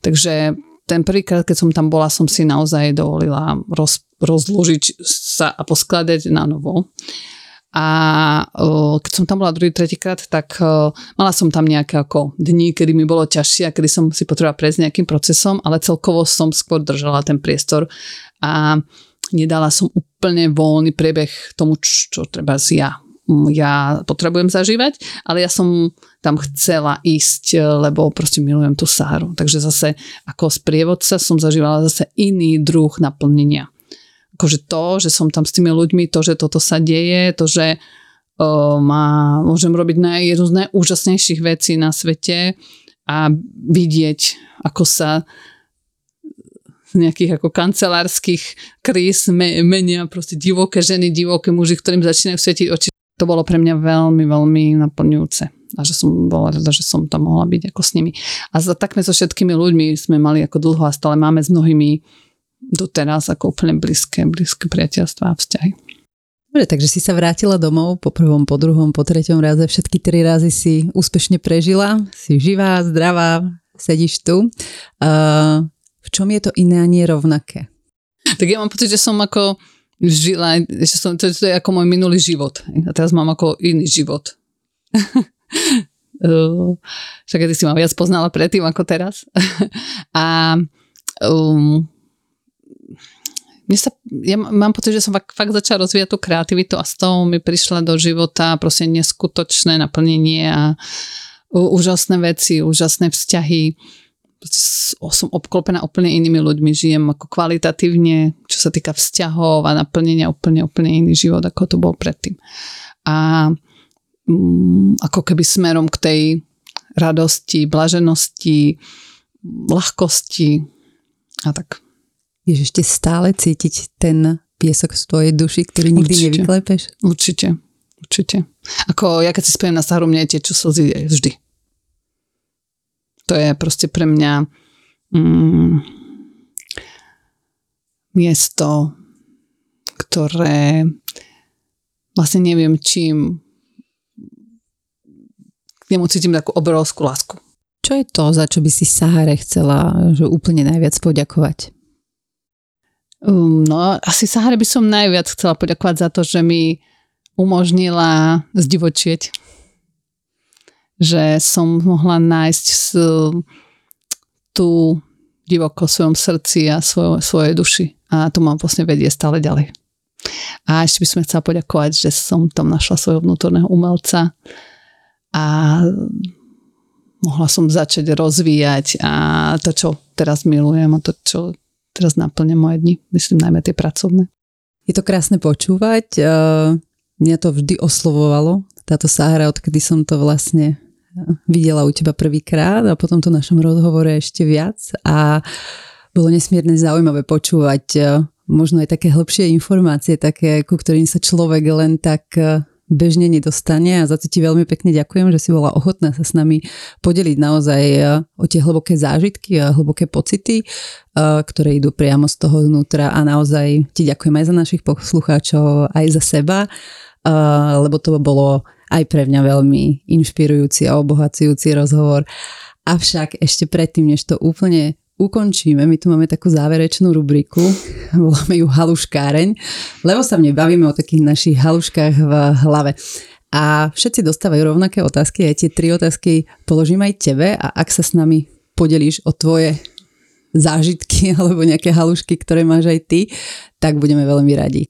Takže ten prvýkrát, keď som tam bola, som si naozaj dovolila roz, rozložiť sa a poskladať na novo. A keď som tam bola druhý, tretíkrát, tak mala som tam nejaké ako dni, kedy mi bolo ťažšie a kedy som si potrebovala prejsť nejakým procesom, ale celkovo som skôr držala ten priestor a nedala som úplne voľný priebeh tomu, čo treba z ja ja potrebujem zažívať, ale ja som tam chcela ísť, lebo proste milujem tú Sáru. Takže zase ako sprievodca som zažívala zase iný druh naplnenia akože to, že som tam s tými ľuďmi, to, že toto sa deje, to, že uh, má, môžem robiť na jednu z najúžasnejších vecí na svete a vidieť, ako sa nejakých ako kancelárskych kríz me, menia proste divoké ženy, divoké muži, ktorým začínajú svetiť oči. To bolo pre mňa veľmi, veľmi naplňujúce a že som bola rada, že som tam mohla byť ako s nimi. A za takme so všetkými ľuďmi sme mali ako dlho a stále máme s mnohými doteraz ako úplne blízke, blízke priateľstvá a vzťahy. Dobre, takže si sa vrátila domov po prvom, po druhom, po treťom raze. Všetky tri razy si úspešne prežila. Si živá, zdravá, sedíš tu. Uh, v čom je to iné a nie rovnaké? Tak ja mám pocit, že som ako žila, že som, to, to je ako môj minulý život. A teraz mám ako iný život. uh, [LAUGHS] však ty si ma viac poznala predtým ako teraz. [LAUGHS] a um, mne sa, ja mám pocit, že som fakt, začala rozvíjať tú kreativitu a z toho mi prišla do života proste neskutočné naplnenie a úžasné veci, úžasné vzťahy. Som obklopená úplne inými ľuďmi, žijem ako kvalitatívne, čo sa týka vzťahov a naplnenia úplne, úplne iný život, ako to bol predtým. A mm, ako keby smerom k tej radosti, blaženosti, ľahkosti a tak. Je ešte stále cítiť ten piesok v tvojej duši, ktorý nikdy určite, nevyklepeš? Určite, určite. Ako ja keď si spomínam na staru, mne tečú slzy vždy. To je proste pre mňa mm, miesto, ktoré vlastne neviem čím k nemu cítim takú obrovskú lásku. Čo je to, za čo by si Sahare chcela že úplne najviac poďakovať? Um, no, asi Sahare by som najviac chcela poďakovať za to, že mi umožnila zdivočieť. Že som mohla nájsť tú divoko v svojom srdci a svoj, svojej duši. A to mám vlastne vedie stále ďalej. A ešte by som chcela poďakovať, že som tam našla svojho vnútorného umelca a mohla som začať rozvíjať a to, čo teraz milujem a to, čo teraz naplňa moje dni, myslím najmä tie pracovné. Je to krásne počúvať. Mňa to vždy oslovovalo, táto Sahara, odkedy som to vlastne videla u teba prvýkrát a potom to našom rozhovore ešte viac a bolo nesmierne zaujímavé počúvať možno aj také hĺbšie informácie, také, ku ktorým sa človek len tak bežne nedostane a za to ti veľmi pekne ďakujem, že si bola ochotná sa s nami podeliť naozaj e, o tie hlboké zážitky a hlboké pocity, e, ktoré idú priamo z toho vnútra a naozaj ti ďakujem aj za našich poslucháčov, aj za seba, e, lebo to bolo aj pre mňa veľmi inšpirujúci a obohacujúci rozhovor. Avšak ešte predtým, než to úplne ukončíme, my tu máme takú záverečnú rubriku, [LAUGHS] voláme ju haluškáreň, lebo sa mne bavíme o takých našich haluškách v hlave. A všetci dostávajú rovnaké otázky, aj tie tri otázky položím aj tebe a ak sa s nami podelíš o tvoje zážitky [LAUGHS] alebo nejaké halušky, ktoré máš aj ty, tak budeme veľmi radi.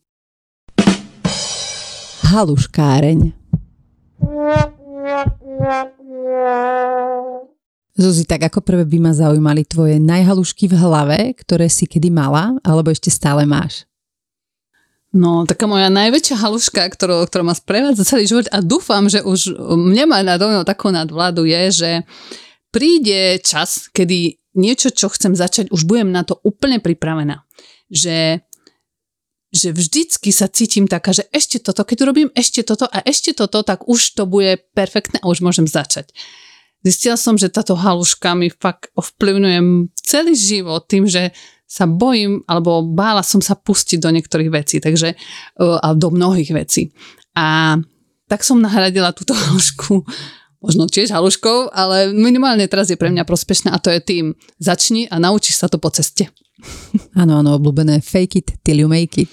Haluškáreň. [LAUGHS] Zuzi, tak ako prvé by ma zaujímali tvoje najhalušky v hlave, ktoré si kedy mala, alebo ešte stále máš? No, taká moja najväčšia haluška, ktorú, ktorá ma sprevádza celý život a dúfam, že už nemá nad mnou takú nadvládu je, že príde čas, kedy niečo, čo chcem začať, už budem na to úplne pripravená. Že, že vždycky sa cítim taká, že ešte toto, keď urobím ešte toto a ešte toto, tak už to bude perfektné a už môžem začať. Zistila som, že táto haluška mi fakt ovplyvňuje celý život tým, že sa bojím, alebo bála som sa pustiť do niektorých vecí, takže, e, a do mnohých vecí. A tak som nahradila túto [LAUGHS] halušku možno tiež haluškou, ale minimálne teraz je pre mňa prospešná a to je tým, začni a naučíš sa to po ceste. Áno, áno, obľúbené fake it till you make it.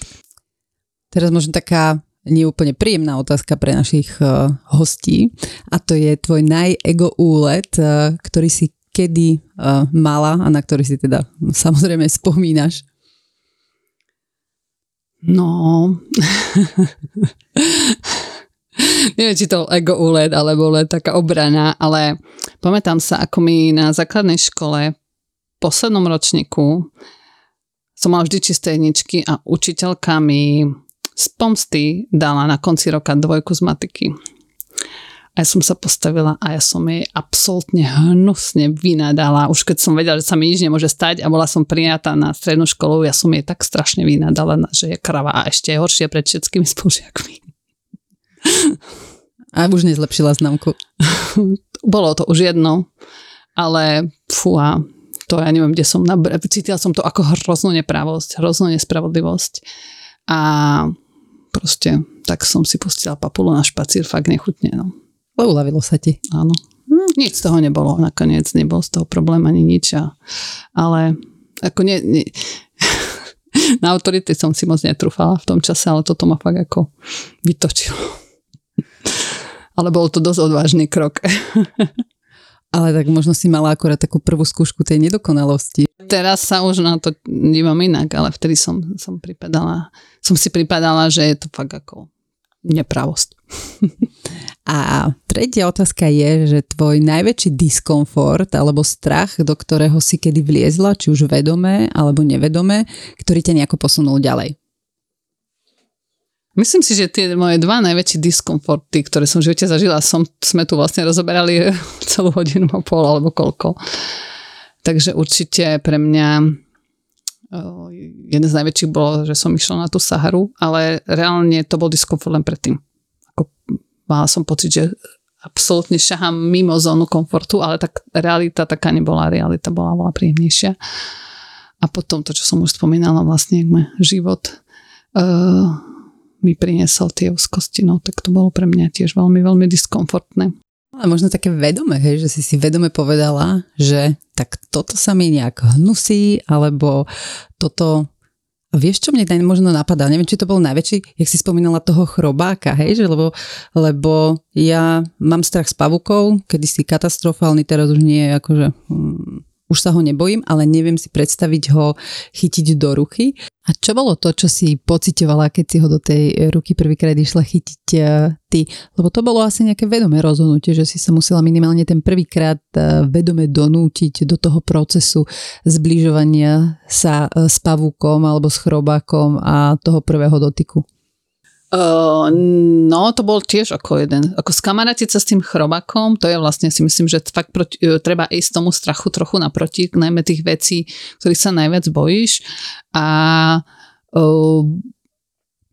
Teraz možno taká nie úplne príjemná otázka pre našich uh, hostí a to je tvoj najego úlet, uh, ktorý si kedy uh, mala a na ktorý si teda [LAUGHS] samozrejme spomínaš. No, [LAUGHS] neviem, či to ego úlet, alebo len taká obrana, ale pamätám sa, ako mi na základnej škole v poslednom ročníku som mal vždy čisté jedničky a učiteľka mi z pomsty dala na konci roka dvojku z matiky. A ja som sa postavila a ja som jej absolútne hnusne vynadala. Už keď som vedela, že sa mi nič nemôže stať a bola som prijatá na strednú školu, ja som jej tak strašne vynadala, že je krava a ešte je horšie pred všetkými [LAUGHS] spolužiakmi. A už nezlepšila známku. [LAUGHS] Bolo to už jedno, ale fúha, to ja neviem, kde som, nabr- cítila som to ako hroznú nepravosť, hroznú nespravodlivosť. A proste tak som si pustila papulu na špacír, fakt nechutne. No. Uľavilo sa ti. Áno. Hm, nič z toho nebolo, nakoniec nebol z toho problém ani nič. A, ale ako nie, nie, [LAUGHS] na autority som si moc netrúfala v tom čase, ale toto ma fakt ako vytočilo. [LAUGHS] ale bol to dosť odvážny krok. [LAUGHS] Ale tak možno si mala akorát takú prvú skúšku tej nedokonalosti. Teraz sa už na to dívam inak, ale vtedy som, som pripadala, som si pripadala, že je to fakt ako nepravosť. [LAUGHS] A tretia otázka je, že tvoj najväčší diskomfort alebo strach, do ktorého si kedy vliezla, či už vedomé alebo nevedomé, ktorý ťa nejako posunul ďalej. Myslím si, že tie moje dva najväčšie diskomforty, ktoré som v živote zažila, som, sme tu vlastne rozoberali [LAUGHS] celú hodinu a pol alebo koľko. Takže určite pre mňa jeden z najväčších bolo, že som išla na tú Saharu, ale reálne to bol diskomfort len predtým. Ako mala som pocit, že absolútne šahám mimo zónu komfortu, ale tak realita taká nebola, realita bola veľa príjemnejšia. A potom to, čo som už spomínala, vlastne, ak ma život uh, mi priniesol tie úzkosti, no tak to bolo pre mňa tiež veľmi, veľmi diskomfortné. Ale možno také vedomé, hej, že si si vedome povedala, že tak toto sa mi nejak hnusí, alebo toto Vieš, čo mne možno napadá? Neviem, či to bol najväčší, jak si spomínala toho chrobáka, hej, že lebo, lebo ja mám strach s pavukou, kedy si katastrofálny, teraz už nie, akože hm, už sa ho nebojím, ale neviem si predstaviť ho chytiť do ruky. A čo bolo to, čo si pocitovala, keď si ho do tej ruky prvýkrát išla chytiť uh, ty? Lebo to bolo asi nejaké vedomé rozhodnutie, že si sa musela minimálne ten prvýkrát uh, vedome donútiť do toho procesu zbližovania sa uh, s pavúkom alebo s chrobákom a toho prvého dotyku. Uh, no, to bol tiež ako jeden. Ako skamarátiť sa s tým chrobakom, to je vlastne si myslím, že fakt proti, uh, treba ísť tomu strachu trochu naproti, najmä tých vecí, ktorých sa najviac bojíš. A uh,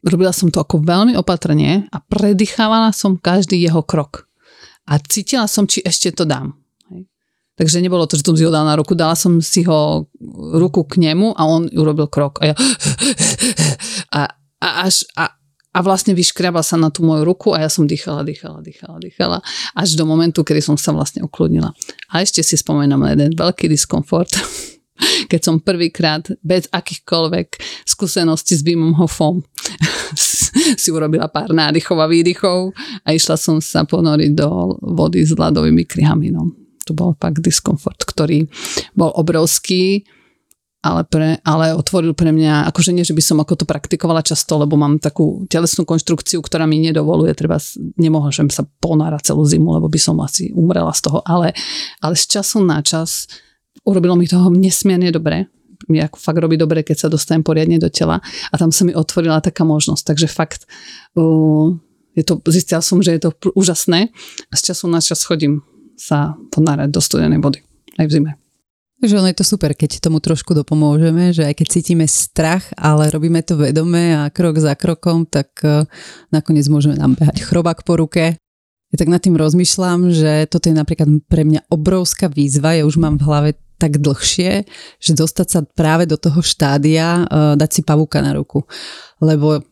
robila som to ako veľmi opatrne a predýchávala som každý jeho krok. A cítila som, či ešte to dám. Takže nebolo to, že som si ho dala na ruku, dala som si ho ruku k nemu a on urobil krok. A ja a, a až, a, a vlastne vyškriabal sa na tú moju ruku a ja som dýchala, dýchala, dýchala, dýchala až do momentu, kedy som sa vlastne ukludnila. A ešte si spomenám na jeden veľký diskomfort, [LAUGHS] keď som prvýkrát bez akýchkoľvek skúseností s Wimom Hofom [LAUGHS] si urobila pár nádychov a výdychov a išla som sa ponoriť do vody s ľadovými kryhami. No. To bol fakt diskomfort, ktorý bol obrovský ale, pre, ale otvoril pre mňa, akože nie, že by som ako to praktikovala často, lebo mám takú telesnú konštrukciu, ktorá mi nedovoluje, treba, nemohla sa ponárať celú zimu, lebo by som asi umrela z toho, ale, ale z času na čas urobilo mi toho nesmierne dobre, mi ako fakt robí dobre, keď sa dostanem poriadne do tela. A tam sa mi otvorila taká možnosť, takže fakt uh, je to, zistila som, že je to úžasné. A z času na čas chodím sa ponárať do studenej vody. Aj v zime. Takže ono je to super, keď tomu trošku dopomôžeme, že aj keď cítime strach, ale robíme to vedome a krok za krokom, tak e, nakoniec môžeme nám behať chrobák po ruke. Ja tak nad tým rozmýšľam, že toto je napríklad pre mňa obrovská výzva, ja už mám v hlave tak dlhšie, že dostať sa práve do toho štádia, uh, dať si pavúka na ruku. Lebo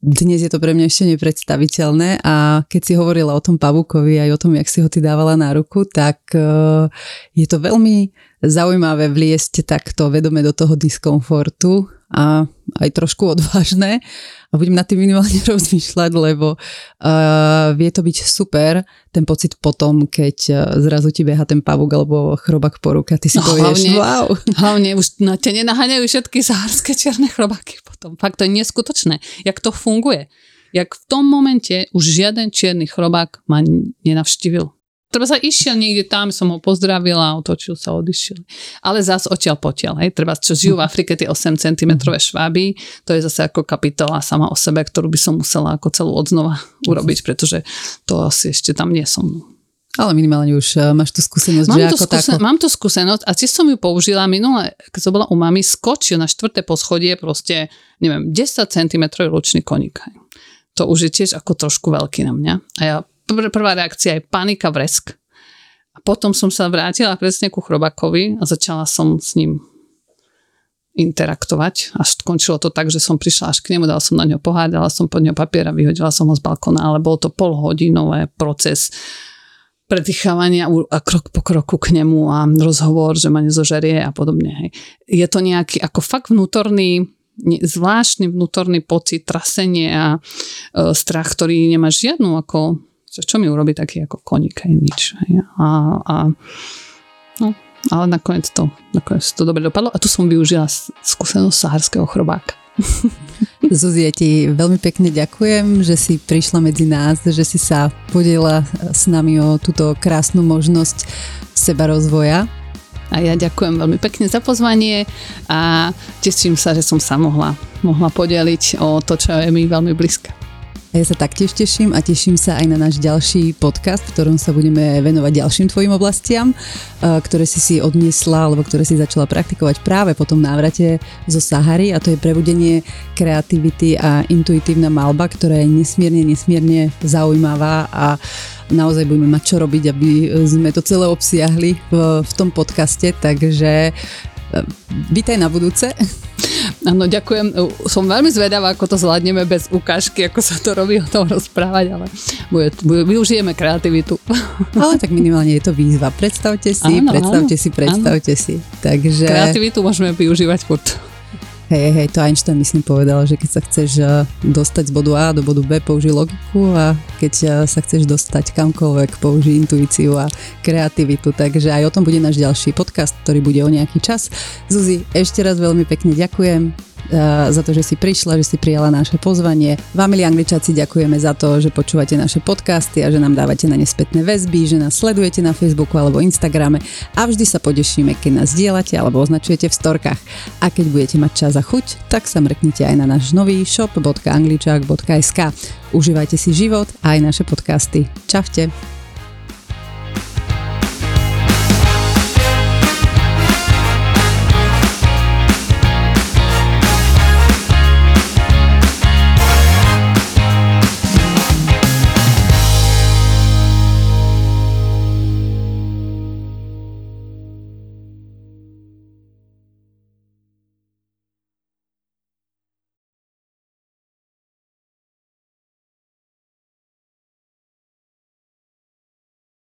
dnes je to pre mňa ešte nepredstaviteľné a keď si hovorila o tom pavúkovi aj o tom, jak si ho ty dávala na ruku, tak uh, je to veľmi zaujímavé vliesť takto vedome do toho diskomfortu a aj trošku odvážne a budem na tým minimálne [LAUGHS] rozmýšľať, lebo uh, vie to byť super ten pocit potom, keď uh, zrazu ti beha ten pavúk alebo chrobak po ruke a ty si no, povieš, hlavne, wow. [LAUGHS] Hlavne už na te nenaháňajú všetky zahárske čierne chrobáky potom. Fakt to je neskutočné, jak to funguje. Jak v tom momente už žiaden čierny chrobák ma nenavštívil. Treba sa išiel niekde tam, som ho pozdravila, otočil sa, odišiel. Ale zás odtiaľ potiaľ. Hej. Treba, čo žijú v Afrike, tie 8 cm šváby, to je zase ako kapitola sama o sebe, ktorú by som musela ako celú odznova urobiť, pretože to asi ešte tam nie som. Ale minimálne už uh, máš tú skúsenosť, mám že ako skúsen- tako... Mám tú skúsenosť a tiež som ju použila minule, keď som bola u mami, skočil na štvrté poschodie proste, neviem, 10 cm ručný koník. To už je tiež ako trošku veľký na mňa. A ja pr- prvá reakcia je panika, vresk. A potom som sa vrátila presne ku Chrobakovi a začala som s ním interaktovať. Až skončilo to tak, že som prišla až k nemu, dala som na ňo pohár, dala som pod ňo papier a vyhodila som ho z balkona, ale bol to polhodinové proces predýchávania a krok po kroku k nemu a rozhovor, že ma nezožerie a podobne. Hej. Je to nejaký ako fakt vnútorný zvláštny vnútorný pocit, trasenie a e, strach, ktorý nemá žiadnu ako čo, čo mi urobí taký ako koník, aj nič. A, a, no, ale nakoniec to, nakoniec to dobre dopadlo a tu som využila skúsenosť saharského chrobáka. [LAUGHS] [LAUGHS] Zuzi, ja ti veľmi pekne ďakujem, že si prišla medzi nás, že si sa podiela s nami o túto krásnu možnosť seba rozvoja. A ja ďakujem veľmi pekne za pozvanie a teším sa, že som sa mohla, mohla podeliť o to, čo je mi veľmi blízke. Ja sa taktiež teším a teším sa aj na náš ďalší podcast, v ktorom sa budeme venovať ďalším tvojim oblastiam, ktoré si si odniesla alebo ktoré si začala praktikovať práve po tom návrate zo Sahary. A to je prebudenie kreativity a intuitívna malba, ktorá je nesmierne, nesmierne zaujímavá a naozaj budeme mať čo robiť, aby sme to celé obsiahli v, v tom podcaste, takže vítaj na budúce. [LAUGHS] Áno, ďakujem. Som veľmi zvedavá, ako to zvládneme bez ukážky, ako sa to robí o tom rozprávať, ale bude, bude, využijeme kreativitu. [LAUGHS] Ale tak minimálne je to výzva. Predstavte si, áno, predstavte áno, si, predstavte áno. si. Takže... Kreativitu môžeme využívať furt. Hej, hej, to Einstein myslím povedal, že keď sa chceš eh, dostať z bodu A do bodu B, použij logiku a keď eh, sa chceš dostať kamkoľvek, použij intuíciu a kreativitu. Takže aj o tom bude náš ďalší podcast, ktorý bude o nejaký čas. Zuzi, ešte raz veľmi pekne ďakujem. Eh, za to, že si prišla, že si prijala naše pozvanie. Vám, milí angličáci, ďakujeme za to, že počúvate naše podcasty a že nám dávate na ne spätné väzby, že nás sledujete na Facebooku alebo Instagrame a vždy sa podešíme, keď nás dielate alebo označujete v storkách. A keď budete mať čas a chuť, tak sa mrknite aj na náš nový shop.angličák.sk. Užívajte si život a aj naše podcasty. Čavte!